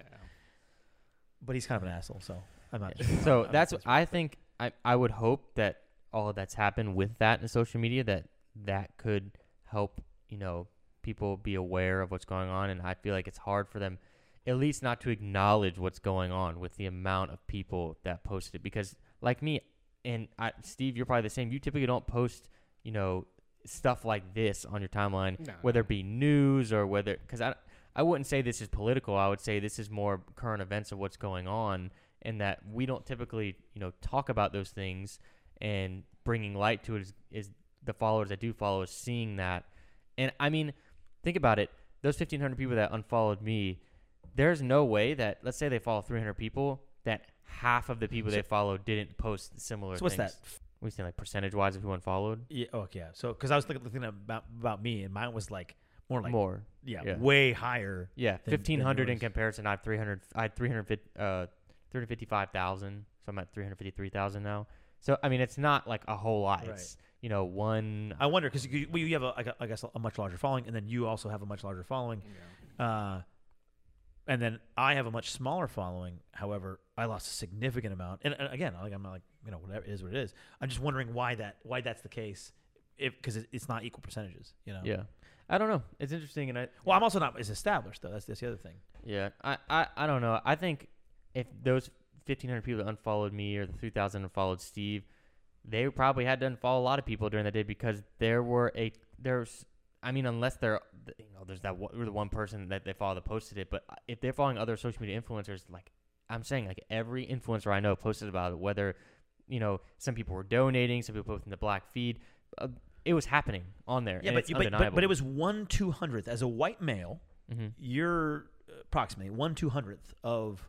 but he's kind of an asshole, so I'm not. So I'm that's not I think I I would hope that all of that's happened with that in social media that that could help you know people be aware of what's going on and I feel like it's hard for them at least not to acknowledge what's going on with the amount of people that posted it because like me and I, Steve you're probably the same you typically don't post you know stuff like this on your timeline No, whether it be news or whether because I I wouldn't say this is political. I would say this is more current events of what's going on, and that we don't typically you know talk about those things and bringing light to it is, is the followers that do follow is seeing that. And I mean, think about it. Those 1,500 people that unfollowed me, there's no way that let's say they follow 300 people that half of the people So- they followed didn't post similar. So what's things. that? We saying like percentage wise of who unfollowed? Yeah. Oh, yeah. So because I was looking, looking about about me, and mine was like more like More. yeah, yeah. way higher. Yeah, than- than fifteen hundred in comparison. I have three hundred. I had three hundred uh, three hundred fifty-five thousand. So I'm at three hundred fifty-three thousand now. So I mean, it's not like a whole lot. Right. It's you know one. I wonder because you, well, you have a, like a, I guess a much larger following, and then you also have a much larger following. Yeah. Uh, and then I have a much smaller following. However, I lost a significant amount. And, and again, like I'm not like you know whatever it is what it is. I'm just wondering why that why that's the case, if because it, it's not equal percentages. You know. yeah, I don't know. It's interesting, and I Well, I'm also not as established though. That's that's the other thing. yeah, I I, I don't know. I think if those fifteen hundred people that unfollowed me or the three thousand unfollowed Steve, they probably had to unfollow a lot of people during the day because there were a there's. I mean, unless they're, you know, there's that one, the one person that they follow that posted it. But if they're following other social media influencers, like I'm saying, like every influencer I know posted about it. Whether, you know, some people were donating, some people posting the black feed. Uh, it was happening on there. Yeah, and but, it's but, but but it was one two hundredth as a white male. hmm You're approximately one two hundredth of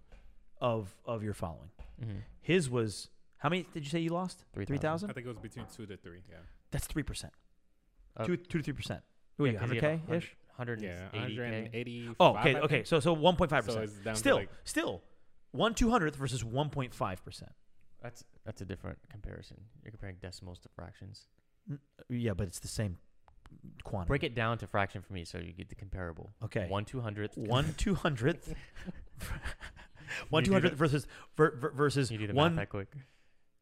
of of your following. hmm His was how many did you say you lost? 3,000. I think it was between two to three. Yeah. That's three percent. Uh, two two to three percent. What are you, hundred k ish? Hundred Yeah. eighty k. 180. Oh, okay, okay. So so one point five percent. it's Still, like- still, one two hundredth versus one point five percent. That's that's a different comparison. You're comparing decimals to fractions. Yeah, but it's the same quantity. Break it down to fraction for me so you get the comparable. Okay. One two hundredth. one two hundredth. (laughs) (laughs) one You two do hundredth the- versus ver, ver- versus You do the one. math that quick.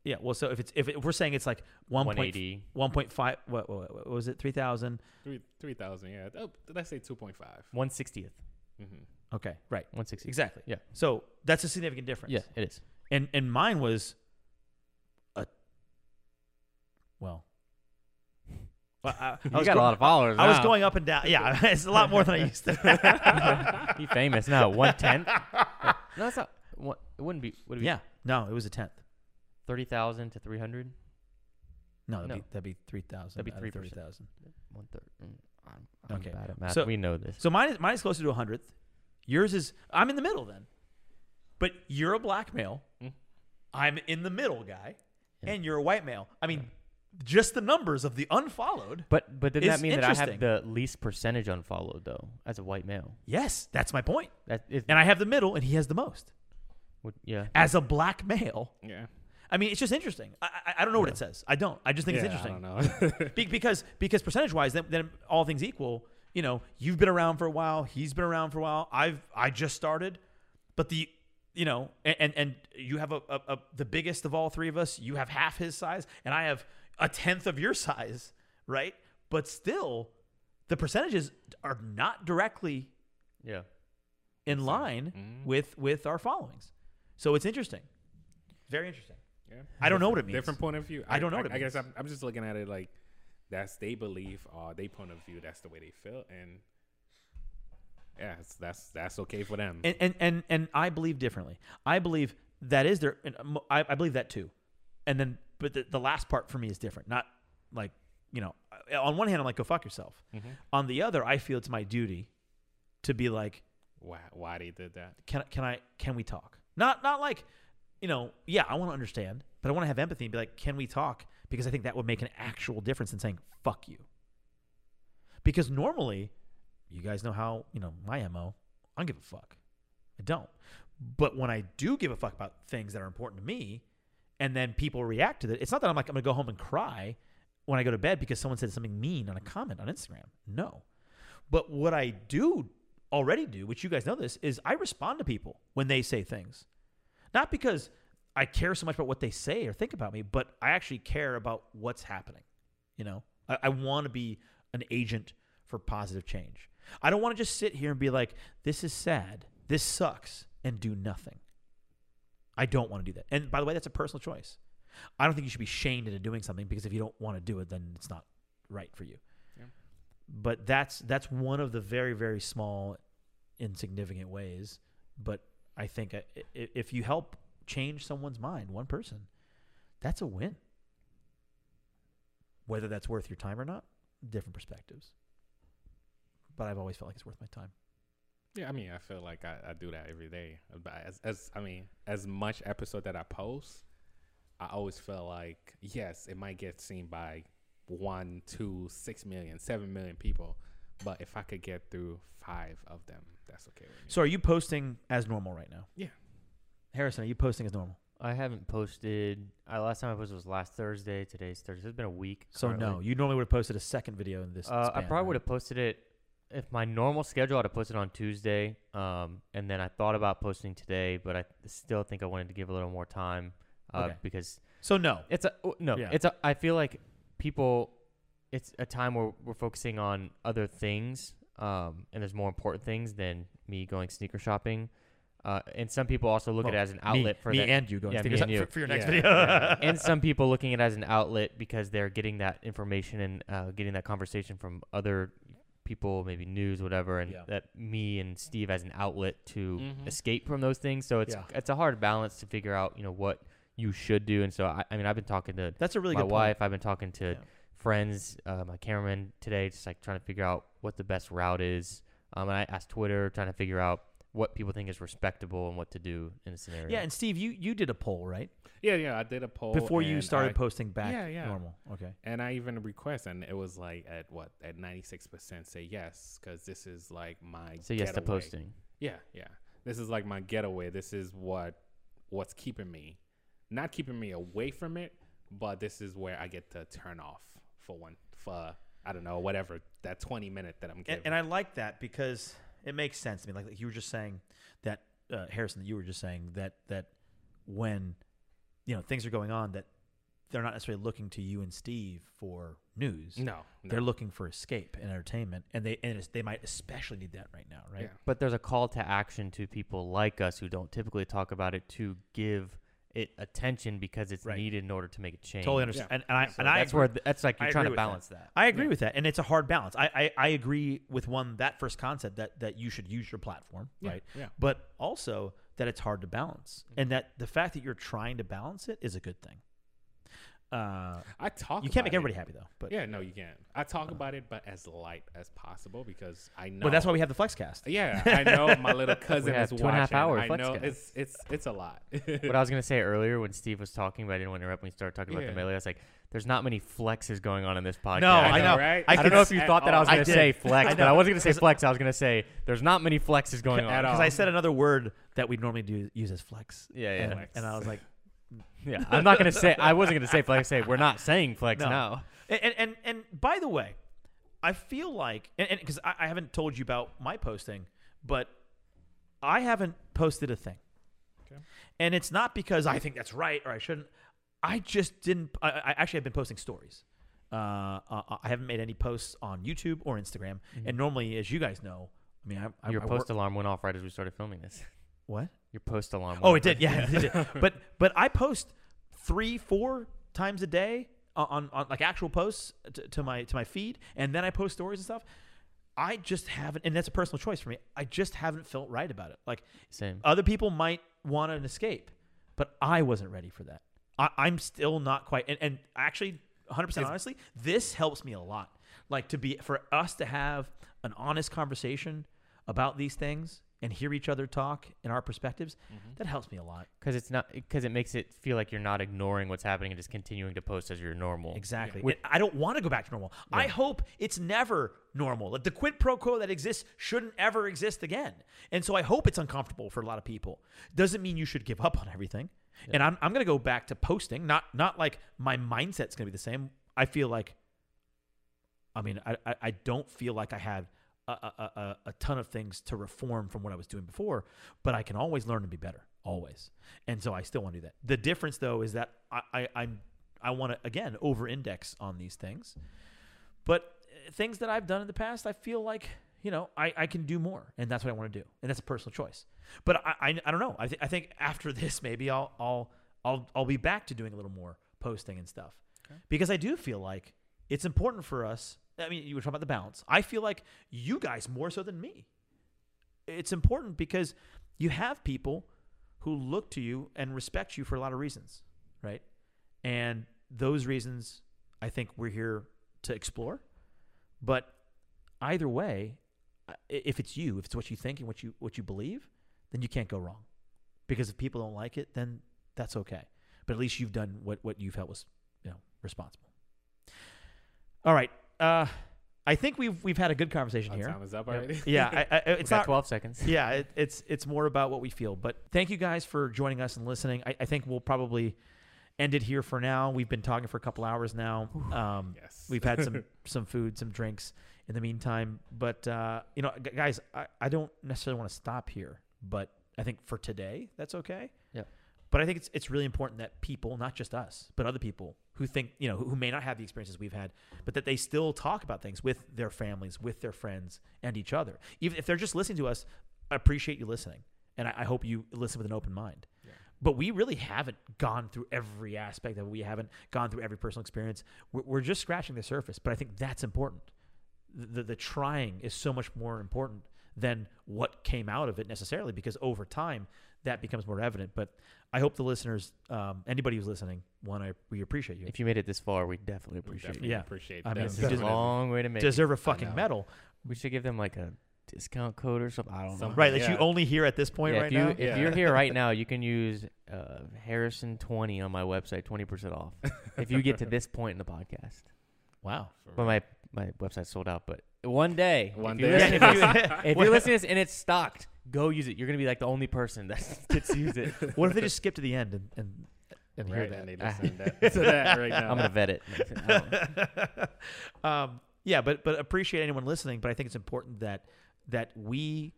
Yeah. Well, so if it's if, it, if we're saying it's like one One point eighty. one point five. What, what, what was it? Three thousand. Three three thousand. Yeah. Oh, let's say two point five. One sixtieth. Mm-hmm. Okay. Right. 160. Exactly. Yeah. So that's a significant difference. Yeah, it is. And and mine was a well. (laughs) Well, I, I was got go- a lot of followers. I was going up and down. Yeah, (laughs) it's a lot more than I used to. (laughs) you famous now. One tenth. no, it's not. What, it wouldn't be. Would it be yeah. No, it was a tenth. thirty thousand to three hundred. No, that'd, No. be, that'd be three thousand. That'd be 3%. thirty thousand. One third. Mm, I'm, I'm Okay. bad at math. So- we know this. So mine is mine is closer to a hundredth. Yours is I'm in the middle then. But you're a black male. Mm. I'm in the middle guy, Yeah. and you're a white male. I mean, just the numbers of the unfollowed. But but doesn't that mean that I have the least percentage unfollowed though, as a white male? Yes, that's my point. That is. And I have the middle, and he has the most. would- yeah. As a black male, Yeah. I mean, it's just interesting. I, I, I don't know what it says. I don't. I just think yeah, it's interesting. I don't know. (laughs) Be- because because percentage wise, then, then all things equal, you know, you've been around for a while. He's been around for a while. I've I just started, but the you know, and and, and you have a, a, a the biggest of all three of us. You have half his size, and I have a tenth of your size, right? But still, the percentages are not directly Yeah. in line Mhm. with with our followings. So it's interesting, very interesting. Yeah. I don't know what it means. Different point of view. I don't know what it I, guess. I'm, I'm just looking at it like that's they believe or they point of view. That's the way they feel, and yeah, it's, that's that's okay for them. and and and, and I believe differently. I believe that is and, um, I, I believe that too. And then, but the, the last part for me is different. Not like you know, on one hand, I'm like, go fuck yourself. Mhm. On the other, I feel it's my duty to be like, Why why they did that? can can I can we talk? Not not like, you know, yeah, I want to understand, but I want to have empathy and be like, can we talk? Because I think that would make an actual difference in saying fuck you. Because normally, you guys know how you know my mo. I don't give a fuck. I don't. But when I do give a fuck about things that are important to me, and then people react to it, it's not that I'm like I'm gonna go home and cry when I go to bed because someone said something mean on a comment on Instagram. No. But what I do already do, which you guys know this, is I respond to people when they say things. Not because I care so much about what they say or think about me, but I actually care about what's happening. You know, I, I want to be an agent for positive change. I don't want to just sit here and be like, this is sad, this sucks, and do nothing. I don't want to do that. And by the way, that's a personal choice. I don't think you should be shamed into doing something because if you don't want to do it, then it's not right for you. Yeah. But that's that's one of the very very small, insignificant ways. But I think if you help change someone's mind, one person, that's a win. Whether that's worth your time or not, different perspectives. But I've always felt like it's worth my time. Yeah, I mean, I feel like I, I do that every day. But as, as I mean, as much episode that I post, I always feel like yes, it might get seen by one, two, six million, seven million people, but if I could get through five of them, that's okay. So are you posting as normal right now? Yeah. Harrison, are you posting as normal? I haven't posted. Uh, last time I posted was last Thursday. Today's Thursday. It's been a week. So no, you normally would have posted a second video in this. Uh, I probably right? would have posted it if my normal schedule. I'd have posted on Tuesday. Um, and then I thought about posting today, but I still think I wanted to give a little more time. Uh, Okay. because So no. it's a no. Yeah. It's a. I feel like people. It's a time where we're focusing on other things, um, and there's more important things than me going sneaker shopping. Uh, and some people also look at it as an outlet me, for me that. and you going yeah, to me (laughs) and you. for, for your next Yeah, video. yeah. (laughs) (laughs) and some people looking at it as an outlet because they're getting that information and uh, getting that conversation from other people, maybe news, whatever, and Yeah. that me and Steve as an outlet to Mhm. escape from those things. So it's it's a hard balance to figure out, you know, what you should do. And so I, I mean, I've been talking to That's a really my good wife. point. I've been talking to friends, uh, my cameraman today, just like trying to figure out what the best route is. Um, and I asked Twitter, trying to figure out what people think is respectable and what to do in a scenario. Yeah, and Steve, you you did a poll right Yeah, yeah, I did a poll before you started I- posting back Yeah, yeah. normal. Okay. and I even request, and it was like at what at ninety six percent say yes, because this is like my so yes to posting. Yeah, yeah. This is like my getaway. This is what what's keeping me, not keeping me away from it, but this is where I get to turn off for one for I don't know, whatever that 20 minute that I'm and, and I like that because it makes sense to me. Like, like you were just saying that uh, Harrison, that you were just saying that that when you know things are going on, that they're not necessarily looking to you and Steve for news. no, no. They're looking for escape and entertainment, and they and it's- they might especially need that right now, right? Yeah. But there's a call to action to people like us who don't typically talk about it to give it attention because it's Right. needed in order to make a change. Totally understand. Yeah. And, and I So and I that's agree- where th- that's like you're trying to with that. balance that. I agree Yeah. with that, and it's a hard balance. I, I I agree with one that first concept that that you should use your platform, Yeah, right? Yeah. But also that it's hard to balance, and that the fact that you're trying to balance it is a good thing. Uh, I talk. you can't make everybody it. happy though, but Yeah, no, you can't. I talk about it, but as light as possible because I know. but that's why we have the Flexcast. Yeah, I know my little (laughs) cousin have is two and a half watching. hour I know Flexcast. it's it's it's a lot. what I was gonna say earlier when Steve was talking, but I didn't want to interrupt when he started talking about the melee. I was like, "There's not many flexes going on in this podcast." No, I know. right? I I, don't know if you at thought that I was gonna did. say (laughs) flex, I but I wasn't gonna say flex. I was gonna say there's not many flexes going on. Because I said another word that we normally do use as flex, Yeah, yeah. and, Flex. and I was like, Yeah, I'm not gonna say. I wasn't gonna say flex. Say we're not saying flex No. now. And and and, by the way, I feel like and because I, I haven't told you about my posting, but I haven't posted a thing, Okay. and it's not because I think that's right or I shouldn't. I just didn't. I, I actually have been posting stories. Uh, uh, I haven't made any posts on YouTube or Instagram, and normally, as you guys know, I mean, I, I, Your post work- alarm went off right as we started filming this. What? Your post alarm. Oh, it did. Yeah, it did. (laughs) But but I post three, four times a day on, on, like actual posts to, to my to my feed, and then I post stories and stuff. I just haven't, and that's a personal choice for me. I just haven't felt right about it. Like Same. other people might want an escape, but I wasn't ready for that. I, I'm still not quite. And, and actually, 100 percent honestly, this helps me a lot. Like to be for us to have an honest conversation about these things and hear each other talk and our perspectives. Mm-hmm. That helps me a lot. Because it's not because it makes it feel like you're not ignoring what's happening and just continuing to post as you're normal. Exactly. With- And I don't want to go back to normal. I hope it's never normal. Like the quid pro quo that exists shouldn't ever exist again. And so I hope it's uncomfortable for a lot of people. Doesn't mean you should give up on everything. And I'm, I'm going to go back to posting. Not not like my mindset's going to be the same. I feel like, I mean, I, I, I don't feel like I had a, a, a, a ton of things to reform from what I was doing before, but I can always learn and be better, always. And so I still want to do that. The difference, though, is that I, I, I'm I want to again over index on these things, but uh, things that I've done in the past, I feel like you know I, I can do more, and that's what I want to do, and that's a personal choice. But I I, I don't know. I, th- I think after (laughs) this, maybe I'll I'll I'll I'll be back to doing a little more posting and stuff Okay. because I do feel like it's important for us. I mean, you were talking about the balance. I feel like you guys more so than me. It's important because you have people who look to you and respect you for a lot of reasons, right? And those reasons, I think we're here to explore. But either way, if it's you, if it's what you think and what you what you believe, then you can't go wrong. Because if people don't like it, then that's okay. But at least you've done what what you felt was, you know, responsible. All right. Uh, I think we've we've had a good conversation Our here. time is up already. (laughs) Yeah, I, I, got not 12 seconds. (laughs) yeah, it, it's it's more about what we feel. But thank you guys for joining us and listening. I, I think we'll probably end it here for now. We've been talking for a couple hours now. Um, Yes. we've had some (laughs) some food, some drinks in the meantime. But uh, you know, guys, I, I don't necessarily want to stop here. But I think for today, that's okay. But I think it's it's really important that people, not just us, but other people who think you know who, who may not have the experiences we've had, but that they still talk about things with their families, with their friends, and each other. Even if they're just listening to us, I appreciate you listening, and I, I hope you listen with an open mind. Yeah. But we really haven't gone through every aspect of it. We haven't gone through every personal experience. We're, we're just scratching the surface. But I think that's important. The, the trying is so much more important than what came out of it necessarily, because over time that becomes more evident. But I hope the listeners, um, anybody who's listening, one, I we appreciate you. If you made it this far, we definitely We appreciate definitely it. Yeah. appreciate I mean, that. it's This is a long way to make. Deserve a fucking know. medal, We should give them like a discount code or something. I don't know. Something. right? That you only hear at this point yeah, right if you now. if Yeah. you're here right (laughs) now, you can use uh, Harrison twenty on my website, twenty percent off. if you get to (laughs) this point in the podcast, Wow. but my my website's sold out. But one day, One if you day. listen to Yeah, this- (laughs) if you- if you're listening to this and it's stocked, go use it. You're gonna be like the only person that (laughs) gets to use it. (laughs) what if they just skip to the end and and, and hear Right, that? and they listen to that, to that right now. I'm gonna vet it. Um, Yeah, but but appreciate anyone listening. But I think it's important that that we,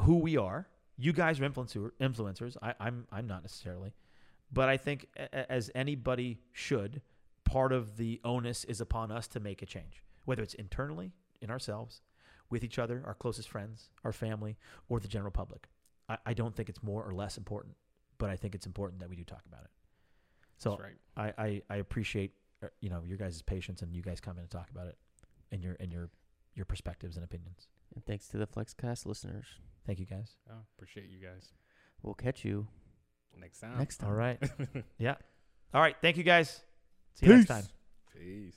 who we are, you guys are influencer, influencers. I, I'm I'm not necessarily, but I think a- a- as anybody should, part of the onus is upon us to make a change, whether it's internally in ourselves, with each other, our closest friends, our family, or the general public. I, I don't think it's more or less important, but I think it's important that we do talk about it. So That's right. I, I, I appreciate uh, you know your guys' patience and you guys come in and talk about it and your and your your perspectives and opinions. And thanks to the Flexcast listeners. Thank you guys. Oh, appreciate you guys. We'll catch you Next time. next time. All right. (laughs) yeah. All right. Thank you guys. See you next time. Peace.